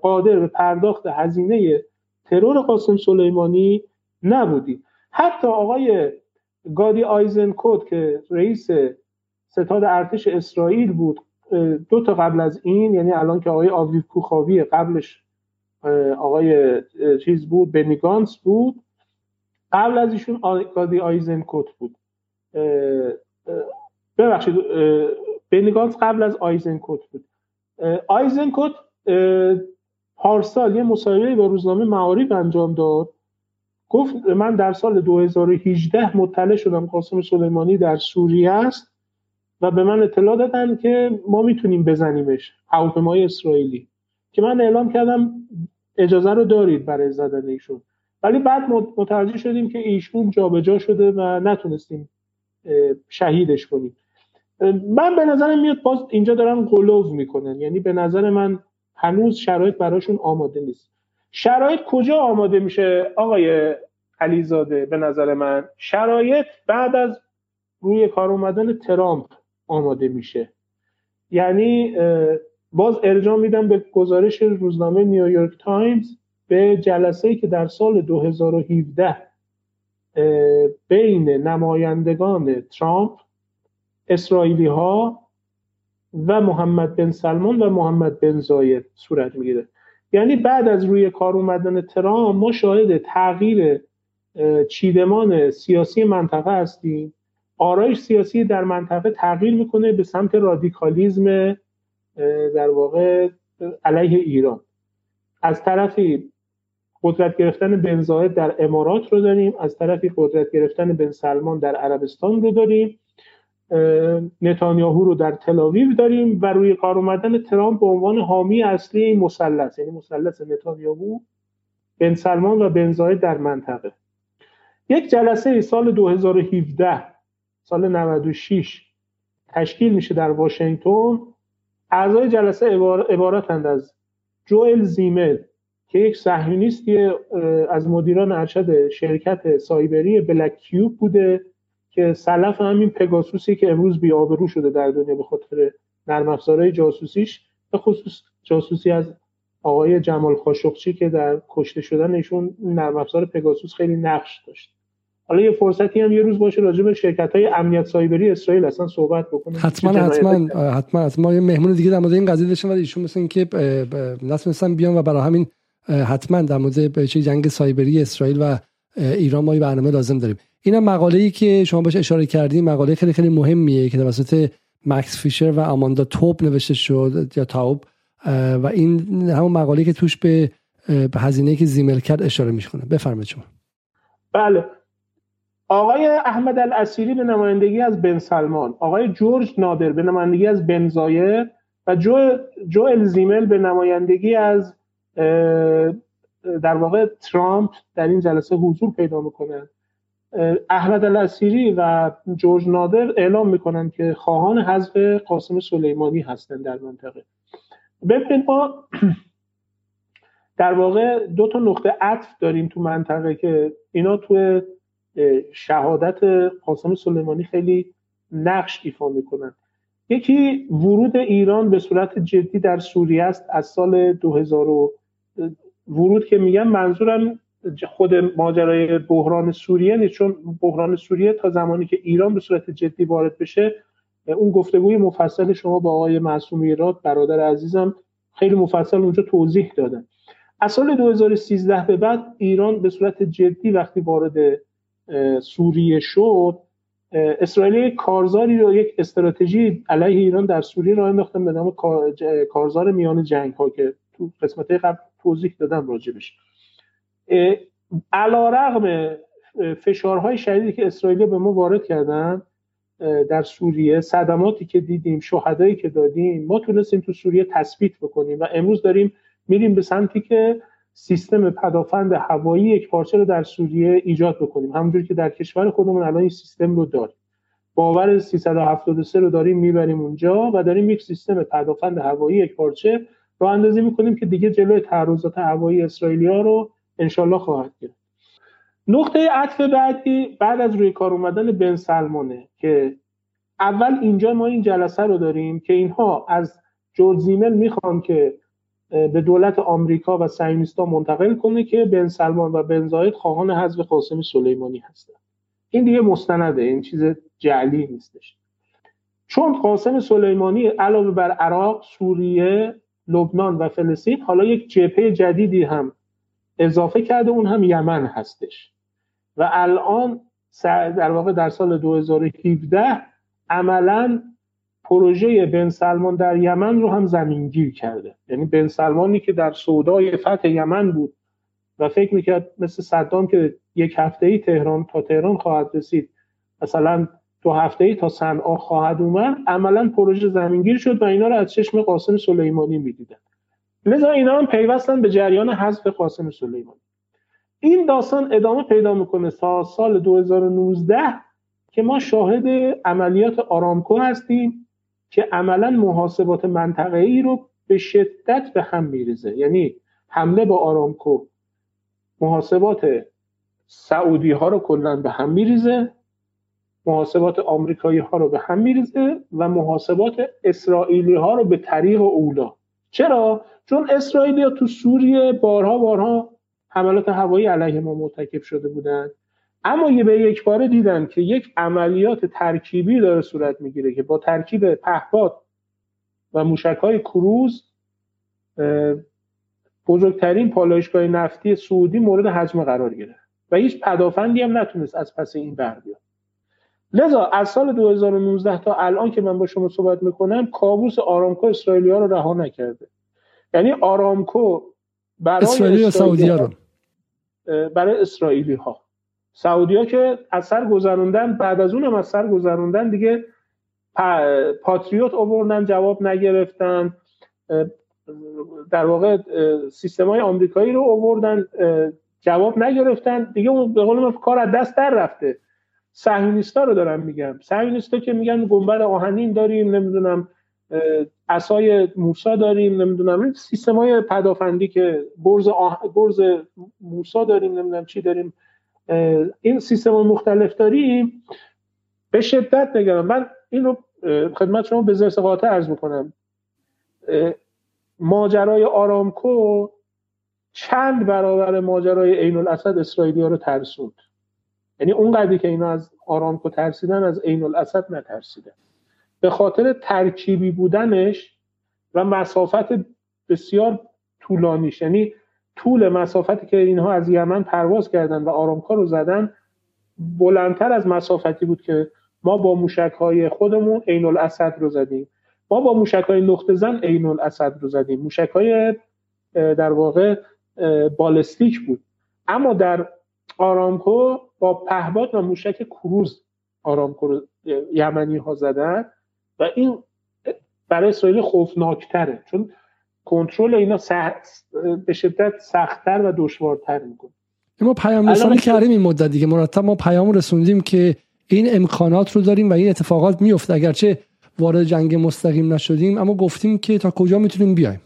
قادر به پرداخت هزینه ترور قاسم سلیمانی نبودیم حتی آقای گادی آیزنکوت که رئیس ستاد ارتش اسرائیل بود دو تا قبل از این یعنی الان که آقای آویو کوخاوی قبلش آقای چیز بود بنیگانس بود قبل از ایشون گادی آیزنکوت بود. ببخشید بنیگانس قبل از آیزنکوت بود. آیزنکوت پارسال یه مصاحبه با روزنامه معارف انجام داد. گفت من در سال 2018 مطلع شدم قاسم سلیمانی در سوریه است و به من اطلاع دادن که ما می‌تونیم بزنیمش هواپیمای اسرائیلی که من اعلام کردم اجازه رو دارید برای زدن ایشون. ولی بعد متوجه شدیم که ایشون جابجا شده و نتونستیم شهیدش کنیم. من به نظرم میاد باز اینجا دارن قلوب می‌کنن. یعنی به نظر من هنوز شرایط براشون آماده نیست. شرایط کجا آماده میشه آقای علیزاده به نظر من؟ شرایط بعد از روی کار اومدن ترامپ آماده میشه. یعنی باز ارجاع میدم به گزارش روزنامه نیویورک تایمز به جلسه ای که در سال 2017 بین نمایندگان ترامپ اسرائیلی ها و محمد بن سلمان و محمد بن زاید صورت می‌گیره. یعنی بعد از روی کار اومدن ترامپ ما شاهد تغییر چیدمان سیاسی منطقه هستیم. آرایش سیاسی در منطقه تغییر می‌کنه به سمت رادیکالیزم در واقع علیه ایران. از طرفی قدرت گرفتن بن زاید در امارات رو داریم از طرفی قدرت گرفتن بن سلمان در عربستان رو داریم. نتانیاهو رو در تلاویو داریم و روی کار اومدن ترامپ به عنوان حامی اصلی این مثلث یعنی مثلث نتانیاهو بن سلمان و بن زاید در منطقه. یک جلسه سال 2017 سال 96 تشکیل میشه در واشنگتن. اعضای جلسه عبارتند از جوئل زیمل که یک صهیونیستی از مدیران ارشد شرکت سایبری بلک کیوب بوده که سلف همین پگاسوسی که امروز بی‌آبرو شده در دنیا به خاطر نرم افزارهای جاسوسیش به خصوص جاسوسی از آقای جمال خاشقچی که در کشته شدن ایشون نرم افزار پگاسوس خیلی نقش داشت. حالا یه فرصتی هم یه روز باشه راجع به شرکت های امنیت سایبری اسرائیل اصلا صحبت بکنیم. حتما حتما حتما حتما. یه مهمون دیگه در مورد این قضیه داشتن ولی ایشون مثلا که نتونستن بیان و برای همین حتما در مورد جنگ سایبری اسرائیل و ایران ما برنامه لازم داریم. این هم مقاله ای که شما بهش اشاره کردیم مقاله خیلی خیلی مهمیه که توسط مکس فیشر و آماندا توپ نوشته شد یا تاوب و این همون مقاله که توش به هزینه که زیمل کرد اشاره می‌کنه بفرمایید شما. بله. آقای احمد الاسیری به نمایندگی از بن سلمان آقای جورج نادر به نمایندگی از بن زایر و جو, جو الزیمل به نمایندگی از در واقع ترامپ در این جلسه حضور پیدا می‌کنه احمد الاسیری و جورج نادر اعلام می‌کنن که خواهان حذف قاسم سلیمانی هستند در منطقه. ببینید ما در واقع دو تا نقطه عطف داریم تو منطقه که اینا تو شهادت قاسم سلیمانی خیلی نقش ایفا می‌کنن. یکی ورود ایران به صورت جدی در سوریه است از سال 2000 ورود که میگم منظورم خود ماجرای بحران سوریه نیست. چون بحران سوریه تا زمانی که ایران به صورت جدی وارد بشه اون گفتگوی مفصل شما با آقای معصوم ایراد برادر عزیزم خیلی مفصل اونجا توضیح دادن. از سال 2013 به بعد ایران به صورت جدی وقتی وارد سوریه شد اسرائیل کارزاری رو یک استراتژی علیه ایران در سوریه راه انداختن به نام کارزار میان جنگ ها که تو قسمت قبل توضیح دادم راجبش. علا رغم فشارهای شدیدی که اسرائیل به ما وارد کردن در سوریه صدماتی که دیدیم شهدایی که دادیم ما تونستیم تو سوریه تثبیت بکنیم و امروز داریم میریم به سمتی که سیستم پدافند هوایی یک پارچه رو در سوریه ایجاد بکنیم. همونجوری که در کشور خودمون الان این سیستم رو داریم. باور 373 رو داریم می‌بریم اونجا و داریم یک سیستم پدافند هوایی یک پارچه رو اندازی می‌کنیم که دیگه جلوی تعرضات هوایی اسرائیلیا رو انشالله خواهد گرفت. نقطه عطف بعدی بعد از روی کار اومدن بن سلمانه که اول اینجا ما این جلسه رو داریم که اینها از جورج زیمل می‌خوان که به دولت آمریکا و سیونیستا منتقل کنه که بن سلمان و بن زاید خواهان حذف قاسم سلیمانی هستند این دیگه مستنده این چیز جعلی نیستش. چون قاسم سلیمانی علاوه بر عراق، سوریه، لبنان و فلسطین حالا یک جبهه جدیدی هم اضافه کرده اون هم یمن هستش. و الان در واقع در سال 2017 عملا پروژه بن سلمان در یمن رو هم زمینگیر کرده. یعنی بن سلمانی که در سودای فتح یمن بود و فکر می‌کرد مثل صدام که یک هفته ای تهران تا تهران خواهد رسید مثلا دو هفته ای تا صنعا خواهد اومد عملا پروژه زمینگیر شد و اینا رو از چشم قاسم سلیمانی می‌دیدن. لذا اینا هم پیوستن به جریان حذف قاسم سلیمانی این داستان ادامه پیدا می‌کنه تا سال 2019 که ما شاهد عملیات آرامکو هستیم که عملا محاسبات منطقه ای رو به شدت به هم میریزه. یعنی حمله با آرامکو محاسبات سعودی ها رو کلا به هم میریزه محاسبات آمریکایی ها رو به هم میریزه و محاسبات اسرائیلی ها رو به طریق اولا. چرا؟ چون اسرائیلی ها تو سوریه بارها بارها حملات هوایی علیه ما مرتکب شده بودند اما یه به یک باره دیدن که یک عملیات ترکیبی داره صورت می‌گیره که با ترکیب پهپاد و موشک های کروز بزرگترین پالایشگاه نفتی سعودی مورد حجم قرار گرفت و هیچ پدافندی هم نتونست از پس این بر بیاد. لذا از سال 2019 تا الان که من با شما صحبت می‌کنم کابوس آرامکو اسرائیلیا رو رها نکرده. یعنی آرامکو برای اسرائیلی سعودی رو؟ برای اسرائیلی ها سعودی ها که از سر گذروندن بعد از اونم از سر گذروندن دیگه پاتریوت اووردن جواب نگرفتن. در واقع سیستم های آمریکایی رو اووردن جواب نگرفتن. دیگه اون به قول کار از دست در رفته. صهیونیستا رو دارم میگم صهیونیستا که میگن گنبد آهنین داریم نمی‌دونم. اسای موسا داریم نمی‌دونم. سیستم های پدافندی که برز, آه... برز موسا داریم نمی‌دونم چی داریم. این سیستم مختلف داریم. به شدت نگرم من این رو خدمت شما به زرس قاطع عرض می‌کنم. ماجرای آرامکو چند برابر ماجرای عین الاسد اسرائیلی ها رو ترسوند. یعنی اون قدری که اینا از آرامکو ترسیدن از عین الاسد نترسیدن. به خاطر ترکیبی بودنش و مسافت بسیار طولانیش. یعنی طول مسافتی که اینها از یمن پرواز کردن و آرامکا رو زدن بلندتر از مسافتی بود که ما با موشک های خودمون عین الاسد رو زدیم. ما با موشک های نقطه زن عین الاسد رو زدیم. موشک های در واقع بالستیک بود. اما در آرامکو با پهباد و موشک کروز آرامکو رو یمنی ها زدن. و این برای اسرائیل خوفناکتره چون کنترل اینا به شدت سختتر و دشوارتر می‌کنه. ما پیام رسانی کردیم این مدت دیگه. مرتب ما پیام رسوندیم که این امکانات رو داریم و این اتفاقات میفته اگرچه وارد جنگ مستقیم نشدیم اما گفتیم که تا کجا می‌تونیم بیایم؟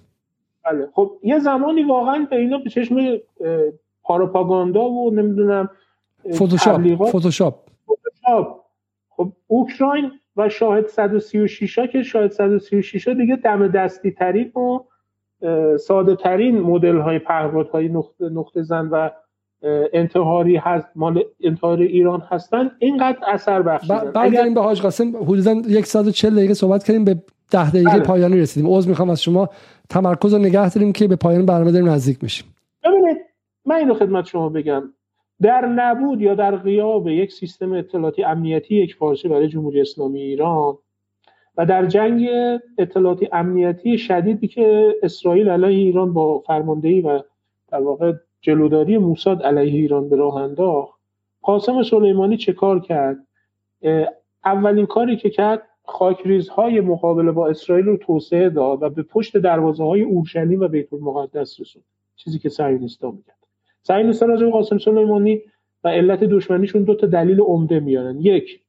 بله. خب یه زمانی واقعا به اینا به چشم پاروپاگاندا و نمی‌دونم فوتوشاپ فوتوشاپ خب اوکراین و شاهد 136 ها که شاهد 136 ها دیگه دم دستی ترین و ساده ترین مدل های نقطه, نقطه زن و انتحاری هست مال انتحار ایران هستن. اینقدر اثر بخشیدن برگردیم به حاج قاسم. حدودا 140 دقیقه صحبت کردیم به 10 دقیقه بله. پایانی رسیدیم. عذر می‌خوام از شما تمرکز رو نگه داریم که به پایان برنامه داریم نزدیک میشیم. ببینید من اینو خدمت شما بگم. در نبود یا در غیاب یک سیستم اطلاعاتی امنیتی یک پارچه برای جمهوری اسلامی ایران و در جنگ اطلاعاتی امنیتی شدیدی که اسرائیل علیه ایران با فرماندهی و در واقع جلوداری موساد علیه ایران به راه انداخت قاسم سلیمانی چه کار کرد؟ اولین کاری که کرد خاکریزهای مقابله با اسرائیل رو توسعه داد و به پشت دروازه های اورشلیم و بیت المقدس رسوند. چیزی که سعیونیستا میگن سعیونیستا راجع به قاسم سلیمانی و علت دشمنیشون دو تا دلیل عمده میارن. یک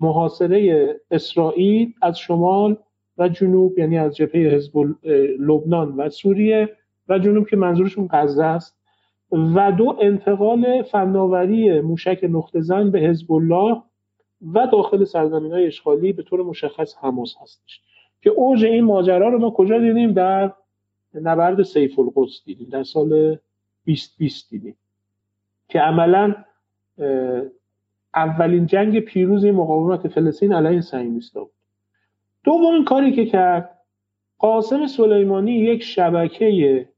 محاصره اسرائیل از شمال و جنوب یعنی از جبهه حزب لبنان و سوریه و جنوب که منظورشون غزه است. و دو انتقال فناوری موشک نقطه زن به حزب الله و داخل سرزمین های اشغالی به طور مشخص حماس هستش. که اوج این ماجرا رو ما کجا دیدیم؟ در نبرد سیف القدس دیدیم در سال 2020 دیدیم که عملا اولین جنگ پیروز مقاومت فلسطین علیه صهیونیست‌ها بود. دومین کاری که کرد قاسم سلیمانی یک شبکه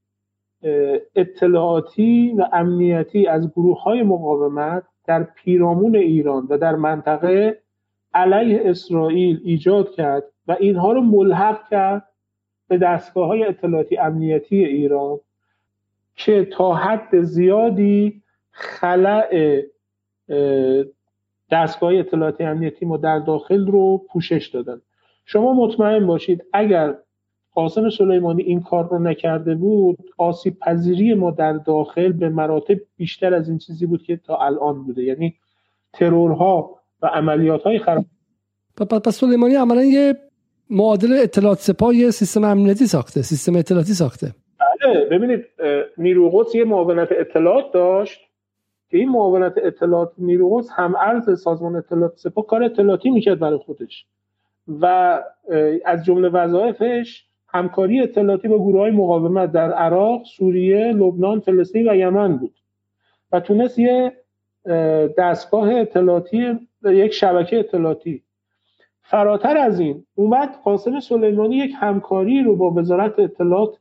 اطلاعاتی و امنیتی از گروه های مقاومت در پیرامون ایران و در منطقه علیه اسرائیل ایجاد کرد و اینها رو ملحق کرد به دستگاه های اطلاعاتی امنیتی ایران. که تا حد زیادی خلع دستگاه اطلاعاتی امنیتی ما در داخل رو پوشش دادن. شما مطمئن باشید اگر قاسم سلیمانی این کار رو نکرده بود آسیب پذیری ما در داخل به مراتب بیشتر از این چیزی بود که تا الان بوده. یعنی ترورها و عملیات های خراب پس سلیمانی عملا یه معادل اطلاعات سپاه سیستم امنیتی ساخته سیستم اطلاعاتی ساخته. بله ببینید نیرو قدس یه معاونت اطلاعات داشت که این معاونت اطلاعات نیرو هم ارز سازمان اطلاعات سپاه کار اطلاعاتی می‌کرد برای خودش و از جمله وظایفش همکاری اطلاعاتی با گروه های مقاومت در عراق، سوریه، لبنان، فلسطین و یمن بود و تونست یه دستگاه اطلاعاتی یک شبکه اطلاعاتی. فراتر از این اومد قاسم سلیمانی یک همکاری رو با وزارت اطلاعات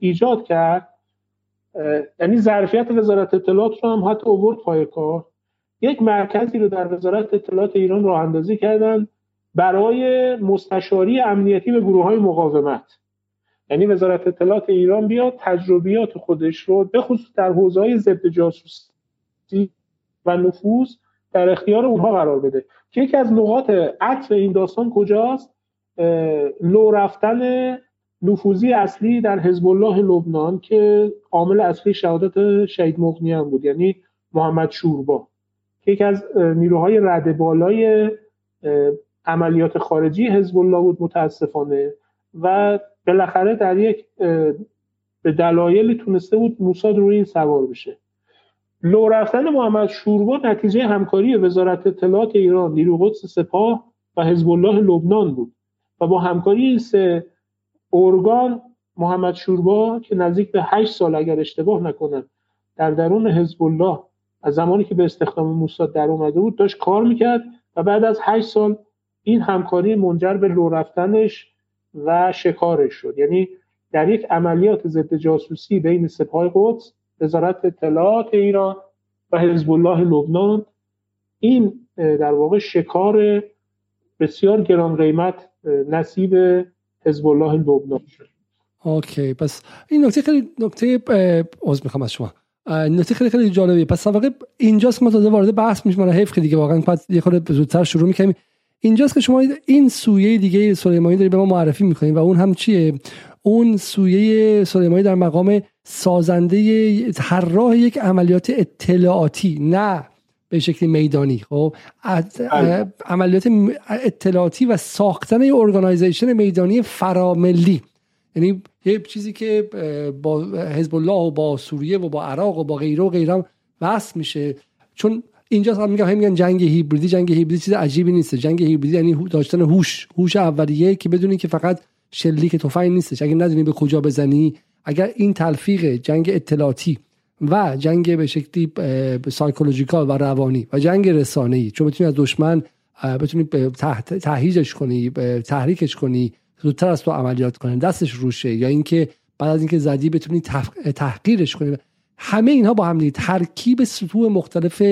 ایجاد کرد. یعنی ظرفیت وزارت اطلاعات رو هم حتی اوورد پای کار. یک مرکزی رو در وزارت اطلاعات ایران راه اندازی کردن برای مستشاری امنیتی به گروه های مقاومت. یعنی وزارت اطلاعات ایران بیاد تجربیات خودش رو به خصوص در حوزه های ضد جاسوسی و نفوذ در اختیار اونها قرار بده. که یکی از نقاط عطف این داستان کجاست؟ لو رفتن نفوذی اصلی در حزب الله لبنان که عامل اصلی شهادت شهید مغنی هم بود یعنی محمد شوربا که یکی از نیروهای رد بالای عملیات خارجی حزب الله بود متاسفانه و بالاخره در یک به دلایلی تونسته بود موساد روی این سوار بشه. لو رفتن محمد شوربا نتیجه همکاری وزارت اطلاعات ایران نیرو قدس سپاه و حزب الله لبنان بود و با همکاری این سه ارگان محمد شوربا که نزدیک به هشت سال اگر اشتباه نکنم در درون حزب الله از زمانی که به استخدام موساد در اومده بود داشت کار می‌کرد و بعد از هشت سال این همکاری منجر به لو رفتنش و شکارش شد. یعنی در یک عملیات ضد جاسوسی بین سپاه قدس وزارت اطلاعات ایران و حزب الله لبنان این در واقع شکار بسیار گران قیمت نصیب حزب الله لبنان. اوکی پس این نکته خیلی نکته عذر می‌خوام از شما. نکته خیلی خیلی جالبیه. پس واقع اینجاست ما تازه وارد بحث میشیم. من حیف دیگه واقعا بعد یه خورده زودتر شروع می‌کنیم اینجاست که شما این سویه دیگه سلیمانی داری به ما معرفی می‌کنیم و اون هم چیه؟ اون سویه سلیمانی در مقام سازنده طراح یک عملیات اطلاعاتی. نه. به شکل میدانی خب؟ بله. عملیات اطلاعاتی و ساختن یه ارگانایزیشن میدانی فراملی. یعنی یه چیزی که با حزب الله و با سوریه و با عراق و با غیره و غیره وصل میشه. چون اینجا هم میگم میگن جنگ هیبریدی جنگ هیبریدی چیز عجیبی نیست. جنگ هیبریدی یعنی داشتن هوش. هوش اولیه که بدونی که فقط شلیک تفنگ نیستش. اگه ندونی به کجا بزنی اگر این تلفیق جنگ اطلاعاتی و جنگ به شکلی سایکولوژیکال و روانی و جنگ رسانه‌ای. چون بتونی از دشمن بتونی تهییجش کنی تحریکش کنی زودتر از تو عملیات کنی دستش روشه یا اینکه بعد از اینکه زدی بتونی تحقیرش کنی. همه اینها با هم دیگه. ترکیب سطوح مختلف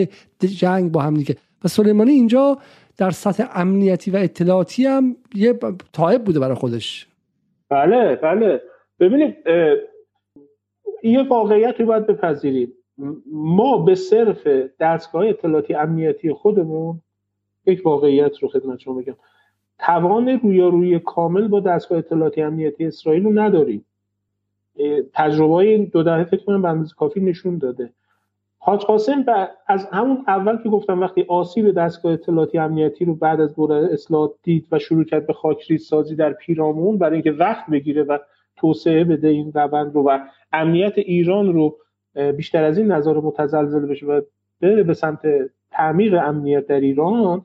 جنگ با هم دیگه. و سلیمانی اینجا در سطح امنیتی و اطلاعاتی هم یه تایب بوده برای خودش. بله بله. ببینید یه واقعیتی باید بپذیریم ما به صرف دستگاه اطلاعاتی امنیتی خودمون یک واقعیت رو خدمت شما بگم توان رویارویی کامل با دستگاه اطلاعاتی امنیتی اسرائیل رو نداریم. تجربه های دو دهه فکر کنم به کافی نشون داده. حاج قاسم از همون اول که گفتم وقتی آسیب دستگاه اطلاعاتی امنیتی رو بعد از دوره اصلاحات دید و شروع کرد به خاکریز سازی در پیرامون برای اینکه وقت بگیره و توسعه بده این روند رو و امنیت ایران رو بیشتر از این نظر متزلزل بشه و بره به سمت تعمیق امنیت در ایران.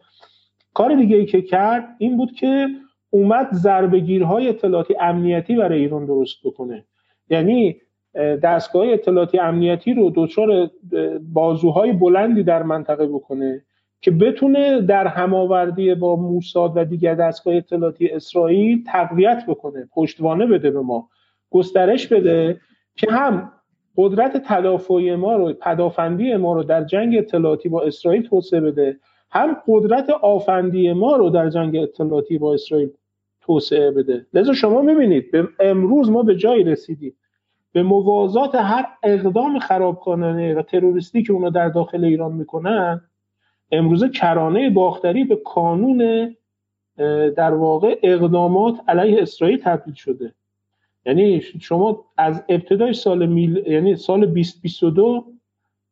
کار دیگه ای که کرد این بود که اومد ضربگیرهای اطلاعاتی امنیتی برای ایران درست بکنه. یعنی دستگاه اطلاعاتی امنیتی رو دچار بازوهای بلندی در منطقه بکنه. که بتونه در هماوردی با موساد و دیگر دستگاه اطلاعاتی اسرائیل تقویت بکنه پشتوانه بده به ما گسترش بده که هم قدرت تدافعی ما رو پدافندی ما رو در جنگ اطلاعاتی با اسرائیل توسعه بده هم قدرت آفندی ما رو در جنگ اطلاعاتی با اسرائیل توسعه بده. لذا شما می‌بینید امروز ما به جایی رسیدیم. به موازات هر اقدام خرابکارانه و تروریستی که اونا در داخل ایران می‌کنن امروزه کرانه باختری به کانون در واقع اقدامات علیه اسرائیل تبدیل شده. یعنی شما از ابتدای سال میل... یعنی سال 2022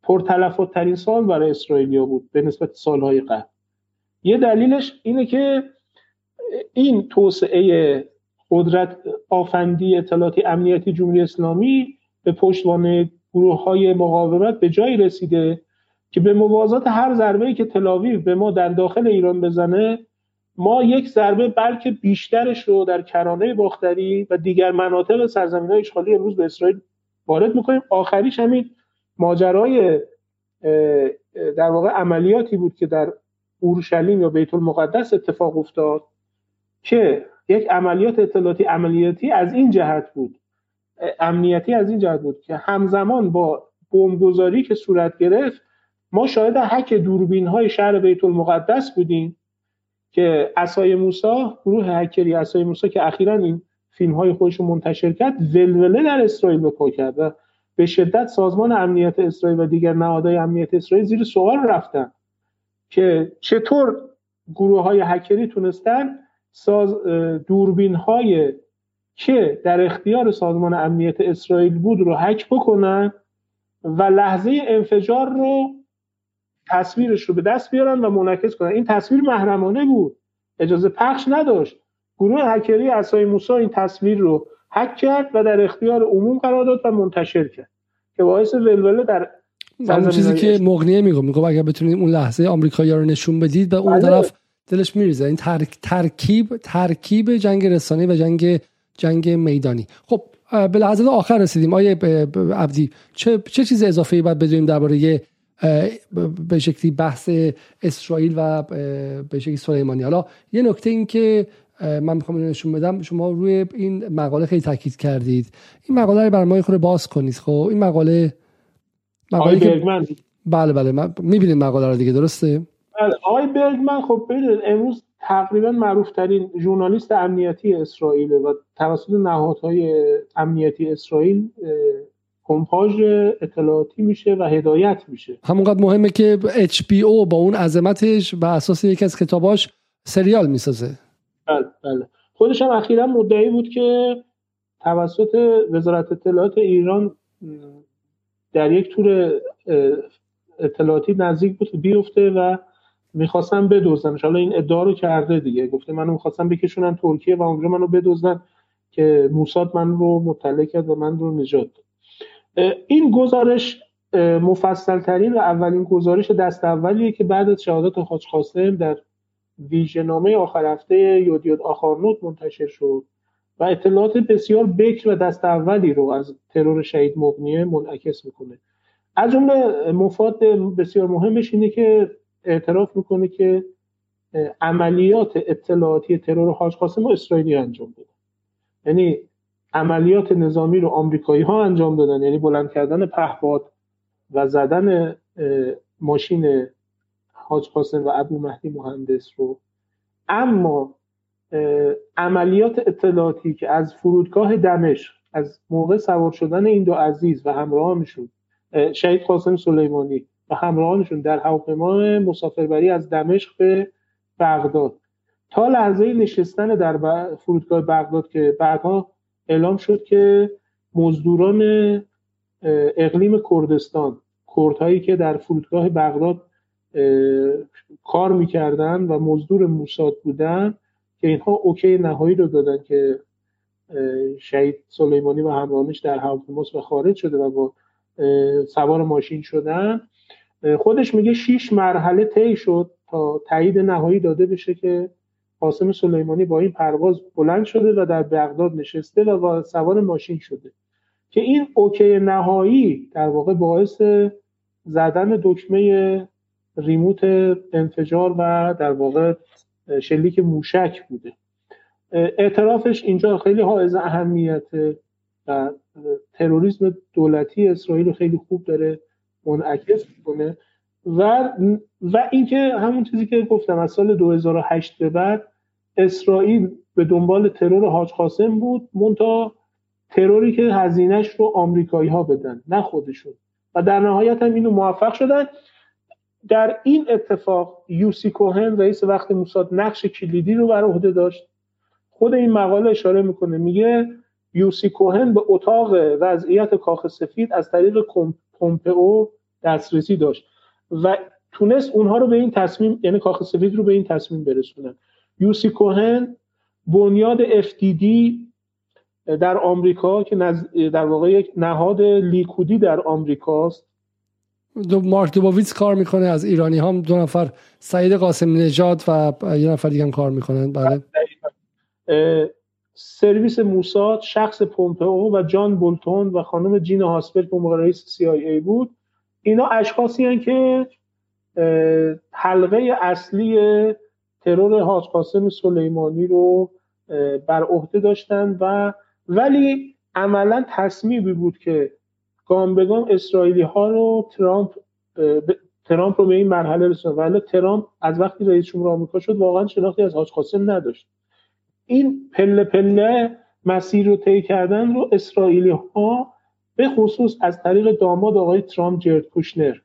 پرتلفات ترین سال برای اسرائیلیا بود به نسبت سالهای قبل. یه دلیلش اینه که این توسعه قدرت آفندی اطلاعاتی امنیتی جمهوری اسلامی به پشتوانه گروه های مقاومت به جایی رسیده که به موازات هر ضربه که تلاویو به ما در داخل ایران بزنه ما یک ضربه بلکه بیشترش رو در کرانه باختری و دیگر مناطق سرزمین های اشغالی امروز به اسرائیل وارد می‌کنیم. آخریش همین ماجرای در واقع عملیاتی بود که در اورشلیم یا بیت المقدس اتفاق افتاد که یک عملیات اطلاعاتی عملیاتی از این جهت بود امنیتی از این جهت بود که همزمان با بمبگذاری که صورت گرفت ما شاهد حک دوربین های شهر بیت المقدس بودیم که اسای موسا گروه هکری اسای موسا که اخیرا این فیلم های خودش منتشر کرد ولوله در اسرائیل به پا کرد و به شدت سازمان امنیت اسرائیل و دیگر نهادهای امنیت اسرائیل زیر سوال رفتن که چطور گروه های هکری تونستن ساز دوربین های که در اختیار سازمان امنیت اسرائیل بود رو هک بکنن و لحظه انفجار رو تصویرش رو به دست بیارن و منعکس کنن. این تصویر محرمانه بود. اجازه پخش نداشت. گروه هکری اسای موسا این تصویر رو هک کرد و در اختیار عموم قرار داد و منتشر کرد. که باعث ولوله در اون چیزی که مغنیه میگم میگم اگر بتونید اون لحظه آمریکایی‌ها رو نشون بدید به اون بله. طرف دلش میریزه. این ترکیب ترکیب جنگ رسانه و جنگ جنگ میدانی. خب به لحظه آخر رسیدیم. آیه عبدی چه چه چیز اضافه ای باید بدونیم درباره به شکلی بحث اسرائیل و به شکلی سلیمانی. حالا یه نکته این که من می‌خوام اینو نشون بدم شما روی این مقاله خیلی تاکید کردید. این مقاله رو برای ما خود باز کنید خب؟ این مقاله مقاله که... بله بله من می‌بینید مقاله رو دیگه درسته؟ بله آقای برگمن خب ببینید امروز تقریبا معروف ترین ژورنالیست امنیتی اسرائیل و توسط نهادهای امنیتی اسرائیل کمپاژ اطلاعاتی میشه و هدایت میشه. همونقدر مهمه که HBO با اون عظمتش و اساس یکی از کتاباش سریال می‌سازه. بله بله. خودش هم اخیرا مدعی بود که توسط وزارت اطلاعات ایران در یک تور اطلاعاتی نزدیک بود بیفته و می‌خواستن بدوزن حالا این ادعا رو کرده دیگه. گفته منو می‌خواستم بکشونن ترکیه و اونجا منو بدوزن که موساد من رو مطلع کرد و من رو نجات داد. این گزارش مفصل ترین و اولین گزارش دست اولیه که بعد از شهادت حاج قاسم در ویژهنامه آخر هفته یودیود آخارنوت منتشر شد و اطلاعات بسیار بکر و دست اولی رو از ترور شهید مغنیه منعکس می‌کنه. از جمله مفاد بسیار مهمش اینه که اعتراف می‌کنه که عملیات اطلاعاتی ترور حاج قاسم رو اسرائیلی انجام دادن یعنی عملیات نظامی رو آمریکایی ها انجام دادن یعنی بلند کردن پهپاد و زدن ماشین حاج قاسم و ابو مهدی مهندس رو. اما عملیات اطلاعاتی که از فرودگاه دمشق از موقع سوار شدن این دو عزیز و همراهانشون شهید قاسم سلیمانی و همراهانشون در هواپیما مسافربری از دمشق به بغداد. تا لحظه نشستن در فرودگاه بغداد که بعدها اعلام شد که مزدوران اقلیم کردستان کردهایی که در فرودگاه بغداد کار می‌کردن و مزدور موساد بودن که اینها اوکی نهایی رو دادن که شهید سلیمانی و همراهانش در هواپیماس و خارج شده و با سوار ماشین شدن. خودش میگه شیش مرحله طی شد تا تایید نهایی داده بشه که قاسم سلیمانی با این پرواز بلند شده و در بغداد نشسته و سوار ماشین شده. که این اوکی نهایی در واقع باعث زدن دکمه ریموت انفجار و در واقع شلیک موشک بوده. اعترافش اینجا خیلی حائز اهمیت و تروریسم دولتی اسرائیل خیلی خوب داره منعکس می‌کنه. و و اینکه همون چیزی که گفتم از سال 2008 به بعد اسرائیل به دنبال ترور حاج قاسم بود مونتا تروری که هزینهش رو آمریکایی ها بدن نه خودشون. و در نهایت هم اینو موفق شدن. در این اتفاق یوسی کوهن رئیس وقت موساد نقش کلیدی رو بر عهده داشت. خود این مقاله اشاره می‌کنه میگه یوسی کوهن به اتاق وضعیت کاخ سفید از طریق پومپئو دسترسی داشت. و تونست اونها رو به این تصمیم یعنی کاخ سفید رو به این تصمیم برسونن. یوسی کوهن بنیاد FTD در آمریکا که در واقع یک نهاد لیکودی در آمریکاست دو مارک دوبویتس کار می‌کنه از ایرانی هم. دو نفر سعید قاسم نژاد و یه نفر دیگه هم کار می‌کنن. بله. سرویس موساد شخص پومپئو و جان بولتون و خانم جین هاسپل که رئیس CIA بود. اینا اشخاصی هستند که حلقه اصلی ترور حاج قاسم سلیمانی رو بر عهده داشتن و ولی عملا تصمیمی بود که گام به گام اسرائیلی ها رو ترامپ ترامپ رو به این مرحله رسوند. ولی ترامپ از وقتی رئیس جمهور آمریکا شد واقعا شناختی از حاج قاسم نداشت. این پله پله مسیر رو طی کردن رو اسرائیلی ها به خصوص از طریق داماد آقای ترامپ جرد کوشنر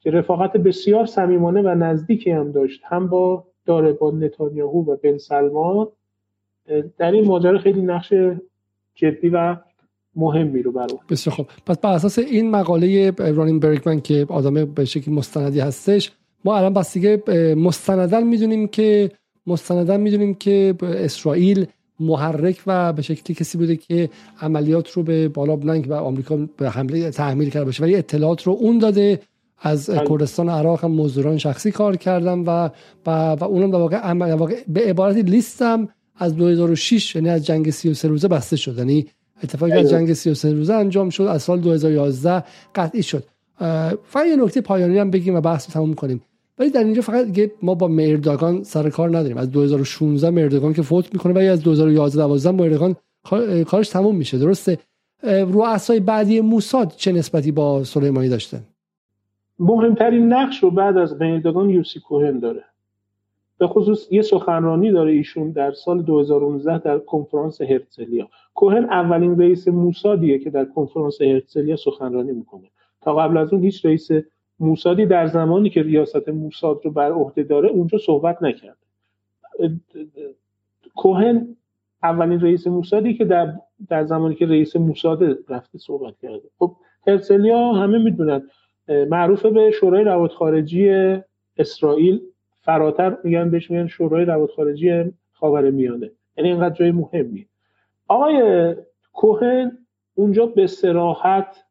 که رفاقت بسیار صمیمانه و نزدیکی هم داشت هم با داره با نتانیاهو و بن سلمان در این ماجرا خیلی نقش جدی و مهمی رو برو بسیار خوب. پس بر اساس این مقاله رانین برگمن که آدم به شکل مستندی هستش ما الان بس دیگه مستندن می‌دونیم که مستندن می‌دونیم که اسرائیل محرک و به شکلی کسی بوده که عملیات رو به بالا بلنگ و آمریکا به حمله تحمیل کرده باشه. ولی اطلاعات رو اون داده. از بله. کردستان عراق هم مزدوران شخصی کار کردم و و, و اونم در واقع, به عبارتی لیستم از 2006 یعنی از جنگ 33 روزه بسته شد. یعنی اتفاقی از جنگ 33 روزه انجام شد از سال 2011 قطعی شد. فقط یه نکته پایانی هم بگیم و بحث رو تموم کنیم. ولی در اینجا فقط ما با مردگان سر کار نداریم. از 2016 مردگان که فوت می‌کنه ولی از 2011 12 مردگان کارش تموم میشه. درسته؟ رؤسای بعدی موساد چه نسبتی با سلیمانی داشتن؟ مهمترین نقش رو بعد از مردگان یوسی کوهن داره. به خصوص یه سخنرانی داره ایشون در سال 2019 در کنفرانس هرتزلیا. کوهن اولین رئیس موسادیه که در کنفرانس هرتزلیا سخنرانی می‌کنه. تا قبل از اون هیچ رئیس موسادی در زمانی که ریاست موساد رو بر عهده داره اونجا صحبت نکرده کوهن اولین رئیس موسادی که در, در زمانی که رئیس موساد رفته صحبت کرده. خب هرتزلیا همه می‌دونن معروف به شورای روابط خارجی اسرائیل فراتر میگن بهش میگن شورای روابط خارجی خاور میانه یعنی اینقدر جای مهمی. آقای کوهن اونجا به سراحت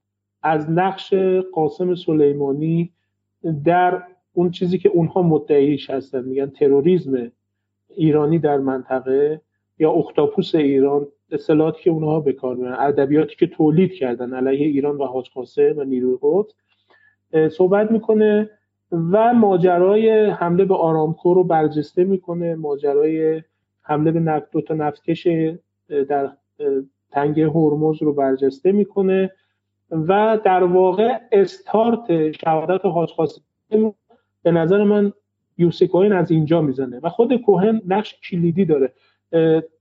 از نقش قاسم سلیمانی در اون چیزی که اونها مدعیش هستن میگن تروریسم ایرانی در منطقه یا اختاپوس ایران اصطلاحاتی که اونها به کار می‌برن ادبیاتی که تولید کردن علیه ایران و حاج و نیروی قدس صحبت می‌کنه و ماجرای حمله به آرامکو رو برجسته می‌کنه ماجرای حمله به نفت دو تا نفتکش در تنگه هرمز رو برجسته می‌کنه. و در واقع استارت شهادت حاج قاسم به نظر من یوسی کوهن از اینجا می‌زنه. و خود کوهن نقش کلیدی داره.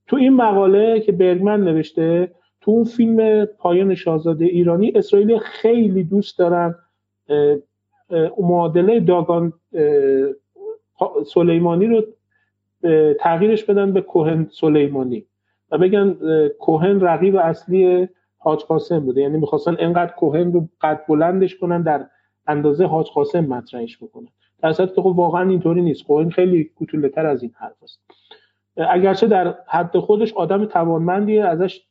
تو این مقاله که برگمن نوشته تو اون فیلم پایان شاهزاده ایرانی اسرائیلی خیلی دوست دارن معادله داگان سلیمانی رو تغییرش بدن به کوهن سلیمانی. و بگن کوهن رقیب اصلی حاج قاسم بوده. یعنی می‌خواستن انقدر کوهن رو قد بلندش کنن در اندازه حاج قاسم مطرحش بکنن. در صورتی که خب واقعا اینطوری نیست. کوهن خیلی کوتوله تر از این حرف است اگرچه در حد خودش آدم توانمندیه ازش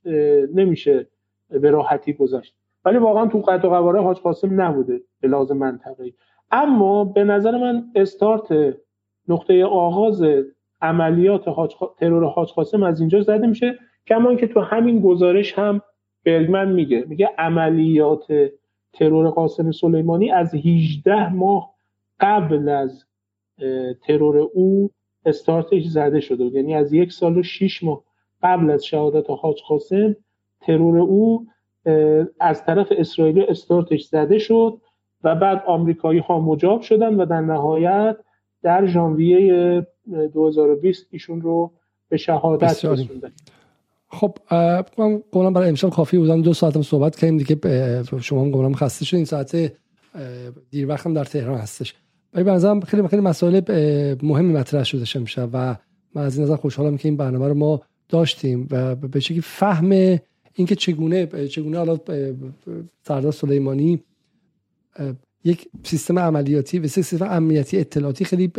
نمیشه به راحتی گذشت. ولی واقعا تو قد و قواره حاج قاسم نبوده به لازم منطقه اما به نظر من استارت نقطه آغاز عملیات حاج ترور حاج قاسم از اینجا زده میشه. کما که تو همین گزارش هم برگمن میگه. میگه عملیات ترور قاسم سلیمانی از 18 ماه قبل از ترور او استارتش زده شده بود. یعنی از یک سال و شیش ماه قبل از شهادت حاج قاسم ترور او از طرف اسرائیل استارتش زده شد و بعد آمریکایی ها مجاب شدن و در نهایت در ژانویه 2020 ایشون رو به شهادت رسوندن. خب من گفتم برای امشب کافی بودم دو ساعتم صحبت کردیم دیگه شما هم گفتم خسته شد این ساعت دیر وقتم در تهران هستش. ولی به خیلی خیلی مسائل مهمی مطرح شده امشب و من از این نظر خوشحالم که این برنامه رو ما داشتیم و به شکلی فهم اینکه چگونه چگونه حالا سردار سلیمانی یک سیستم عملیاتی و سیستم امنیتی اطلاعاتی خیلی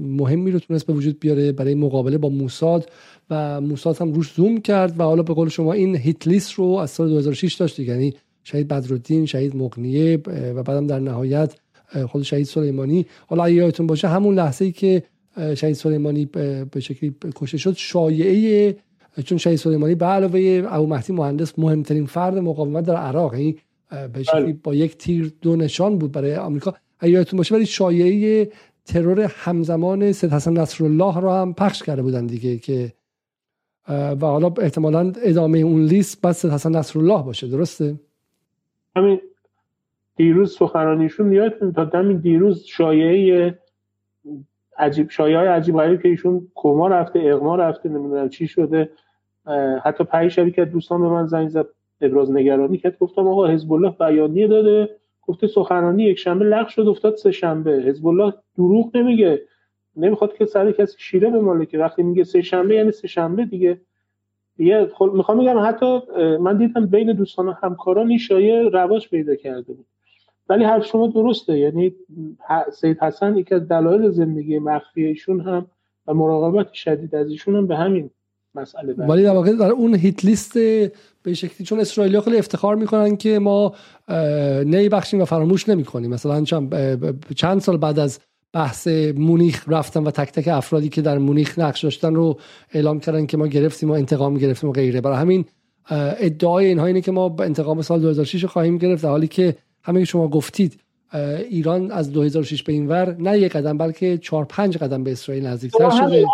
مهمی رو تونست به وجود بیاره برای مقابله با موساد و موساد هم روش زوم کرد و حالا به قول شما این هیت لیست رو از سال 2006 داشت یعنی شهید بدرالدین شهید مقنیه و بعدم در نهایت خود شهید سلیمانی. حالا یادتون باشه همون لحظه ای که شهید سلیمانی به شکلی کشته شد شایعه چون شهید سلیمانی به علاوه ابو مهدی مهندس مهمترین فرد مقاومت در عراق. یعنی به بله. با یک تیر دو نشان بود برای آمریکا. یادتون باشه ولی شایعه ترور همزمان سید حسن نصرالله رو هم پخش کرده بودن دیگه که و حالا احتمالا ادامه اون لیست بس سید حسن نصرالله باشه. درسته؟ همین دیروز سخنرانیشون یادتون تا همین دیروز شایعه عجیب شایعه های عجیب غریب که ایشون کما رفته اغما رفته نمی‌دونم چی شده حتی پنج شبی که دوستان به من زنگ زد ابراز نگرانی کرد گفتم آقا حزب الله بیانیه داده گفته سخنرانی یک شنبه لغو شد افتاد سه شنبه حزب الله دروغ نمیگه. نمی‌خواد که سر کسی شیره به ماله که وقتی میگه سه شنبه یعنی سه شنبه دیگه یه می‌خوام بگم حتی من دیدم بین دوستان و همکاران این شایعه رواج پیدا کرده بود. ولی حرف شما درسته. یعنی سید حسن یکی از دلایل زندگی مخفی ایشون هم و مراقبت شدید از ایشون هم به همین مسئله ولی در واقع در اون هیت لیست به شکلی چون اسرائیلی خیلی افتخار می‌کنن که ما بخشیم و فراموش نمی‌کنیم. مثلا چند سال بعد از بحث مونیخ رفتن و تک تک افرادی که در مونیخ نقش داشتن رو اعلام کردن که ما گرفتیم و انتقام گرفتیم و غیره. برای همین ادعای اینها اینه که ما انتقام سال 2006 خواهیم گرفت در حالی که همه شما گفتید ایران از 2006 به این ور نه یک قدم بلکه 4 5 قدم به اسرائیل نزدیکتر شده.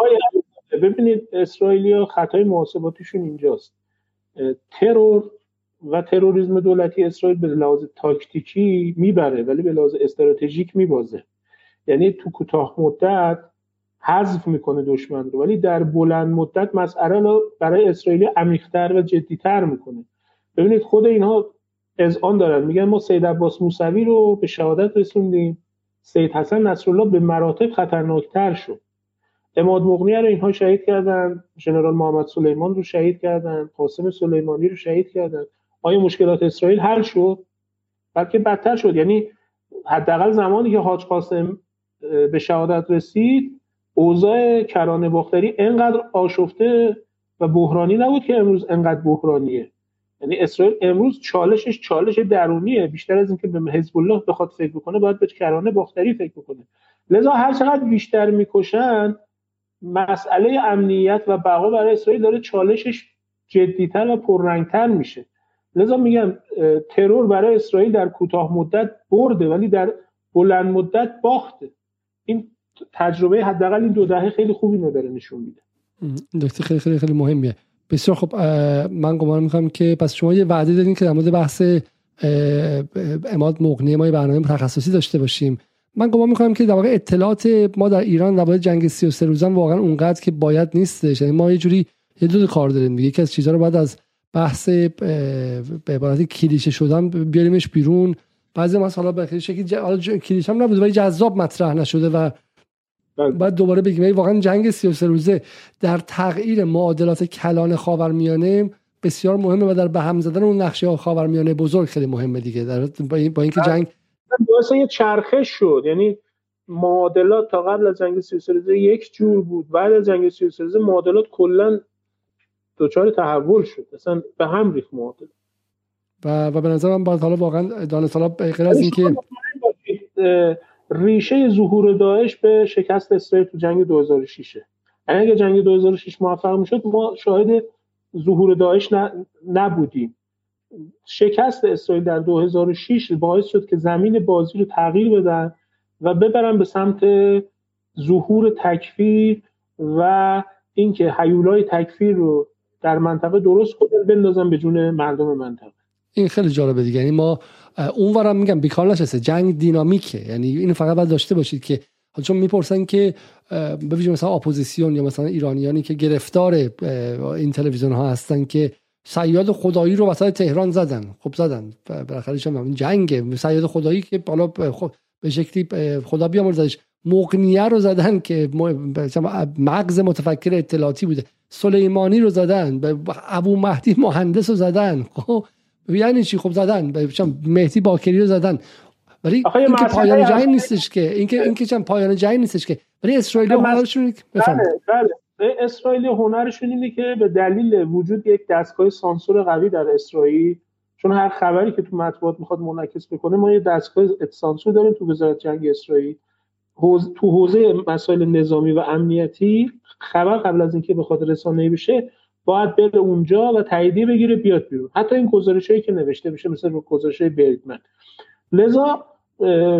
ببینید اسرائیل خطای محاسباتیشون اینجاست. ترور و تروریسم دولتی اسرائیل به لحاظ تاکتیکی می‌بره ولی به لحاظ استراتژیک میبازه. یعنی تو کوتاه مدت حذف می‌کنه دشمن رو ولی در بلند مدت مسئله رو برای اسرائیل عمیقتر و جدیتر می‌کنه. ببینید خود اینها از آن دارن. میگن ما سید عباس موسوی رو به شهادت رسوندیم. سید حسن نصرالله به مراتب خطرناکتر شد. اماد مغنی رو اینها شهید کردن ژنرال محمد سلیمان رو شهید کردن قاسم سلیمانی رو شهید کردن. آیا مشکلات اسرائیل حل شد؟ بلکه بدتر شد. یعنی حداقل زمانی که حاج قاسم به شهادت رسید اوضاع کرانه باختری انقدر آشفته و بحرانی نبود که امروز انقدر بحرانیه. یعنی اسرائیل امروز چالشش چالش درونیه. بیشتر از اینکه به حزب الله بخواد فکر بکنه باید به کرانه باختری فکر بکنه. لذا هر چقدر بیشتر می‌کشن مسئله امنیت و بقا برای اسرائیل داره چالشش جدیتر و پررنگتر میشه. لذا میگم ترور برای اسرائیل در کوتاه مدت برده ولی در بلند مدت باخته. این تجربه حداقل این دو دهه خیلی خوبی رو داره نشون میده. دکتر خیلی خیلی خیلی مهمیه. بسیار خب من گمان می‌کنم که پس شما یه وعده دادین که در مورد بحث اماد مقنعه ما برنامه تخصصی داشته باشیم. من گمان می‌کنم که در واقع اطلاعات ما در ایران در جنگ 33 روزان واقعا اونقدر که باید نیستش. یعنی ما یه جوری یه دو کار داریم یکی از چیزها رو بعد از بحث به عبارت کلیشه شدن بیاریمش بیرون. بعضی مثلا به شکلی کلیشه هم نبود ولی جذاب مطرح نشده و بله. بعد دوباره بگیم. واقعا جنگ 33 روزه در تغییر معادلات کلان خاورمیانه بسیار مهمه و در به هم زدن اون نقشه خاورمیانه بزرگ خیلی مهمه دیگه. در با, اینکه جنگ باعث یه چرخش شد. یعنی معادلات تا قبل از جنگ 33 روزه یک جور بود. بعد از جنگ 33 روزه معادلات کلا دچار تحول شد. مثلا به هم ریخت معادل و و به نظر من باید حالا واقعا دانش غیر از اینکه ریشه ظهور داعش به شکست اسرائیل تو جنگ 2006 یعنی اگه جنگ 2006 موفق می‌شد ما شاهد ظهور داعش نبودیم. شکست اسرائیل در 2006 باعث شد که زمین بازی رو تغییر بدن و ببرن به سمت ظهور تکفیر و اینکه حیولای تکفیر رو در منطقه درست کنن بندازن به جون مردم منطقه. این خیلی جالبه دیگه. یعنی ما اونورم میگم بیکار نشسته. جنگ دینامیکه. یعنی اینو فقط باید داشته باشید که حالا چون می‌پرسن که به مثلا اپوزیسیون یا مثلا ایرانیانی که گرفتار این تلویزیون ها هستن که سیاد خدایی رو وسط تهران زدن. خب زدن. بالاخره این جنگ سیاد خدایی که بالا خب به شکلی خدا بیامرزش مقنیه رو زدن که مغز متفکر اطلاعاتی بوده. سلیمانی رو زدن. ابو مهدی مهندس رو زدن. خب یعنی چی؟ خب زدن. مهدی باکری رو زدن. ولی اینکه پایان جنگ نیستش که. اینکه اینکه چند پایان جنگ نیستش که. ولی اسرائیل بله بله. اسرائیل هنرشون اینه که به دلیل وجود یک دستگاه سانسور قوی در اسرائیل چون هر خبری که تو مطبوعات می‌خواد منعکس بکنه ما یه دستگاه سانسور داریم تو وزارت جنگ اسرائیل. تو حوزه مسائل نظامی و امنیتی خبر قبل از اینکه بخواد رسانه‌ای بشه باید بره اونجا و تاییدیه بگیره بیاد بیرون. حتی این گزارشایی که نوشته بشه مثل گزارش بردمن لذا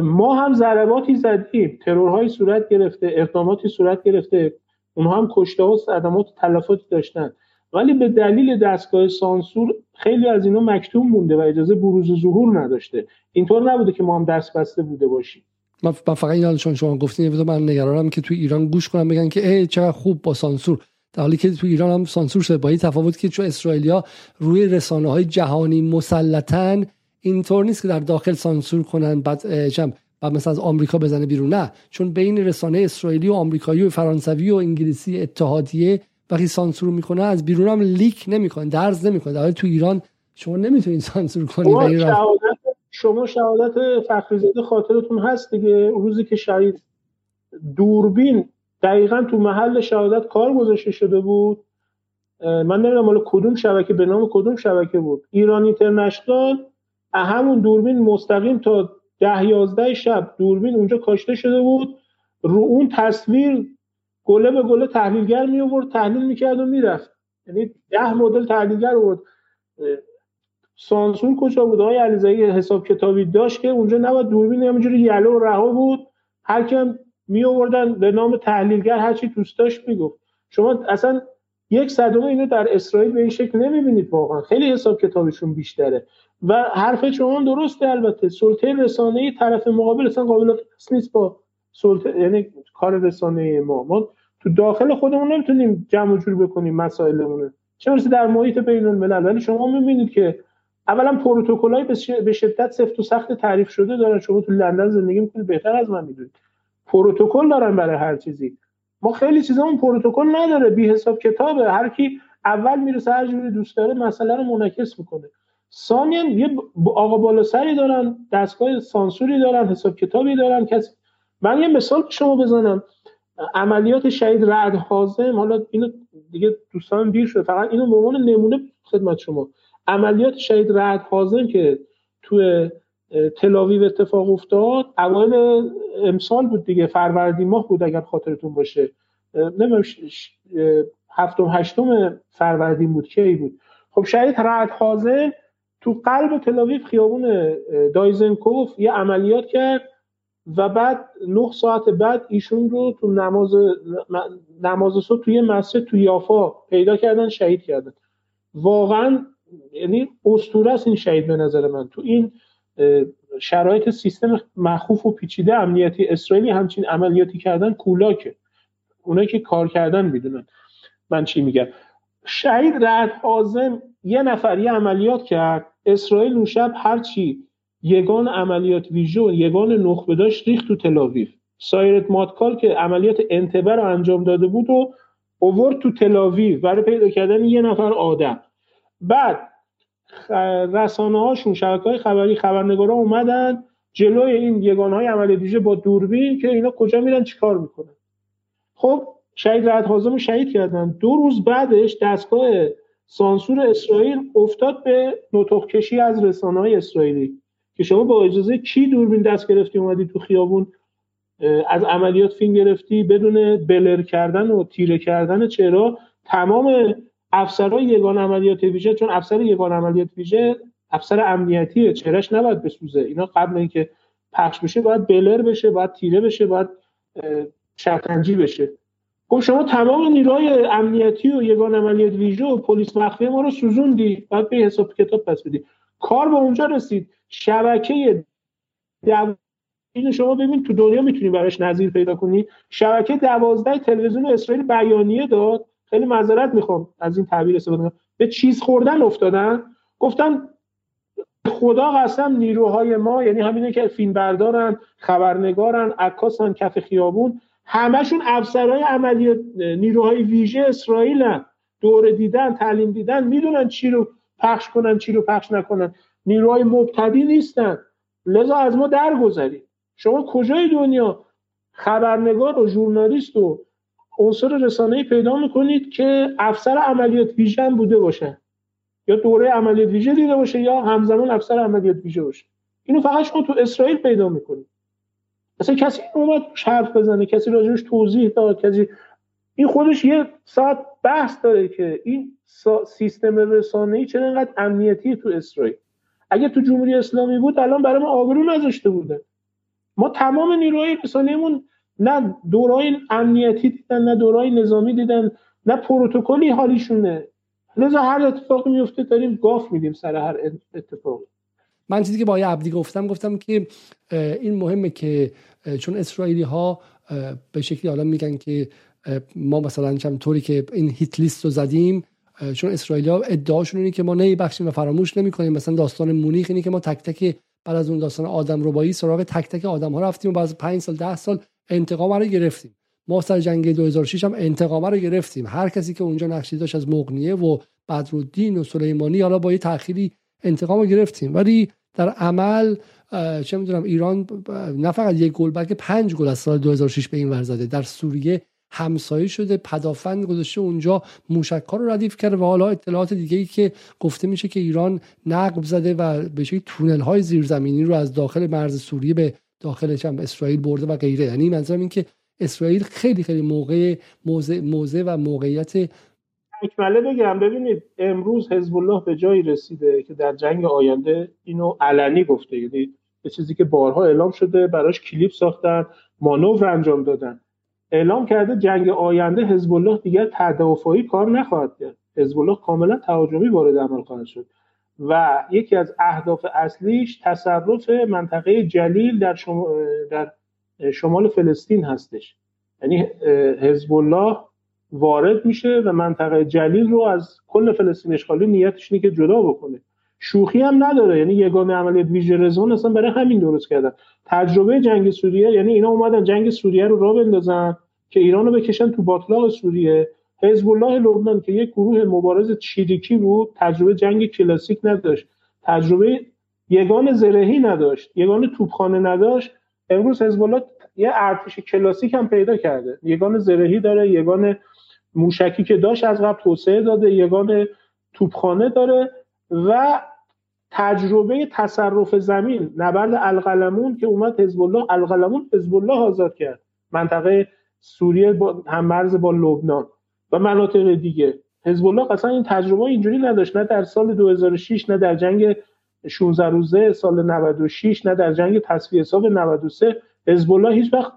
ما هم ضرباتی زدیم. ترورهایی صورت گرفته اقداماتی صورت گرفته. اونها هم کشته و صدمات و تلفاتی داشتن. ولی به دلیل دستگاه سانسور خیلی از اینا مکتوم مونده و اجازه بروز و ظهور نداشته. اینطور نبوده که ما هم دست بسته بوده باشیم. من فقط این چون شما گفتین من نگرانم که تو ایران گوش کنم بگن که ای چقدر خوب با سانسور. در حالی که تو ایران هم سانسور شده. با این تفاوت که چون اسرائیلیا روی رسانه های جهانی مسلطن اینطور نیست که در داخل سانسور کنن بعد بعد مثلا از آمریکا بزنه بیرون. نه چون بین رسانه اسرائیلی و آمریکایی و فرانسوی و انگلیسی اتحادیه وقتی سانسور می‌کنه از بیرون هم لیک نمی‌کنه درز نمی‌کنه. در حالی تو ایران شما نمی‌تونید سانسور کنید شما شهادت فخریزاده خاطرتون هست دیگه. روزی که شهید دوربین دقیقا تو محل شهادت کار گذاشته شده بود. من نمی‌دونم مال کدوم شبکه به نام کدوم شبکه بود. ایران اینترنشنال همون دوربین مستقیم تا ده یازده شب دوربین اونجا کاشته شده بود. رو اون تصویر گله به گله تحلیلگر می آورد تحلیل می‌کرد و می‌رفت یعنی ده مدل تحلیلگر آورد سانسور کجا بود؟ آقای علیزایی حساب کتابی داشت که اونجا نباید دوربین همینجوری یله و رها بود. هر کم می آوردن به نام تحلیلگر هر چی دوست داشت می‌گفت شما اصلا یک صدومه اینو در اسرائیل به این شکل نمی‌بینید واقعا. خیلی حساب کتابشون بیشتره. و حرف شما درسته البته. سلطه رسانه طرف مقابل اصلا قابل قیاس نیست با سلطه یعنی کار رسانه ما. ما تو داخل خودمون نمی‌تونیم جمع جور بکنیم مسائلمون چه در محیط بین الملل ولی شما می‌بینید که اولا پروتکلای به شدت سفت و سخت تعریف شده دارن. شما تو لندن زندگی می‌کنید بهتر از من می‌دونید. پروتکل دارن برای هر چیزی. ما خیلی چیزامون پروتکل نداره. بی حساب کتابه. هر کی اول می‌رسه هر جوری دوست داره مسئله رو منعکس می‌کنه. ثانیا یه آقا بالا سری دارن دستگاه سانسوری دارن حساب کتابی دارن کسی من یه مثال به شما بزنم. عملیات شهید رعد حازم حالا اینو دیگه دوستان دیر شده فقط اینو به عنوان نمونه خدمت شما. عملیات شهید رعد حازم که تو تلاویو اتفاق افتاد اوایل امسال بود دیگه فروردین ماه بود اگر خاطرتون باشه. نمی‌دونم هفتم هشتم فروردین بود کی بود. خب شهید رعد حازم تو قلب تلاویو خیابون دایزنکوف یه عملیات کرد و بعد نه ساعت بعد ایشون رو تو نماز نماز صبح توی مسجد تو یافا پیدا کردن شهید کردن. واقعا یعنی اسطوره است این شهید به نظر من. تو این شرایط سیستم مخوف و پیچیده امنیتی اسرائیلی همچین عملیاتی کردن کولاکه. اونایی که کار کردن می‌دونن. من چی میگم؟ شهید رعد حازم یه نفر یه عملیات کرد. اسرائیل اون شب هرچی یگان عملیات ویژو یگان نخبه داشت ریخت تو تلاویف سایرت ماتکال که عملیات انتبه رو انجام داده بود و اوورد تو تلاویف برای پیدا کردن یه نفر آدم. بعد رسانه هاشون شبکه های خبری خبرنگارا اومدن جلوی این یگان های عمل ویژه با دوربین که اینا کجا میرن چیکار می‌کنن؟ خب شهید رعد حازم شهید کردن. دو روز بعدش دستگاه سانسور اسرائیل افتاد به نطق کشی از رسانه های اسرائیلی که شما با اجازه کی دوربین دست گرفتی اومدی تو خیابون از عملیات فیلم گرفتی بدون بلر کردن و تیره کردن چرا تمام افسرهای یگان عملیات ویژه چون افسر یگان عملیات ویژه افسر امنیتیه چهرش نباید بسوزه. اینا قبل اینکه پخش بشه باید بلر بشه باید تیره بشه باید شطرنجی بشه. خب شما تمام نیروهای امنیتی و یگان عملیات ویژه و پلیس مخفی ما رو سوزوندی باید به حساب کتاب پس بدی کار به اونجا رسید. شبکه اینو شما ببین تو دنیا می‌تونی براش نظیر پیدا کنی. شبکه دوازده تلویزیون اسرائیل بیانیه داد. خیلی معذرت می‌خوام از این تعبیر استفاده به چیز خوردن افتادن. گفتن خدا قسم نیروهای ما یعنی همینه که فیلم بردارن خبرنگارن عکاسن کف خیابون. همشون افسرهای عملیات نیروهای ویژه اسرائیلن. دور دیدن تعلیم دیدن می‌دونن چی رو پخش کنن چی رو پخش نکنن. نیروهای مبتدی نیستن. لذا از ما درگذرید شما کجای دنیا؟ خبرنگار و ژورنالیست و عنصر رسانه‌ای پیدا می‌کنید که افسر عملیات ویژه بوده باشه. یا دوره عملیات ویژه دیده باشه یا همزمان افسر عملیات ویژه باشه. اینو فقط شما تو اسرائیل پیدا می‌کنید. مثلا کسی اومد حرف بزنه کسی راجعش توضیح داد کسی این خودش یه ساعت بحث داره که این سیستم رسانه‌ای چرا اینقدر امنیتی تو اسرائیل؟ اگه تو جمهوری اسلامی بود الان برای ما آبرو نذاشته بوده. ما تمام نیروهای رسانه‌مون نه دورای امنیتی دیدن نه دورای نظامی دیدن نه پروتکلی حالیشونه. لذا هر اتفاقی میفته داریم گاف میدیم سر هر اتفاقی من چیزی که با عبدی گفتم گفتم که این مهمه که چون اسرائیلی ها به شکلی حالا میگن که ما مثلا چند طوری که این هیت لیست رو زدیم چون اسرائیلی ها ادعاشون اینه که ما بخشیم و فراموش نمی‌کنیم. مثلا داستان مونیخ اینه که ما تک تک بعد از اون داستان آدم ربایی سراغ تک تک آدم ها رفتیم و بعد از 5 سال 10 سال انتقام رو گرفتیم. ما سر جنگ 2006 هم انتقام رو گرفتیم. هر کسی که اونجا نقشی داشت از مغنیه و بدرالدین و سلیمانی حالا با یه تأخیری انتقام رو گرفتیم. ولی در عمل چه می‌دونم ایران نه فقط یک گل بلکه پنج گل از سال 2006 به این ور زده. در سوریه همسایه شده پدافند گذاشته اونجا موشک رو ردیف کرده و حالا اطلاعات دیگه ای که گفته میشه که ایران نقب زده و به شکلی تونل های زیرزمینی رو از داخل مرز سوریه به داخلش هم اسرائیل برده و غیره. یعنی منظورم این که اسرائیل خیلی خیلی موقع موضع, موضع و موقعیت اکمله بگم. ببینید امروز حزب الله به جایی رسیده که در جنگ آینده اینو علنی گفته. یعنی یه چیزی که بارها اعلام شده براش کلیپ ساختن مانور انجام دادن. اعلام کرده جنگ آینده حزب الله دیگر تدافعی کار نخواهد کرد. حزب الله کاملا تهاجمی وارد عمل خواهد شد. و یکی از اهداف اصلیش تصرف منطقه جلیل در, در شمال فلسطین هستش. یعنی حزب الله وارد میشه و منطقه جلیل رو از کل فلسطین اشغالی نیتش اینه که جدا بکنه. شوخی هم نداره. یعنی یگانه عملیات ویژه رزون اصلا برای همین درست کردن. تجربه جنگ سوریه یعنی اینا اومدن جنگ سوریه رو را بندازن که ایران رو بکشن تو باطلاق سوریه. حزب الله لبنان که یک گروه مبارز چیریکی بود تجربه جنگ کلاسیک نداشت. تجربه یگان زرهی نداشت. یگان توپخانه نداشت. امروز حزب الله یه ارتش کلاسیک هم پیدا کرده. یگان زرهی داره یگان موشکی که داشت از قبل توسعه داده یگان توپخانه داره و تجربه تصرف زمین نبرد القلمون که اومد حزب الله القلمون حزب الله آزاد کرد. منطقه سوریه با هم مرز با لبنان و مناطق دیگه. حزب الله اصلا این تجربه اینجوری نداشت نه در سال 2006 نه در جنگ 16 روزه سال 96 نه در جنگ تصفیه حساب 93 حزب الله هیچ وقت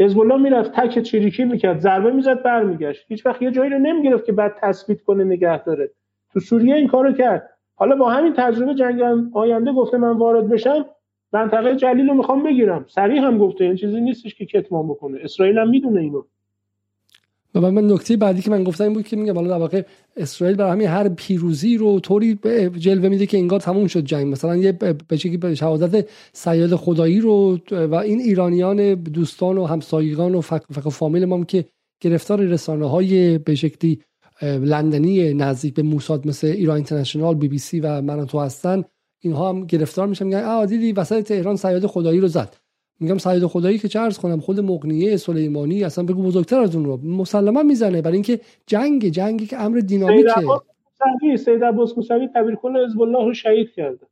حزب الله می‌رفت تک چریکی می‌کرد ضربه می‌زد برمیگشت. هیچ وقت یه جایی رو نمی‌گرفت که بعد تثبیت کنه نگه داره تو سوریه این کارو کرد. حالا با همین تجربه جنگ آینده گفته من وارد بشم منطقه جلیل رو می‌خوام بگیرم. سریع هم گفته این چیزی نیستش که کتمان بکنه. اسرائیل هم می‌دونه اینو. و من نکته بعدی که من گفتم این بود که میگم حالا در واقع اسرائیل برای همین هر پیروزی رو طوری جلوه میده که انگار تموم شد جنگ. مثلا یه به شهادت سیاد خدایی رو و این ایرانیان دوستان و همسایگان و فقط فامیل ما که گرفتار رسانه های به شکلی لندنی نزدیک به موساد مثل ایران اینترنشنال بی بی سی و من تو هستن. اینها هم گرفتار میشن میگن آ دیدی وسط تهران سیاد خدایی رو زد. میگم سعید خدایی که چه عرض کنم خود مقنیه سلیمانی اصلا بگو بزرگتر از اون رو. مسلما می‌زنه برای اینکه جنگ جنگی که امر دینامیکه. سید عباس موسوی تبیر کل حزب الله رو شهید کرده.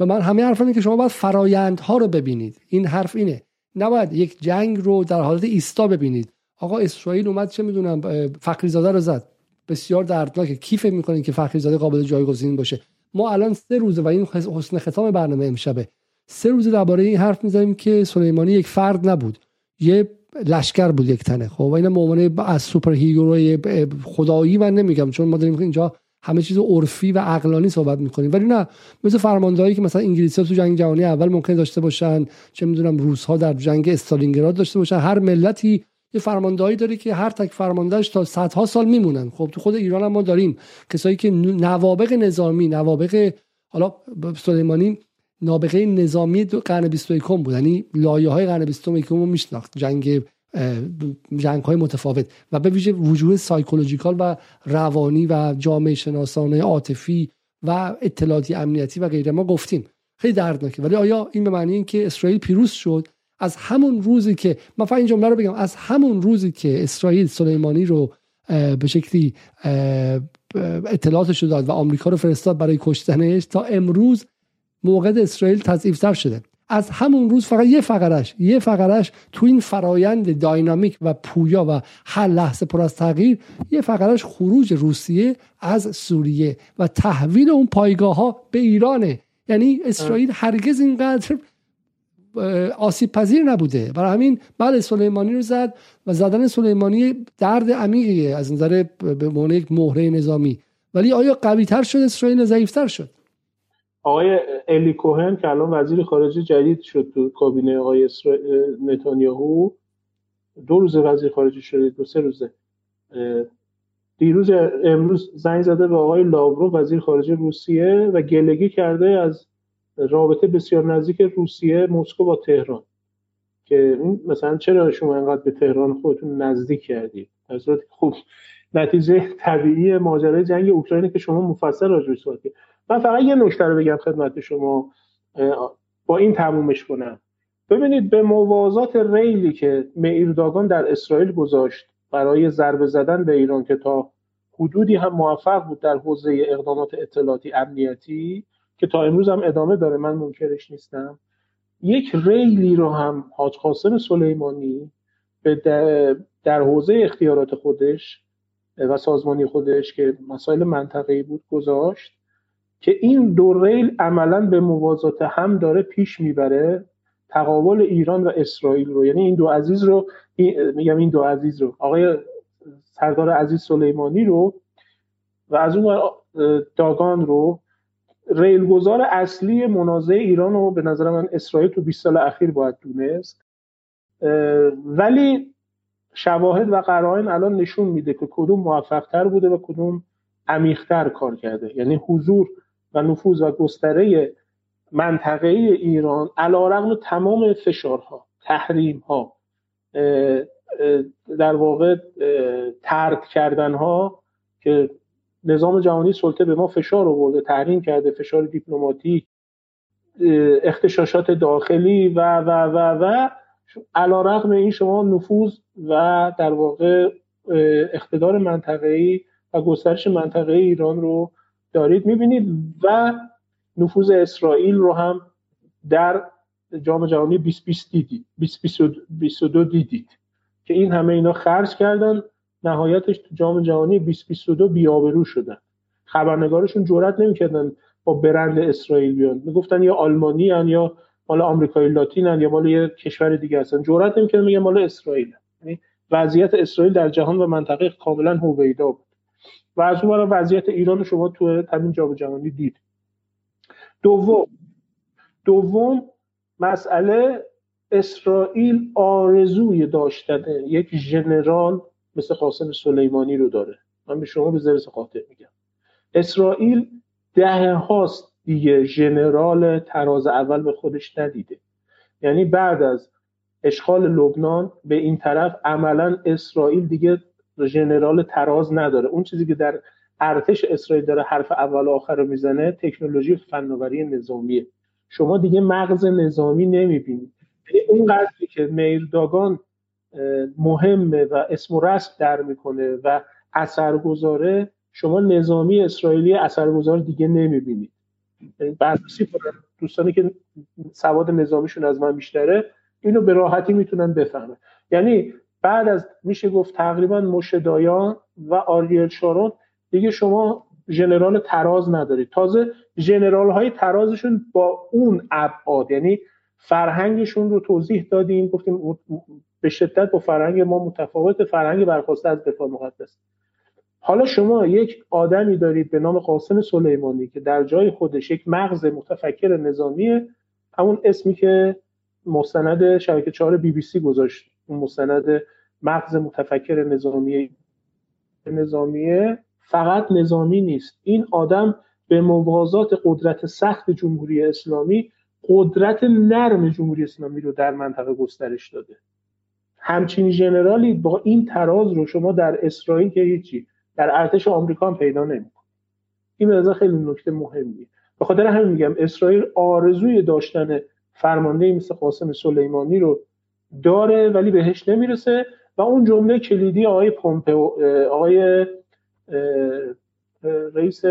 و من همه حرف اینه که شما باید فرایندها رو ببینید. این حرف اینه. نباید یک جنگ رو در حالت ایستا ببینید. آقا اسرائیل اومد چه می‌دونم فخری زاده رو زد. بسیار دردناکه. کیف می‌کنین که فخری زاده قابل جایگزین باشه؟ ما الان سه روزه و این حسن ختام برنامه امشبه. سه روز درباره این حرف می‌زنیم که سلیمانی یک فرد نبود. یه لشکر بود یک تنه. خب و اینا به از super hero خدایی من نمیگم چون ما داریم اینجا همه چیز عرفی و عقلانی صحبت می‌کنیم. ولی نه مثل فرماندهایی که مثلا انگلیسی ها تو جنگ جهانی اول ممکن داشته باشن چه می‌دونم روس ها در جنگ استالینگراد داشته باشن. هر ملتی یه فرماندهایی داره که هر تک فرماندهش تا صدها سال میمونن. خب تو خود ایران هم ما داریم. کسایی که نوابق نظامی نوابق حالا سلیمانی نابغه نظامی قرن 21 بود. یعنی لایه های قرن 21 رو میشناخت. جنگ جنگ های متفاوت. و به ویژه وجود سایکولوژیکال و روانی و جامعه شناسانه عاطفی و اطلاعاتی امنیتی و غیره ما گفتیم. خیلی دردناکه. ولی آیا این به معنی اینکه اسرائیل پیروز شد؟ از همون روزی که من فقط این جمله رو بگم از همون روزی که اسرائیل سلیمانی رو به شکلی اطلاعاتش رو داد و آمریکا رو فرستاد برای کشتنش تا امروز موقع اسرائیل تضعیفتر شده. از همون روز فقط یه فقرش یه فقرش تو این فرایند داینامیک و پویا و هر لحظه پر از تغییر یه فقرش خروج روسیه از سوریه و تحویل اون پایگاه ها به ایرانه. یعنی اسرائیل هرگز اینقدر آسیب پذیر نبوده. برای همین بعد سلیمانی رو زد و زدن سلیمانی درد عمیقیه از نظر به یک مهره نظامی. ولی آیا قوی تر شد اسرائیل ضعیفتر شد؟ آقای الی کوهن که الان وزیر خارجه جدید شد تو کابینه آقای نتانیاهو دو روز وزیر خارجه شده دو سه روزه. دیروز امروز زنگ زده به آقای لاورو وزیر خارجه روسیه و گلگی کرده از رابطه بسیار نزدیک روسیه مسکو با تهران. که مثلا چرا شما انقدر به تهران خودتون نزدیک کردید؟ در صورت خوب نتیجه طبیعی ماجرای جنگ اوکراین که شما مفصل راجعش صحبت من فقط یه نکته رو بگم خدمت شما با این تمومش کنم. ببینید به موازات ریلی که میرداگان در اسرائیل گذاشت برای ضربه زدن به ایران که تا حدودی هم موفق بود در حوزه اقدامات اطلاعاتی امنیتی که تا امروز هم ادامه داره من منکرش نیستم. یک ریلی رو هم حاج قاسم سلیمانی در حوزه اختیارات خودش و سازمانی خودش که مسائل منطقه‌ای بود گذاشت که این دو ریل عملا به موازات هم داره پیش می‌بره تقابل ایران و اسرائیل رو. یعنی این دو عزیز رو میگم این دو عزیز رو آقای سردار عزیز سلیمانی رو و از اون داگان رو ریلگذار اصلی منازعه ایران رو به نظر من اسرائیل تو 20 سال اخیر باید دونست. ولی شواهد و قرائن الان نشون میده که کدوم موفقتر بوده و کدوم عمیقتر کار کرده. یعنی حضور و نفوذ و گستره منطقه ایران علا رقم تمام فشارها تحریم ها در واقع ترک کردن ها که نظام جهانی سلطه به ما فشار آورده تحریم کرده فشار دیپلماتیک اختشاشات داخلی و و و و علا رقم این شما نفوذ و در واقع اقتدار منطقه‌ای و گسترش منطقه ایران رو دارید می‌بینید و نفوذ اسرائیل رو هم در جام جهانی 2020 دیدید 2022 دیدید که این همه اینا خرج کردن. نهایتش تو جام جهانی 2022 بیابرو شدن. خبرنگارشون جرئت نمی‌کردن با برند اسرائیل بیان. می‌گفتن یا آلمانی هن یا مال آمریکای لاتین هن یا مال یه کشور دیگه هستن. جرئت نمی‌کردن میگن مال اسرائیل یعنی وضعیت اسرائیل در جهان و منطقه کاملا هویدا بود. و از اون وضعیت ایران شما تو همین جام جهانی دید. دوم دوم مسئله اسرائیل آرزوی داشتن. یک ژنرال مثل قاسم سلیمانی رو داره. من به شما به زرس خاطر میگم. اسرائیل ده هاست دیگه ژنرال تراز اول به خودش ندیده. یعنی بعد از اشغال لبنان به این طرف عملا اسرائیل دیگه ژنرال تراز نداره. اون چیزی که در ارتش اسرائیل داره حرف اول و آخر رو می‌زنه تکنولوژی فناوری نظامیه. شما دیگه مغز نظامی نمی‌بینید. یعنی اون قدری که میرداگان مهمه و اسم و رسم در می‌کنه و اثرگذاره شما نظامی اسرائیلی اثرگذار دیگه نمی‌بینید. یعنی بررسی دوستانی که سواد نظامیشون از من بیشتره اینو به راحتی می‌تونن بفهمن. یعنی بعد از میشه گفت تقریبا مشدایان و آریل شارون دیگه شما ژنرال تراز ندارید. تازه ژنرال های ترازشون با اون ابعاد یعنی فرهنگشون رو توضیح دادیم گفتیم به شدت با فرهنگ ما متفاوت فرهنگ برخواسته از دفاع مقدس. حالا شما یک آدمی دارید به نام قاسم سلیمانی که در جای خودش یک مغز متفکر نظامیه همون اسمی که مستند شبکه چهار بی بی سی گذاشت. مستند مغز متفکر نظامی. نظامیه فقط نظامی نیست. این آدم به موازات قدرت سخت جمهوری اسلامی قدرت نرم جمهوری اسلامی رو در منطقه گسترش داده. همچین ژنرالی با این تراز رو شما در اسرائیل که هیچی در ارتش آمریکا هم پیدا نمی‌کنه. این به خیلی نکته مهمیه. به خاطر همین میگم اسرائیل آرزوی داشتن فرمانده مثل قاسم سلیمانی رو داره ولی بهش نمی‌رسه. و اون جمله کلیدی آقای پومپئو آقای رئیس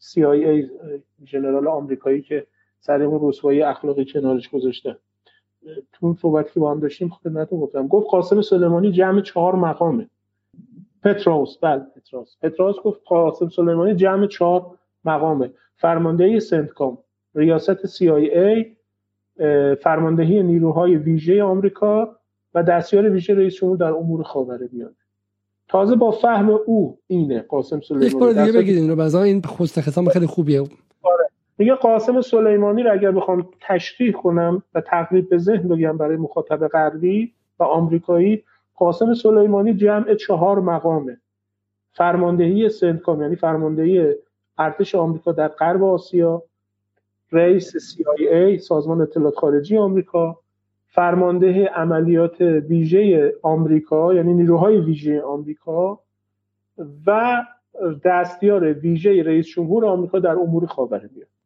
CIA ژنرال آمریکایی که سر اون رسوایی اخلاقی کنارش گذاشته. تو اون صحبتی که با هم داشتیم خدمتتون گفتم. گفت قاسم سلیمانی جمع چهار مقامه. پتروس بله پتروس پتروس گفت قاسم سلیمانی جمع چهار مقامه. فرماندهی سنتکام ریاست CIA فرماندهی نیروهای ویژه آمریکا و دستیار ویژه رئیس جمهور در امور خاور میانه تازه با فهم او اینه قاسم سلیمانی یک بار دیگه بگید این رو. این خست ختام خیلی خوبیه. میگه قاسم سلیمانی رو اگر بخوام تشریح کنم و تقریب به ذهن بگم برای مخاطب غربی و آمریکایی قاسم سلیمانی جمع چهار مقامه. فرماندهی سنتکام یعنی فرماندهی ارتش آمریکا در غرب آسیا رئیس CIA سازمان اطلاعات خارجی آمریکا فرمانده عملیات ویژه آمریکا یعنی نیروهای ویژه آمریکا و دستیار ویژه رئیس جمهور آمریکا در امور خاورمیانه.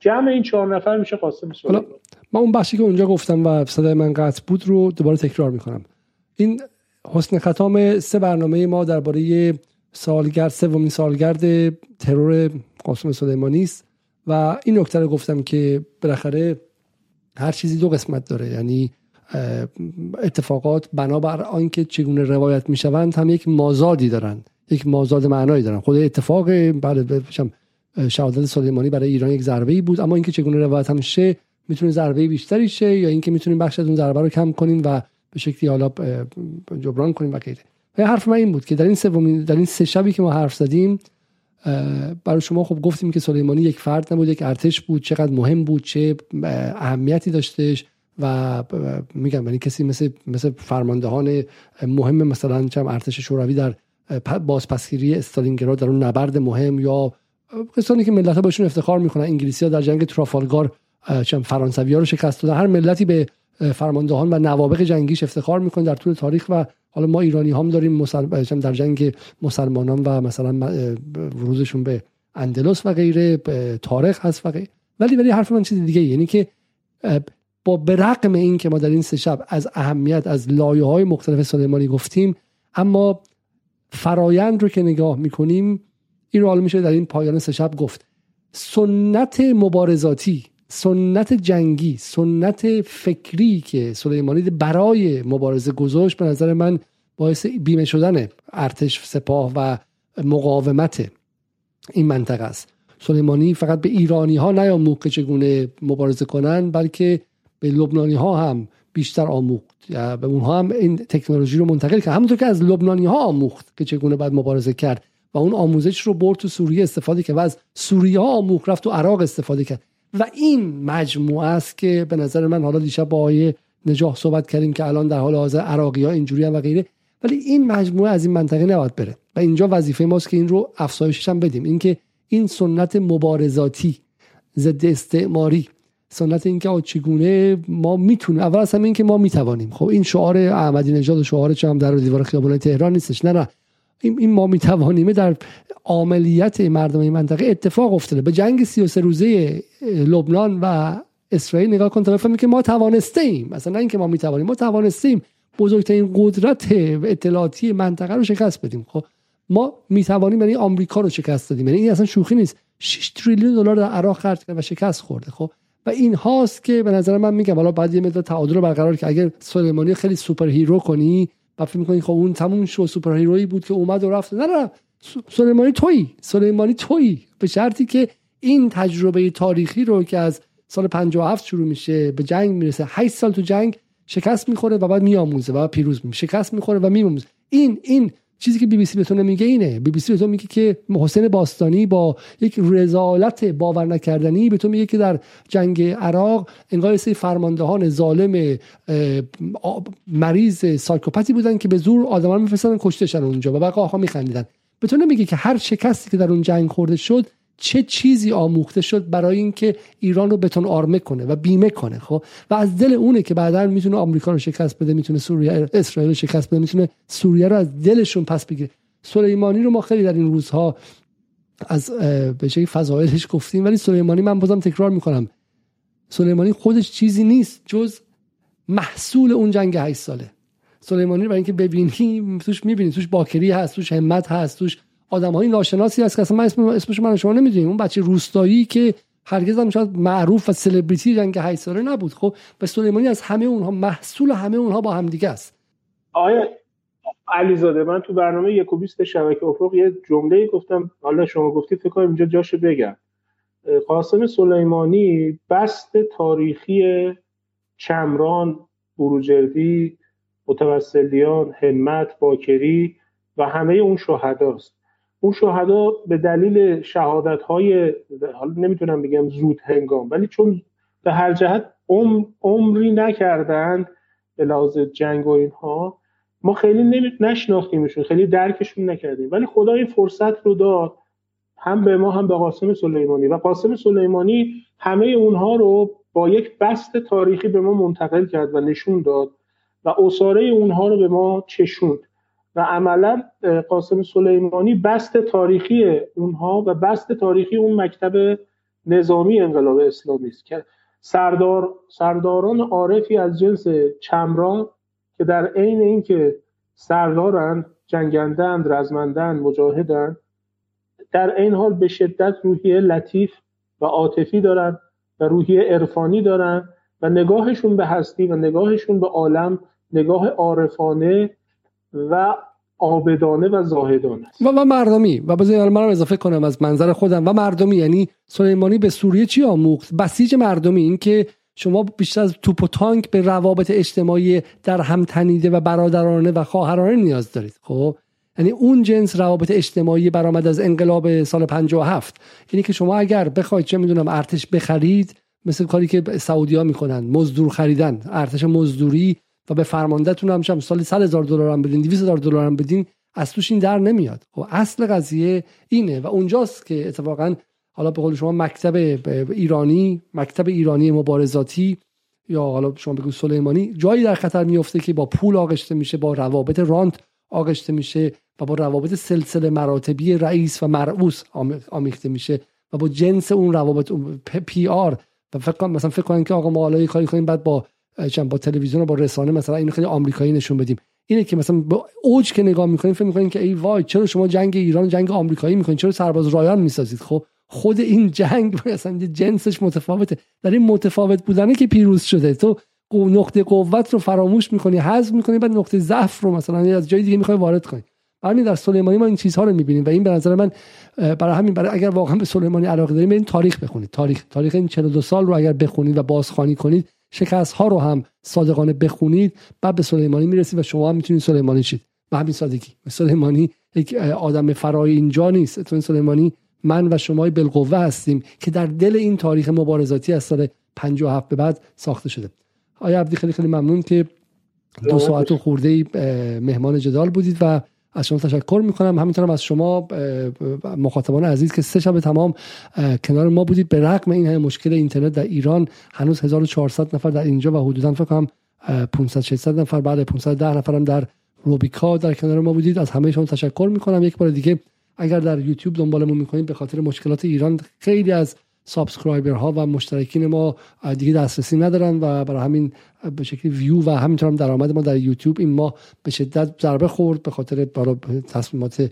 جمع این چهار نفر میشه قاسم سلیمانی ما اون بخشی که اونجا گفتم و صدای من قطع بود رو دوباره تکرار می‌کنم. این حسن ختام سه برنامه ما درباره سالگرد سومین سالگرد ترور قاسم سلیمانی است و این نکته رو گفتم که بالاخره هر چیزی دو قسمت داره. یعنی اتفاقات بنابر آنکه چگونه روایت می‌شوند هم یک مازادی دارن یک مازاد معنایی دارن. خود اتفاق بله شهادت سلیمانی برای ایران یک ضربه ای بود. اما اینکه چگونه روایت هم شه می‌تونه ضربه بیشتری شه یا اینکه می‌تونیم بخش از اون ضربه رو کم کنیم و به شکلی حالا جبران کنیم و غیره. و حرف من این بود که در این سومین در این سه شبی که ما حرف زدیم برای شما خب گفتیم که سلیمانی یک فرد نبود یک ارتش بود. چقدر مهم بود چه اهمیتی داشتش و میگم یعنی کسی مثل مثل فرماندهان مهم مثلا چم ارتش شوروی در بازپسگیری استالینگراد در اون نبرد مهم یا کسانی که ملت ها بهشون افتخار می‌کنن انگلیسی ها در جنگ ترافالگار چم فرانسوی ها رو شکست دادن. هر ملتی به فرماندهان و نوابق جنگیش افتخار می‌کنن در طول تاریخ و حالا ما ایرانی هم داریم در جنگ مسلمانان و مثلا ورودشون به اندلس و غیره تاریخ هست و ولی ولی حرف من چیز دیگه یعنی که با برقم این که ما در این سه شب از اهمیت از لایه های مختلف سلیمانی گفتیم اما فرایند رو که نگاه می‌کنیم این رو حالا میشه در این پایان سه شب گفت. سنت مبارزاتی سنت جنگی سنت فکری که سلیمانی برای مبارزه گذاشت به نظر من باعث بیمه شدن ارتش سپاه و مقاومت این منطقه است. سلیمانی فقط به ایرانی ها نیاموخت که چگونه مبارزه کنن بلکه به لبنانی ها هم بیشتر آموخت. به اونها هم این تکنولوژی رو منتقل کرد. همونطور که از لبنانی ها آموخت که چگونه باید مبارزه کرد. و اون آموزش رو برد تو سوریه استفاده کرد و از سوریه ها رفت تو عراق استفاده کرد. و این مجموعه است که به نظر من حالا دیشب با آیه نجاح صحبت کردیم که الان در حال حاضر عراقی ها اینجوری و غیره. ولی این مجموعه از این منطقه نباید بره. و اینجا وظیفه ماست که این رو افزایشش هم بدیم. اینکه این سنت مبارزاتی ضد استعماری سنت اینکه چگونه ما می‌تونیم اول از همه اینکه ما می‌توانیم. خب این شعار احمدی نژاد و شعار چم در دیوار خیابان تهران نیستش. نه نه. این ما می‌توانیم در عملیت مردم این منطقه اتفاق افتاده. به جنگ 33 روزه لبنان و اسرائیل نگاه کن طرف که ما توانسته ایم مثلا نه اینکه ما می‌توانیم ما توانستیم بزرگترین قدرت اطلاعاتی منطقه رو شکست بدیم. خب ما می‌توانیم یعنی آمریکا رو شکست دادیم. یعنی این اصلا شوخی نیست. 6 تریلیون دلار در عراق خرج کرد و شکست خورده. خب و این هاست که به نظر من میگم حالا بعد یه مقدار تعادل رو برقرار که اگر سلیمانی خیلی super hero کنی و فکر می‌کنی خب اون تموم شو super hero یی بود که اومد و رفت. نه نه سلیمانی توی سلیمانی توی به شرطی که این تجربه تاریخی رو که از سال 57 شروع میشه به جنگ می‌رسه. 8 سال تو جنگ شکست می‌خوره و بعد میآموزه و پیروز میشه. شکست می‌خوره و میآموزه. این این چیزی که بی بی سی بهتون میگه اینه. بی بی سی بهتون میگه که حسین باستانی با یک رذالت باور نکردنی بهتون میگه که در جنگ عراق انگار سری فرماندهان ظالم مریض سایکوپاتی بودن که به زور آدما کشته اونجا و بقیه آقا میخندیدن. بهتون نمیگه که هر شکستی که در اون جنگ خورده شد چه چیزی آموخته شد برای اینکه ایران رو بتون آرمه کنه و بیمه کنه خب؟ و از دل اونه که بعدا می‌تونه آمریکا رو شکست بده می‌تونه سوریه اسرائیل رو شکست بده می‌تونه سوریه رو از دلشون پس بگیره. سلیمانی رو ما خیلی در این روزها از به شکلی فضایلش گفتیم ولی سلیمانی من بازم تکرار می‌کنم. سلیمانی خودش چیزی نیست جز محصول اون جنگ 8 ساله. سلیمانی رو برای اینکه ببینی توش می‌بینی توش باکری هست توش همت هست توش آدم های ناشناسی هست که اصلا من اسم اسمش من شما نمی‌دونیم. اون بچه روستایی که هرگز هم شاید معروف و سلبریتی جنگ 8 ساله نبود. خب و سلیمانی از همه اونها محصول همه اونها با هم دیگه است. آیا علیزاده من تو برنامه یک و بیست شبکه افق یه جمله گفتم. حالا شما گفتید فکر کنم اینجا جاشو بگم. قاسم سلیمانی بست تاریخی چمران بروجردی متوسلیان همت باکری و همه اون شهداست. اون شهدا به دلیل شهادت های حالا نمی‌تونم بگم زود هنگام ولی چون به هر جهت عمری نکردند به لحاظ جنگ و اینها ما خیلی نمی... نشناختیمشون خیلی درکشون نکردیم. ولی خدا این فرصت رو داد هم به ما هم به قاسم سلیمانی. و قاسم سلیمانی همه اونها رو با یک بست تاریخی به ما منتقل کرد و نشون داد و اصاره اونها رو به ما چشوند. و عملا قاسم سلیمانی بست تاریخی اونها و بست تاریخی اون مکتب نظامی انقلاب اسلامی است که سردار سرداران عارفی از جنس چمران که در عین اینکه سردارند جنگندند رزمندند مجاهدند در این حال به شدت روحیه لطیف و عاطفی دارند و روحیه عرفانی دارند و نگاهشون به هستی و نگاهشون به عالم نگاه عارفانه و آبدانه و زاهدانه و, و مردمی. و بذارید من اضافه کنم از منظر خودم. و مردمی یعنی سلیمانی به سوریه چی آموخت؟ بسیج مردمی این که شما بیشتر از توپ و تانک به روابط اجتماعی در هم تنیده و برادرانه و خواهرانه نیاز دارید. خب؟ یعنی اون جنس روابط اجتماعی برآمد از انقلاب سال 57 یعنی که شما اگر بخواید چه می‌دونم ارتش بخرید مثل کاری که سعودی ها می‌کنن مزدور خریدن ارتش مزدوری و به فرماندهتون هم شم سالی 100 هزار دلار هم بدین 200 هزار دلار هم بدین از توش این در نمیاد. خب اصل قضیه اینه و اونجاست که اتفاقا حالا به قول شما مکتب ایرانی مکتب ایرانی مبارزاتی یا حالا شما بگو سلیمانی جایی در خطر میفته که با پول آغشته میشه با روابط رانت آغشته میشه و با روابط سلسله مراتبی رئیس و مرعوس آمیخته میشه و با جنس اون روابط پی آر. و فکر مثلا فکر کنن که آقا ما حالا کاری کنیم بعد با با تلویزیون و با رسانه مثلا اینو خیلی آمریکایی نشون بدیم. اینه که مثلا با اوج که نگاه می‌کنیم فکر می‌کنیم که ای وای چرا شما جنگ ایران جنگ آمریکایی می‌کنید؟ چرا سرباز رایان می‌سازید؟ خب خود این جنگ مثلا جنسش متفاوته. در این متفاوت بودنه که پیروز شده. تو نقطه قوت رو فراموش می‌کنی حذف می‌کنی بعد نقطه ضعف رو مثلا از جای دیگه می‌خوای وارد کنی. همین در سلیمانی ما این چیزها رو می‌بینیم و این به نظر من برای همین برای اگر واقعا به سلیمانی علاقه داریم این تاریخ بخونید. تاریخ تاریخ این 42 سال رو اگر بخونید و بازخوانی کنید شکست ها رو هم صادقانه بخونید بعد به سلیمانی می‌رسید و شما هم می‌تونید سلیمانی شید به همین سادگی. سلیمانی یک آدم فرای اینجا نیست. تو سلیمانی من و شما بالقوه هستیم که در دل این تاریخ مبارزاتی از سال 57 به بعد ساخته شده. آیا عبدی خیلی خیلی ممنون که دو ساعت و خورده مهمان جدال بودید و از شما تشکر می‌کنم. همینطورم از شما مخاطبان عزیز که سه شب تمام کنار ما بودید. به رغم این همه مشکل اینترنت در ایران هنوز 1400 نفر در اینجا و حدودا فکر کنم 500 600 نفر بعد 510 نفرم در روبیکا در کنار ما بودید. از همه شما تشکر می‌کنم. یک بار دیگه اگر در یوتیوب دنبالمون می‌کنید به خاطر مشکلات ایران خیلی از subscriber ها و مشترکین ما دیگه دسترسی ندارن و برای همین به شکل ویو و همینطور هم درآمد ما در یوتیوب. این ما به شدت ضربه خورد به خاطر برای تصمیمات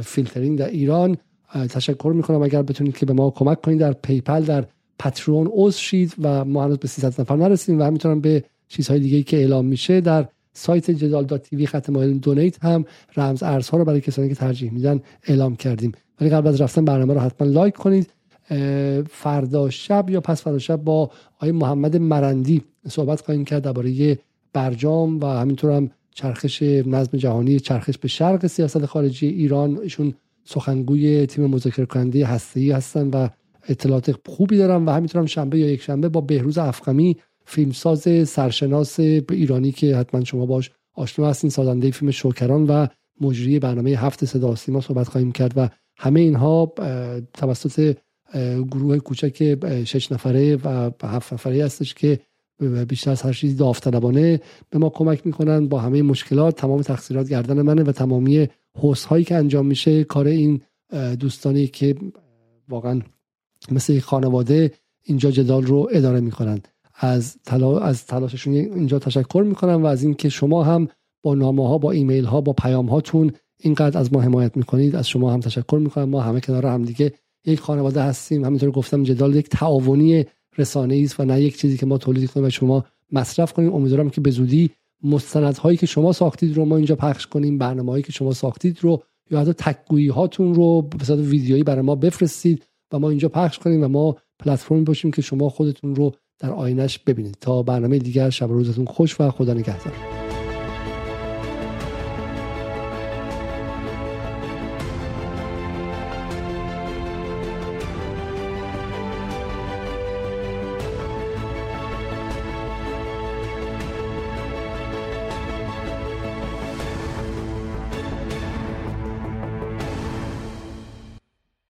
فیلترینگ در ایران. تشکر می‌کنم. اگر بتونید که به ما کمک کنید در پیپل در پترون عضو شید و ما هنوز به 300 نفر نرسیدیم و همینطور به چیزهای دیگه که اعلام میشه در سایت جدال dot tv خط مایل donate هم رمز ارزها رو برای کسانی که ترجیح میدن اعلام کردیم. ولی قبل از رفتن برنامه رو حتما لایک کنید. فردا شب یا پس فردا شب با آقای محمد مرندی صحبت خواهیم کرد درباره برجام و همینطور هم چرخش نظم جهانی چرخش به شرق سیاست خارجی ایران. ایشون سخنگوی تیم مذاکره کننده هسته‌ای هستن و اطلاعات خوبی دارم و همینطورم شنبه یا یک شنبه با بهروز افخمی فیلمساز سرشناس ایرانی که حتما شما باش آشنا هستین سازنده فیلم شوکران و مجری برنامه هفت صدا سیما صحبت خواهیم کرد و همه اینها توسط گروه کوچک شش نفره و هفت نفره هستش که بیشتر از هر چیزی داوطلبانه به ما کمک می‌کنن با همه مشکلات تمام تقصیرات گردن منه و تمامی حوس هایی که انجام میشه. کار این دوستانی که واقعا مثل خانواده اینجا جدال رو اداره می‌کنن. از تلا... از تلاششون اینجا تشکر می‌کنم و از اینکه شما هم با نامه ها با ایمیل ها با پیام هاتون اینقدر از ما حمایت می‌کنید. از شما هم تشکر می‌کنم. ما همه کنار هم دیگه یک خانواده هستیم. همینطور گفتم جدال یک تعاونی رسانه است و نه یک چیزی که ما تولید کنیم و شما مصرف کنیم. امیدوارم که به زودی مستندهایی که شما ساختید رو ما اینجا پخش کنیم برنامه‌هایی که شما ساختید رو یا حتی تکگویی هاتون رو به صورت ویدیویی برای ما بفرستید و ما اینجا پخش کنیم و ما پلتفرمی باشیم که شما خودتون رو در آینش ببینید. تا برنامه دیگر شب روزتون خوش و خدا نگهدار.